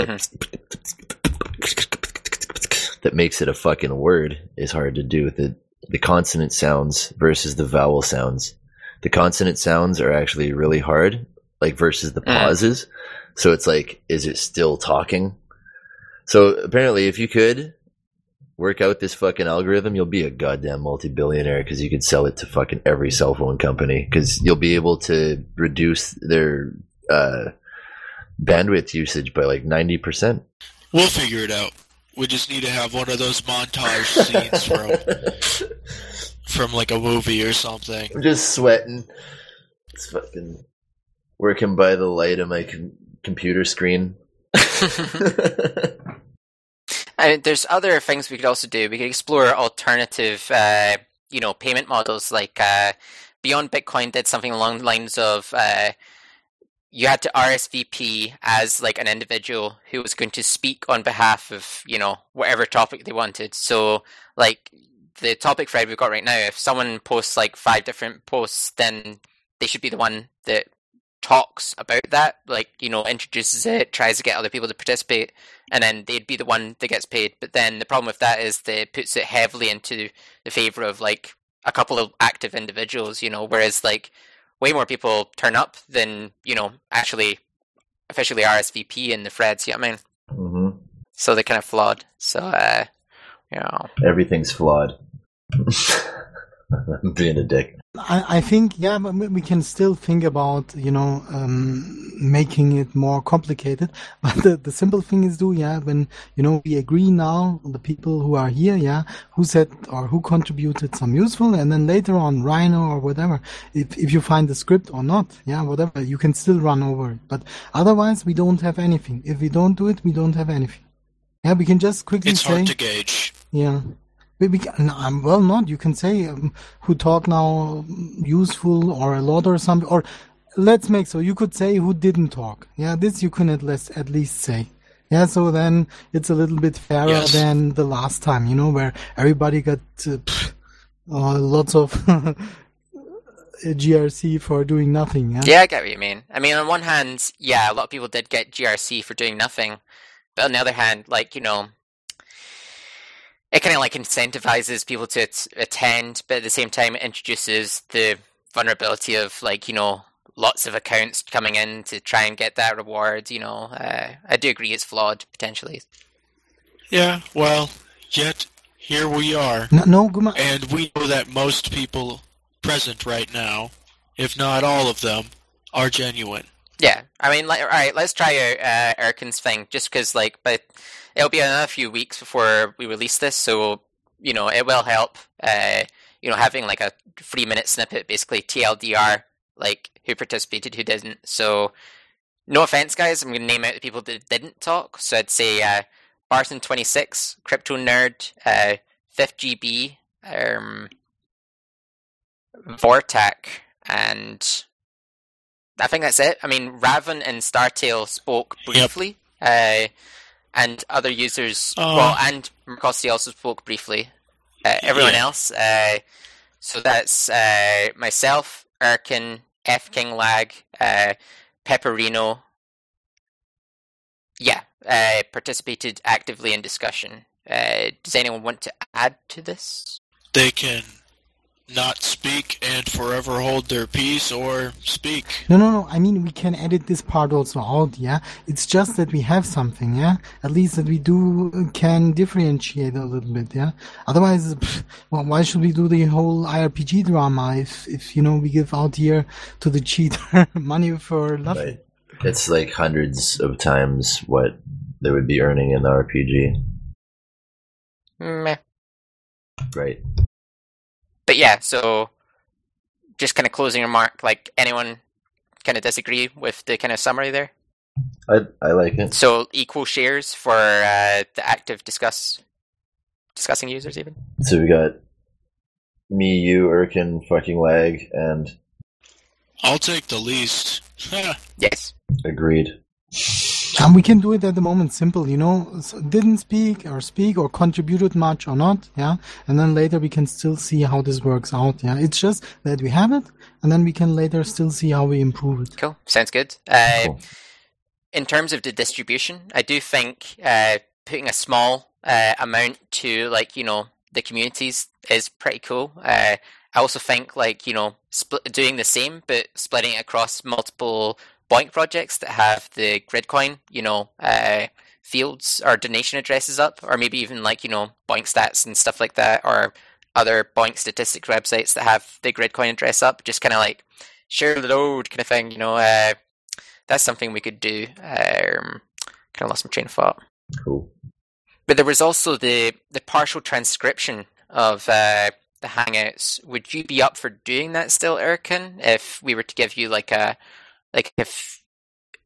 that makes it a fucking word is hard to do. With the the consonant sounds versus the vowel sounds. The consonant sounds are actually really hard, like versus the Mm. pauses. So it's like, is it still talking? So apparently, if you could work out this fucking algorithm, you'll be a goddamn multi-billionaire because you could sell it to fucking every cell phone company because you'll be able to reduce their uh, bandwidth usage by like ninety percent. We'll figure it out. We just need to have one of those montage scenes from from like a movie or something. I'm just sweating. It's fucking working by the light of my com- computer screen. I mean, there's other things we could also do. We could explore alternative, uh, you know, payment models. Like uh, Beyond Bitcoin did something along the lines of uh, you had to RSVP as like an individual who was going to speak on behalf of you know whatever topic they wanted. So like the topic thread we've got right now, if someone posts like five different posts, then they should be the one that talks about that, like you know, introduces it, tries to get other people to participate, and then they'd be the one that gets paid. But then the problem with that is that it puts it heavily into the favor of like a couple of active individuals, you know, whereas like way more people turn up than you know actually officially RSVP in the threads. You know what I mean? hmm So they're kind of flawed. So uh, you know, Everything's flawed. I'm being a dick. I, I think, yeah, but we we can still think about, you know, um, making it more complicated. But the, the simple thing is do, yeah, when, you know, we agree now, the people who are here, yeah, who said or who contributed some useful, and then later on, Rhino or whatever, if, if you find the script or not, yeah, whatever, you can still run over it. But otherwise, we don't have anything. If we don't do it, we don't have anything. Yeah, we can just quickly It's say. hard to gauge. Yeah. We, no, um, well, not. You can say um, who talk now useful or a lot or something. Or let's make so you could say who didn't talk. Yeah, this you can at least at least say. Yeah, so then it's a little bit fairer Yes. than the last time, you know, where everybody got uh, pff, uh, lots of GRC for doing nothing. Yeah. yeah, I get what you mean. I mean, on one hand, yeah, a lot of people did get GRC for doing nothing, but on the other hand, like you know, it kind of like incentivizes people to at- attend, but at the same time, it introduces the vulnerability of like you know lots of accounts coming in to try and get that reward. You know, uh, I do agree it's flawed potentially. Yeah, well, yet here we are. No, no Guma, And we know that most people present right now, if not all of them, are genuine. Yeah, I mean, like, all right, let's try out uh, Erkan's thing, just because, like, but it'll be another few weeks before we release this, so you know, it will help. Uh, you know, having like a three-minute snippet, basically TLDR, like who participated, who didn't. So, no offense, guys, I'm going to name out the people that didn't talk. So I'd say uh, Barton26, Crypto Nerd, uh, Fifth GB, um, Vortac, and I think that's it. I mean, Raven and Startail spoke briefly, uh, and other users, Oh. well, and Mercosti also spoke briefly. Uh, everyone Yeah. else, uh, so that's uh, myself, Erkan, F King Lag, uh, Pepperino. Yeah, uh, participated actively in discussion. Uh, does anyone want to add to this? They can not speak and forever hold their peace or speak. No, no, no. I mean, we can edit this part also out, yeah? It's just that we have something, yeah? At least that we do can differentiate a little bit, yeah? Otherwise, pff, well, why should we do the whole IRPG drama if, if, you know, we give out here to the cheater money for nothing? Right. It's like hundreds of times what they would be earning in the RPG. Meh. Right. But yeah, so just kind of closing remark, like anyone kind of disagree with the kind of summary there? I I like it. So equal shares for uh, the active discuss discussing users even. So we got me, you, Erkan, fucking lag, and I'll take the least. Yes. agreed. And we can do it at the moment simple, you know, s- didn't speak or speak or contributed much or not, yeah. And then later we can still see how this works out, yeah. It's just that we have it and then we can later still see how we improve it. Cool. Sounds good. Uh, Cool. in terms of the distribution, I do think uh, putting a small uh, amount to like you know the communities is pretty cool. Uh, I also think like you know split, doing the same but splitting it across multiple BOINC projects that have the Gridcoin, you know, uh, fields or donation addresses up, or maybe even like you know BOINCstats and stuff like that, or other BOINC statistics websites that have the Gridcoin address up. Just kind of like share the load kind of thing, you know. Uh, that's something we could do. Um, kind of lost my train of thought. Cool. But there was also the the partial transcription of uh, the Hangouts. Would you be up for doing that still, Erkan? If we were to give you like a like if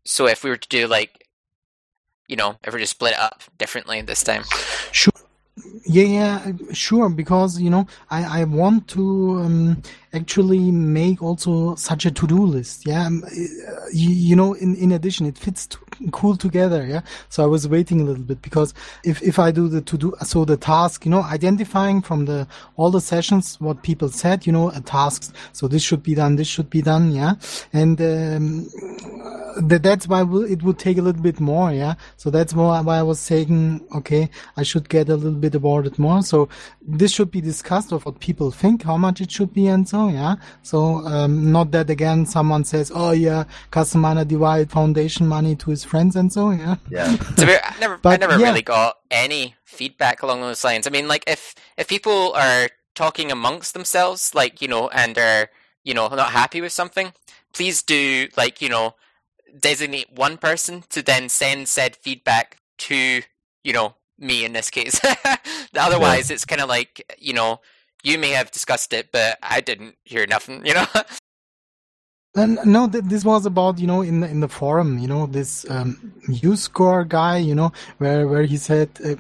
so, if we were to do like you know, if we just split it up differently this time. Sure. Yeah, yeah, sure. Because you know, I I want to um, actually make also such a to do list. Yeah, um, uh, you, you know, in in addition, it fits t- cool together. Yeah. So I was waiting a little bit because if if I do the to do, so the task, you know, identifying from the all the sessions what people said, you know, a tasks. So this should be done. This should be done. Yeah, and um, that that's why it would take a little bit more. Yeah. So that's more why I was saying, okay, I should get a little bit about it more. So this should be discussed of what people think, how much it should be, and so yeah. So um, not that again someone says, oh yeah, Casamana divide foundation money to his friends and so yeah. Yeah. So we- I never, I never yeah. really got any feedback along those lines. I mean, like if if people are talking amongst themselves, like you know, and are you know not happy with something, please do like you know designate one person to then send said feedback to you know me in this case. Otherwise, it's kind of like you know you may have discussed it, but I didn't hear nothing. You know. And no, th- this was about you know in the, in the forum, you know this um, U score guy, you know where where he said. Uh,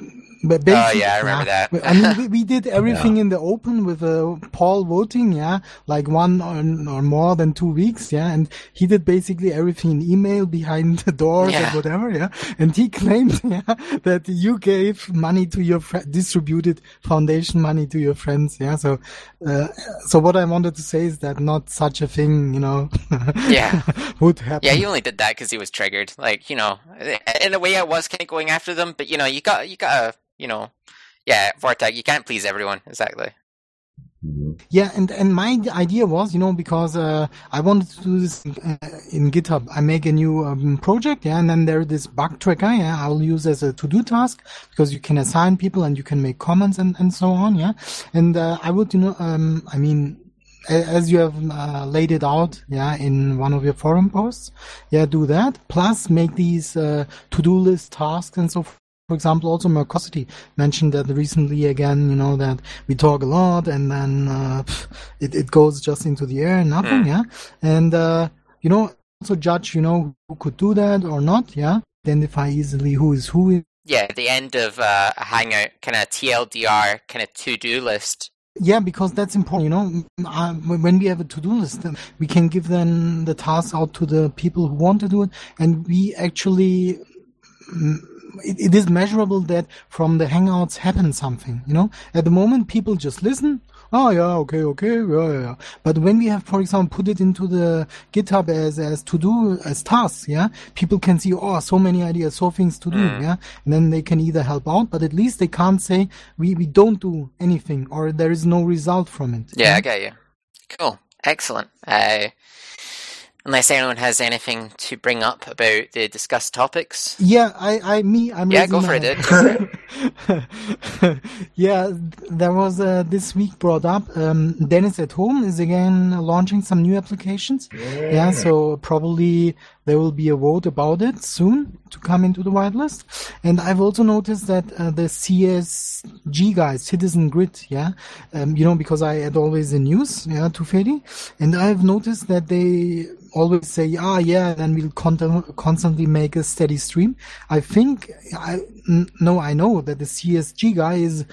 but Oh basically- yeah, I remember that. I mean, we, we did everything in the open with uh, Paul voting, yeah, like one or, or more than two weeks, yeah, and he did basically everything in email behind the doors Yeah. and whatever, yeah, and he claimed, yeah, that you gave money to your fr- distributed foundation money to your friends, yeah. So, uh, so what I wanted to say is that not such a thing, you know, Yeah. would happen. Yeah, he only did that because he was triggered. Like, you know, in a way, I was kind of going after them, but you know, you got, you gotta, you know, yeah, Vortac, you can't please everyone. Exactly. Yeah, and and my idea was, you know, because uh, I wanted to do this uh, in GitHub. I make a new um, project, yeah, and then there's this bug tracker, yeah, I'll use as a to-do task because you can assign people and you can make comments and and so on, yeah. And uh, I would, you know, um, I mean, as you have uh, laid it out, yeah, in one of your forum posts, yeah, do that. Plus, make these uh, to-do list tasks and so forth. For example, also Mercosity mentioned that recently again, you know, that we talk a lot and then uh, it, it goes just into the air and nothing, Mm. yeah. And, uh, you know, also judge, you know, who could do that or not, yeah. Identify easily who is who. Yeah, at the end of uh, a Hangout, kind of TLDR, kind of to-do list. Yeah, because that's important, you know. Uh, when when we have a to-do list, we can give then the tasks out to the people who want to do it, and we actually mm, it, it is measurable that from the hangouts happens something you know at the moment people just listen oh yeah, okay, okay, yeah, yeah, yeah. But when we have, for example, put it into the GitHub as as to do as tasks, yeah, people can see oh so many ideas, so things to do, Mm. yeah, and then they can either help out, but at least they can't say we we don't do anything or there is no result from it. Yeah, I get you. Cool. Excellent. Uh, unless anyone has anything to bring up about the discussed topics. Yeah, I, I, me, I'm. Yeah, go for my it, Go for yeah, there was uh, this week brought up. Um, Denis at home is again launching some new applications. Yeah, so probably there will be a vote about it soon to come into the whitelist. And I've also noticed that uh, the CSG guys, Citizen Grid, yeah, um, you know, because I had always the news, yeah, to Fedi, and I've noticed that they always say, ah, yeah, then we'll con- constantly make a steady stream. I think, I n- no, I know that the CSG guy is,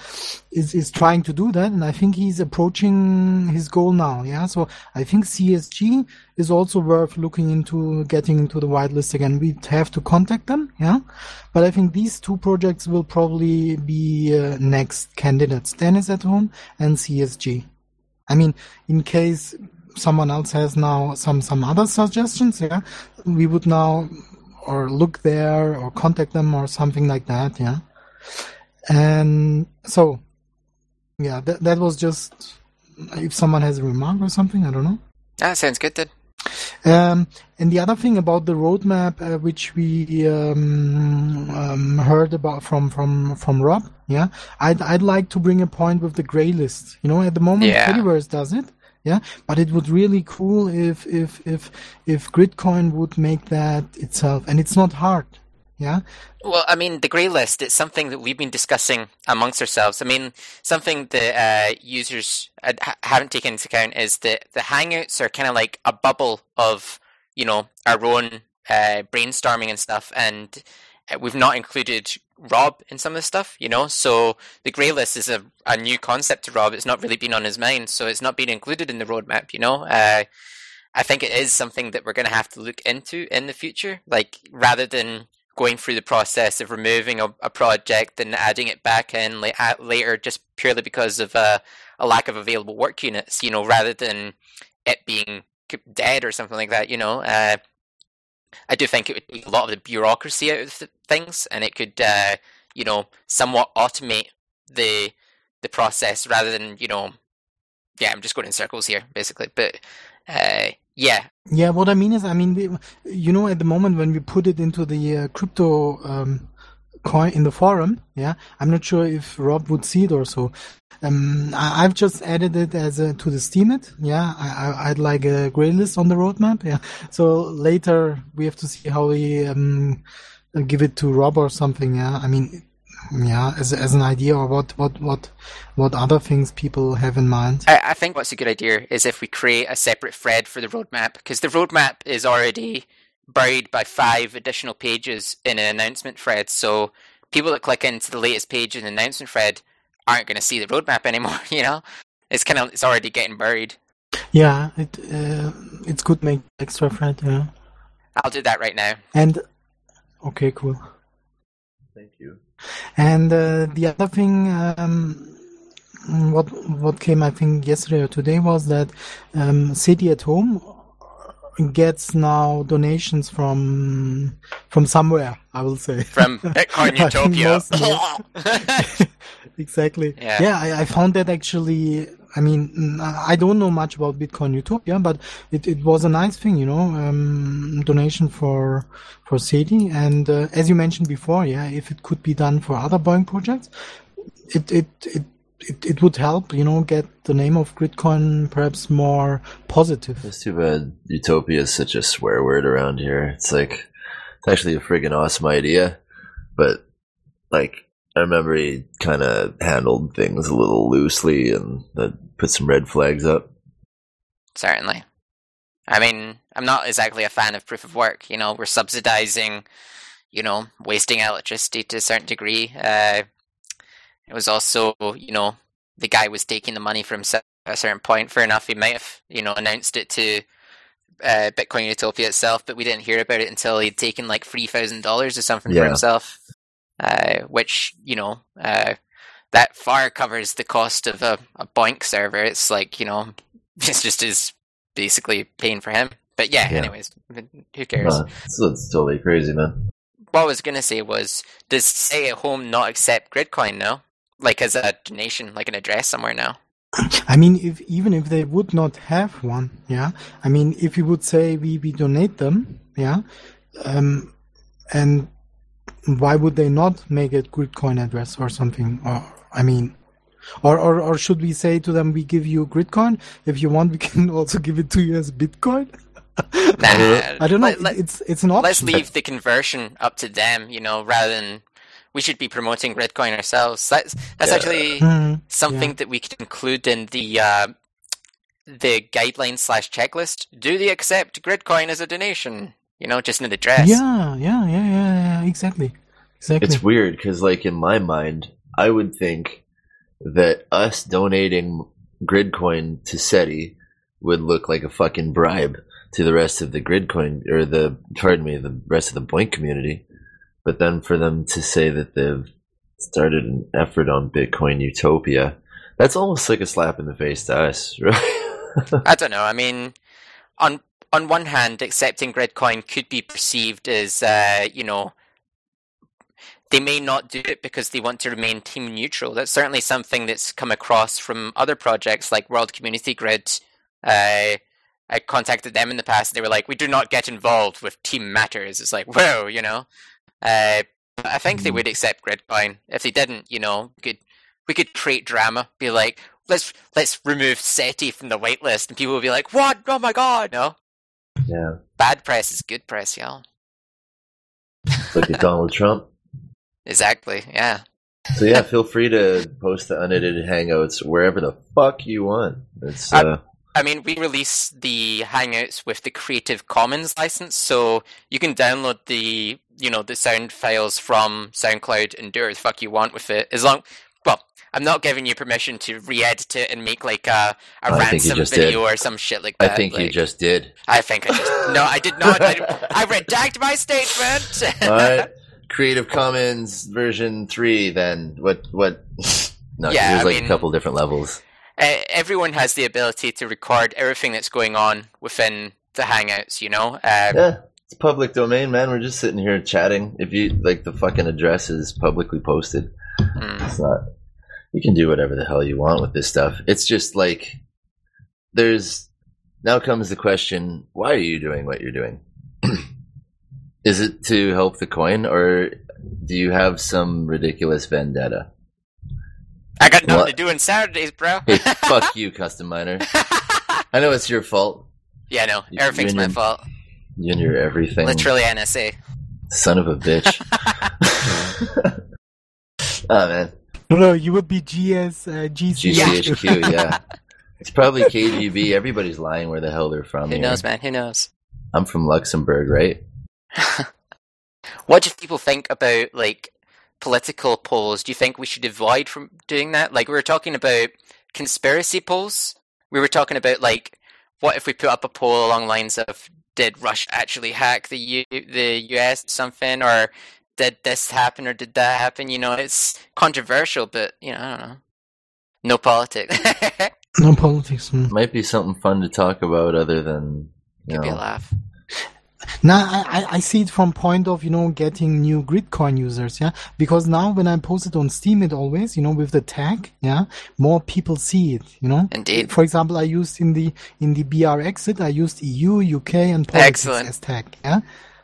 is, is trying to do that, and I think he's approaching his goal now, yeah, so I think CSG is also worth looking into getting into the whitelist again. We'd have to contact them, yeah, but I think these two projects will probably be uh, next candidates, Denis at home and CSG. I mean, in case someone else has now some some other suggestions, yeah, we would now or look there or contact them or something like that, yeah. And so, yeah, that that was just if someone has a remark or something, I don't know. That sounds good, dude. Um, and the other thing about the roadmap, uh, which we um, um, heard about from from from Rob, yeah, I'd I'd like to bring a point with the gray list. You know, at the moment, Yeah. Fediverse does it, yeah, but it would really cool if if if if Gridcoin would make that itself, and it's not hard, yeah. Well, I mean, the grey list, it's something that we've been discussing amongst ourselves. I mean, something that uh, users uh, haven't taken into account is that the Hangouts are kind of like a bubble of, you know, our own uh, brainstorming and stuff, and uh, we've not included Rob in some of the stuff, you know? So the grey list is a, a new concept to Rob. It's not really been on his mind, so it's not been included in the roadmap, you know? Uh, I think it is something that we're going to have to look into in the future, like rather than going through the process of removing a, a project and adding it back in la- later just purely because of uh, a lack of available work units, you know, rather than it being dead or something like that, you know. Uh, I do think it would take a lot of the bureaucracy out of th- things, and it could, uh, you know, somewhat automate the the process rather than, you know, yeah, I'm just going in circles here, basically. But uh, yeah, Yeah, what I mean is, I mean, we, you know, at the moment when we put it into the uh, crypto um, coin in the forum, yeah, I'm not sure if Rob would see it or so. Um, I, I've just added it as a, to the Steemit. Yeah, I, I'd like a gray list on the roadmap. Yeah, so later we have to see how we um, give it to Rob or something. Yeah, I mean, yeah, as as an idea or what what what what other things people have in mind. I, I think what's a good idea is if we create a separate thread for the roadmap, because the roadmap is already buried by five additional pages in an announcement thread. So people that click into the latest page in the announcement thread aren't going to see the roadmap anymore. You know, it's kind of it's already getting buried. Yeah, it uh, it's good make extra thread. Yeah. I'll do that right now. And okay, cool. Thank you. And uh, the other thing, um, what what came I think yesterday or today was that um, SETI@home gets now donations from from somewhere. I will say From Bitcoin Utopia. most exactly. Yeah. I, I found that actually. I mean, I I don't know much about Bitcoin Utopia, but it, it was a nice thing, you know, um, donation for for SETI. And uh, as you mentioned before, yeah, if it could be done for other BOINC projects, it it it. It, it would help, you know, get the name of Gridcoin perhaps more positive. It's too bad Utopia is such a swear word around here. It's like it's actually a friggin' awesome idea, but like I remember he kind of handled things a little loosely and that put some red flags up. Certainly. I mean, I'm not exactly a fan of proof of work. You know, we're subsidizing, you know, wasting electricity to a certain degree. Uh, it was also, you know, the guy was taking the money from himself at a certain point. Fair enough, he might have, you know, announced it to uh, Bitcoin Utopia itself, but we didn't hear about it until he'd taken like three thousand dollars or something for himself. Uh, which you know, uh, that far covers the cost of a, a BOINC server. It's like you know, it's just is basically paying for him. But yeah, Yeah. anyways, who cares? Uh, so it's totally crazy, man. What I was gonna say was, does SETI@home not accept Gridcoin now? Like as a donation, like an address somewhere now? I mean, if even if they would not have one, yeah. I mean, if you would say we, we donate them, yeah, um, and why would they not make a Gridcoin address or something? Or I mean, or, or or should we say to them, we give you Gridcoin. If you want, we can also give it to you as Bitcoin. Nah, I don't know. let- let- it's it's an option. Let's leave the conversion up to them, you know, rather than we should be promoting Gridcoin ourselves. That's that's Yeah. actually Hmm, something that we could include in the uh, the guideline slash checklist. Do they accept Gridcoin as a donation? You know, just an address. yeah, yeah, yeah, yeah, yeah, exactly, exactly. It's weird because, like, in my mind, I would think that us donating Gridcoin to SETI would look like a fucking bribe to the rest of the Gridcoin or the, pardon me, the rest of the BOINC community. But then for them to say that they've started an effort on Bitcoin Utopia, that's almost like a slap in the face to us, right? I don't know. I mean, on on one hand, accepting Gridcoin could be perceived as, uh, you know, they may not do it because they want to remain team neutral. That's certainly something that's come across from other projects like World Community Grid. Uh, I contacted them in the past. They were like, "We do not get involved with team matters." It's like, whoa, you know. Uh, I think they Mm. would accept Gridcoin. If they didn't, you know, we could we could create drama. Be like, let's let's remove SETI from the whitelist, and people will be like, "What? Oh my god!" No, yeah. bad press is good press, y'all. Look at Donald Trump. Exactly. Yeah. So yeah, feel free to post the unedited hangouts wherever the fuck you want. It's I- uh, I mean, we release the Hangouts with the Creative Commons license, so you can download the you know the sound files from SoundCloud and do whatever the fuck you want with it. As long, well, I'm not giving you permission to re-edit it and make like a, I ransom video did. or some shit like that. I think you just did. I think I just. No, I did not. I, I redact my statement. All right, Creative Commons version three. Then what? What? No, Yeah, there's I like mean- a couple different levels. Everyone has the ability to record everything that's going on within the Hangouts. You know. Uh, Yeah, it's public domain, man. We're just sitting here chatting. If you like, the fucking address is publicly posted. mm. It's not. You can do whatever the hell you want with this stuff. It's just like there's. Now comes the question: Why are you doing what you're doing? is it to help the coin, or do you have some ridiculous vendetta? I got nothing What? to do on Saturdays, bro. Hey, fuck you, custom miner. I know it's your fault. yeah, no, You- everything's you my your- fault. You and your everything. Literally NSA. Son of a bitch. oh man. no, no, you would be GS uh, GCHQ. GCHQ, yeah. It's probably KGB. Everybody's lying where the hell they're from. Who here. knows, man? Who knows? I'm from Luxembourg, right? What do people think about like political polls? Do you think we should avoid from doing that? Like we were talking about conspiracy polls. We were talking about like what if we put up a poll along lines of did Russia actually hack the U- the US or something or did this happen or did that happen? You know, it's controversial, but you know, I don't know. No politics. No politics. mm. Might be something fun to talk about other than you Could be a laugh. Now I, I- I see it from point of you know getting new Gridcoin users, yeah. Because now when I post it on Steem, it always you know with the tag, yeah, more people see it, you know. Indeed. For example, I used in the in the Brexit, I used EU, UK, and politics Excellent. as tag, yeah.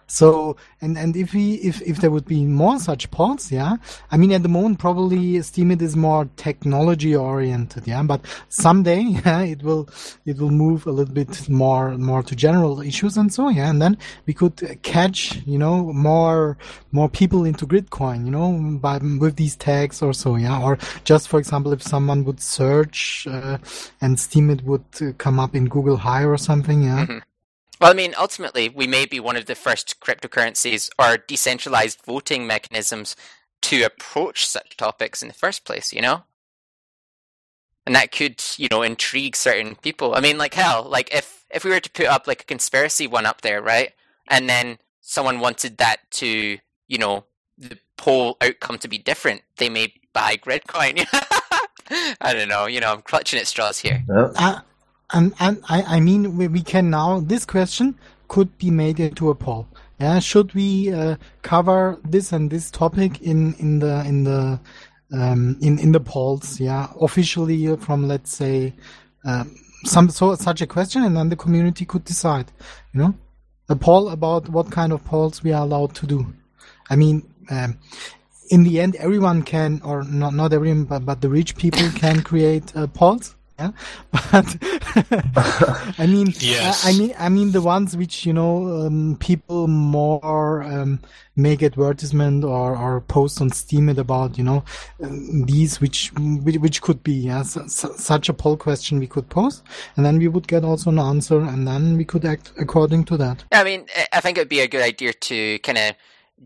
So and and if we if if there would be more such pods, yeah, I mean at the moment probably Steemit is more technology oriented, yeah, but someday yeah, it will it will move a little bit more more to general issues and so yeah, and then we could catch you know more more people into Gridcoin, you know, by with these tags or so, yeah, or just for example if someone would search uh, and Steemit would uh, come up in Google High or something, yeah. Mhm. Well, I mean, ultimately, we may be one of the first cryptocurrencies or decentralized voting mechanisms to approach such topics in the first place, you know? And that could, you know, intrigue certain people. I mean, like hell, like if if we were to put up like a conspiracy one up there, right? And then someone wanted that to, you know, the poll outcome to be different, they may buy Gridcoin. I don't know. You know, I'm clutching at straws here. No? Uh, and, and I, I mean, we, we can now, this question could be made into a poll. Yeah, should we uh, cover this and this topic in, in the, in the, um, in, in the polls? Yeah, officially from, let's say, um, some, so, such a question and then the community could decide, you know, a poll about what kind of polls we are allowed to do. I mean, um, in the end, everyone can, or not not everyone, but, but the rich people can create uh, polls. Yeah, but I mean, Yes. I, I mean, I mean the ones which you know um, people more um, make advertisement or, or post on Steemit about you know um, these which which, which could be yeah su- su- such a poll question we could post and then we would get also an answer and then we could act according to that. I mean, I- I think it'd be a good idea to kind of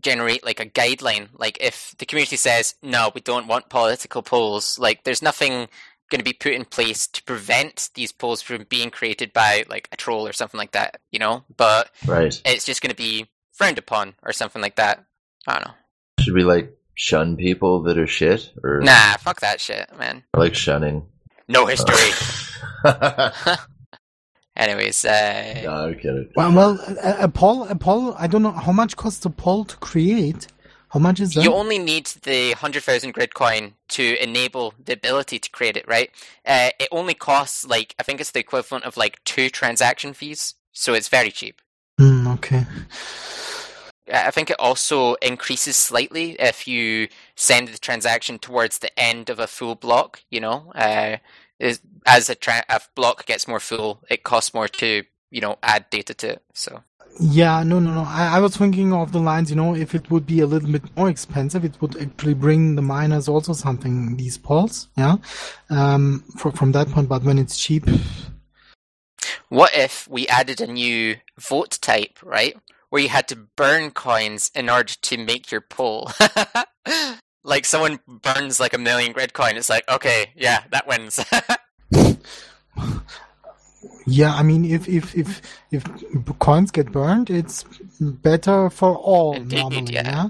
generate like a guideline. Like, if the community says no, we don't want political polls, like, there's nothing going to be put in place to prevent these polls from being created by like a troll or something like that. You know, but Right. it's just going to be frowned upon or something like that. I don't know. Should we like shun people that are shit, or Nah, fuck that shit, man. I like shunning? No history. no, Anyways, uh, I'm kidding. Well, well, a, a poll, a poll. I don't know how much costs a poll to create. How much is that? You only need the 100,000 Gridcoin to enable the ability to create it, right? Uh, it only costs, like, I think it's the equivalent of, like, two transaction fees, so it's very cheap. Hmm, okay. I think it also increases slightly if you send the transaction towards the end of a full block, you know? Uh, as a, tra- a block gets more full, it costs more to, you know, add data to it, so. Yeah, no, no, no. I, I was thinking of the lines, you know, if it would be a little bit more expensive, it would actually bring the miners also something, these polls, yeah, um, for, from that point. But when it's cheap, What if we added a new vote type, right? Where you had to burn coins in order to make your poll. like someone burns like a million Gridcoin, it's like, okay, yeah, that wins. yeah, I mean, if, if, if, if coins get burned, it's better for all Indeed, normally, yeah. yeah.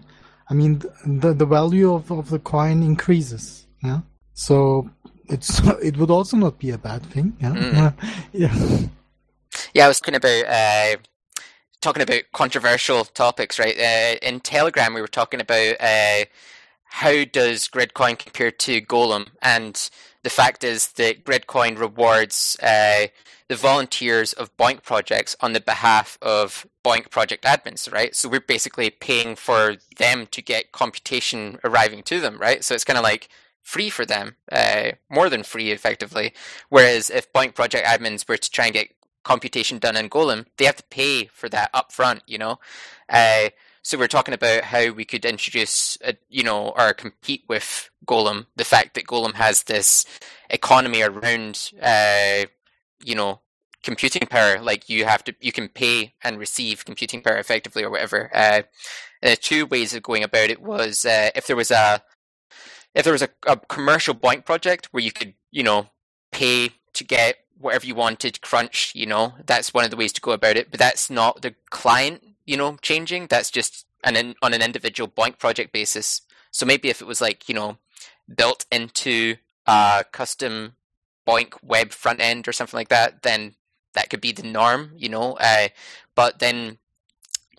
I mean, the, the value of, of the coin increases, yeah. So it's, it would also not be a bad thing, yeah. Mm. yeah. yeah, I was talking about uh, talking about controversial topics, right? Uh, in Telegram, we were talking about uh, how does Gridcoin compare to Golem, and the fact is that Gridcoin rewards uh, the volunteers of BOINC projects on the behalf of BOINC project admins, right? So we're basically paying for them to get computation arriving to them, right? So it's kind of like free for them, uh, more than free, effectively. Whereas if BOINC project admins were to try and get computation done in Golem, they have to pay for that upfront, you know. Uh, so we're talking about how we could introduce, a, you know, or compete with Golem. The fact that Golem has this economy around, uh, you know, computing power. Like you have to, you can pay and receive computing power effectively or whatever. Uh, uh, two ways of going about it was uh, if there was a if there was a, a commercial BOINC project where you could, you know, pay to get whatever you wanted, crunch, you know, that's one of the ways to go about it. But that's not the client, you know, changing. That's just an on an individual BOINC project basis. So maybe if it was like, you know, built into a custom BOINC web front end or something like that, then that could be the norm, you know. Uh, but then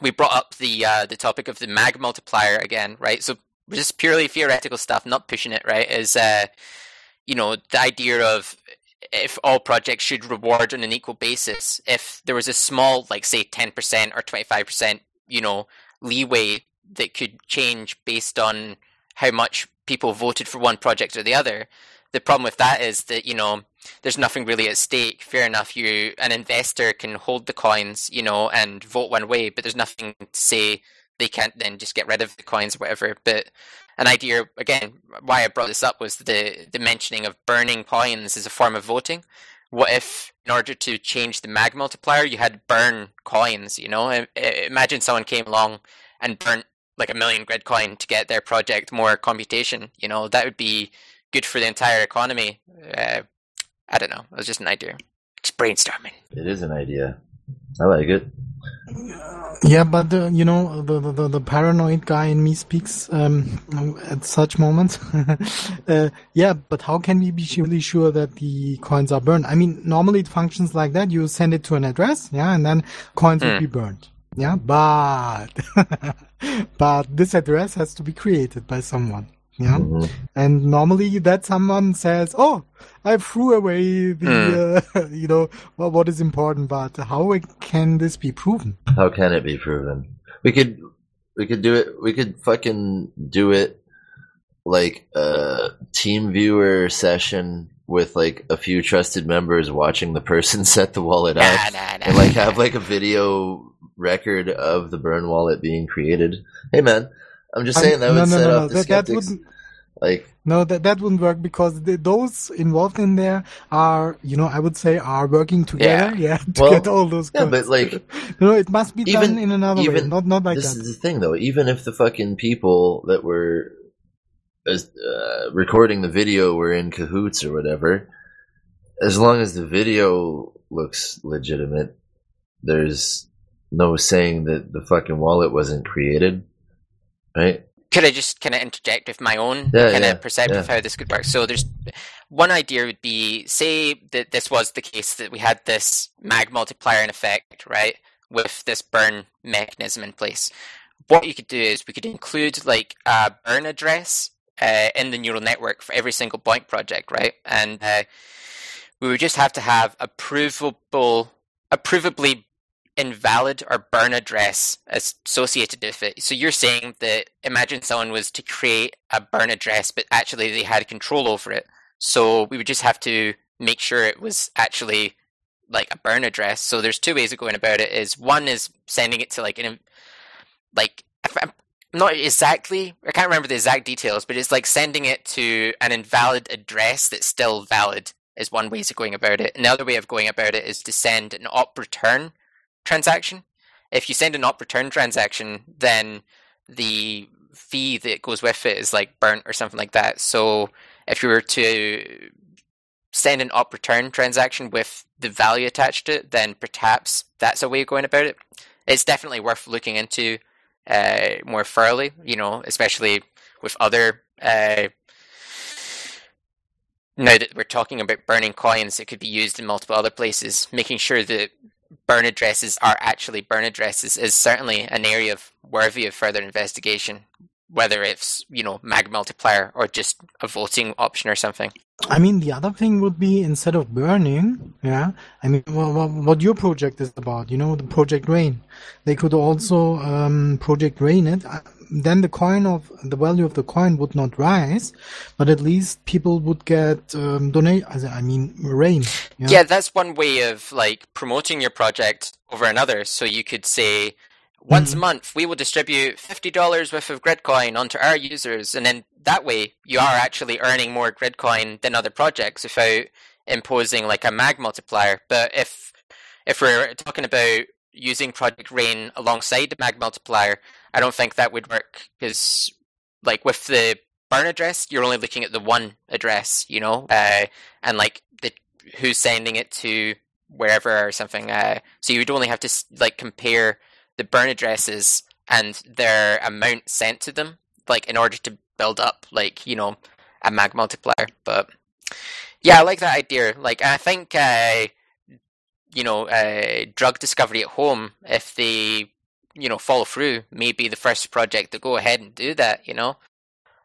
we brought up the uh, the topic of the mag multiplier again, right? So just purely theoretical stuff, not pushing it, right? Is uh, you know the idea of if all projects should reward on an equal basis. If there was a small, like say, ten percent or twenty five percent, you know, leeway that could change based on how much people voted for one project or the other. The problem with that is that you know there's nothing really at stake. Fair enough, you an investor can hold the coins, you know, and vote one way, but there's nothing to say they can't then just get rid of the coins or whatever. But an idea again, why I brought this up was the the mentioning of burning coins as a form of voting. What if, in order to change the mag multiplier, you had burn coins? You know, imagine someone came along and burnt like a million Gridcoin to get their project more computation. You know, that would be good for the entire economy. Uh, I don't know. It was just an idea. Just brainstorming. It is an idea. I like it. Yeah, but uh, you know the, the the paranoid guy in me speaks um, at such moments. uh, yeah, but how can we be really sure that the coins are burned? I mean, normally it functions like that. You send it to an address, yeah, and then coins will Hmm. be burned. Yeah, but but this address has to be created by someone. Yeah, Mhm. and normally that someone says, "Oh, I threw away the uh, you know what what is important." But how can this be proven? How can it be proven? We could, we could do it. We could fucking do it like a TeamViewer session with like a few trusted members watching the person set the wallet Nah, up, nah, nah. and like have like a video record of the burn wallet being created. Hey man, I'm just saying that Um, would set up the that, that skeptics. wouldn't like, no that that wouldn't work because the, those involved in there are you know I would say are working together yeah, yeah to Well, get all those yeah, but like, no it must be even- done in another way even not not like this that. is the thing though. Even if the fucking people that were uh, recording the video were in cahoots or whatever as long as the video looks legitimate there's no saying that the fucking wallet wasn't created right could I just kind of interject with my own Yeah, kind yeah, of perception of how this could work? So there's one idea would be say that this was the case that we had this mag multiplier in effect, right, with this burn mechanism in place. What you could do is we could include like a burn address uh, in the neural network for every single BOINC project, right, and uh, we would just have to have a provable, a provably invalid or burn address associated with it. So you're saying that imagine someone was to create a burn address, but actually they had control over it. So we would just have to make sure it was actually like a burn address. So there's two ways of going about it. Is one is sending it to like an like I'm not exactly I can't remember the exact details, but it's like sending it to an invalid address that's still valid is one way of going about it. Another way of going about it is to send an op return transaction. If you send an op return transaction, then the fee that goes with it is like burnt or something like that. So if you were to send an op return transaction with the value attached to it, then perhaps that's a way of going about it. It's definitely worth looking into uh, more thoroughly, you know, especially with other. Uh, now that we're talking about burning coins, it could be used in multiple other places. Making sure that burn addresses are actually burn addresses is certainly an area of worthy of further investigation. Whether it's you know mag multiplier or just a voting option or something. I mean, the other thing would be instead of burning, yeah. I mean, well, well, what your project is about, you know, the Project Rain. They could also um, Project Rain it. Then the coin of the value of the coin would not rise, but at least people would get um, donate. I mean, rain. Yeah. Yeah, that's one way of like promoting your project over another. So you could say, once a Mhm. month we will distribute fifty dollars worth of Gridcoin onto our users, and then that way you are actually earning more Gridcoin than other projects without imposing like a mag multiplier. But if if we're talking about using Project Rain alongside the mag multiplier, I don't think that would work because like with the burn address, you're only looking at the one address, you know, uh, and like the who's sending it to wherever or something. Uh, so you would only have to like compare the burn addresses and their amount sent to them, like in order to build up like you know a mag multiplier. But yeah, I like that idea. Like I think uh, you know uh, drug discovery at home, if they you know follow through, may be the first project to go ahead and do that. You know,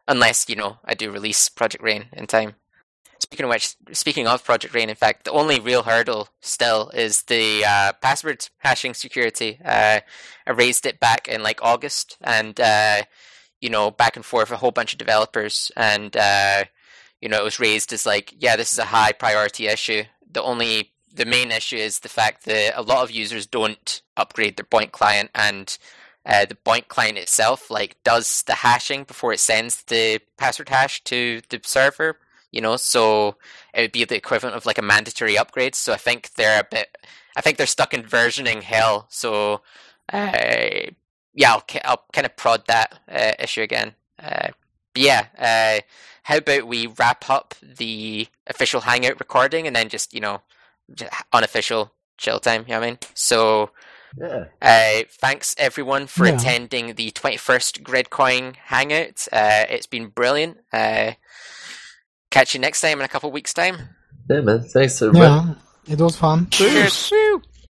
unless you know I do release Project Rain in time. Speaking of which, speaking of Project Rain, in fact, the only real hurdle still is the uh, password hashing security. Uh, I raised it back in like August, and uh, you know, back and forth a whole bunch of developers, and uh, you know, it was raised as like, yeah, this is a high priority issue. The only, the main issue is the fact that a lot of users don't upgrade their BOINC client, and uh, the BOINC client itself like does the hashing before it sends the password hash to the server you know? So it would be the equivalent of like a mandatory upgrade. So i think they're a bit i think they're stuck in versioning hell. So uh, yeah i'll, I'll kind of prod that uh, issue again. Uh, yeah uh, how about we wrap up the official hangout recording and then just you know unofficial chill time. You know what I mean? So, Yeah. uh, thanks everyone for Yeah. attending the 21st Gridcoin Hangout. Uh, it's been brilliant. Uh, catch you next time in a couple weeks' time. Yeah, man. Thanks, everybody. Yeah, it was fun. Cheers. Woo.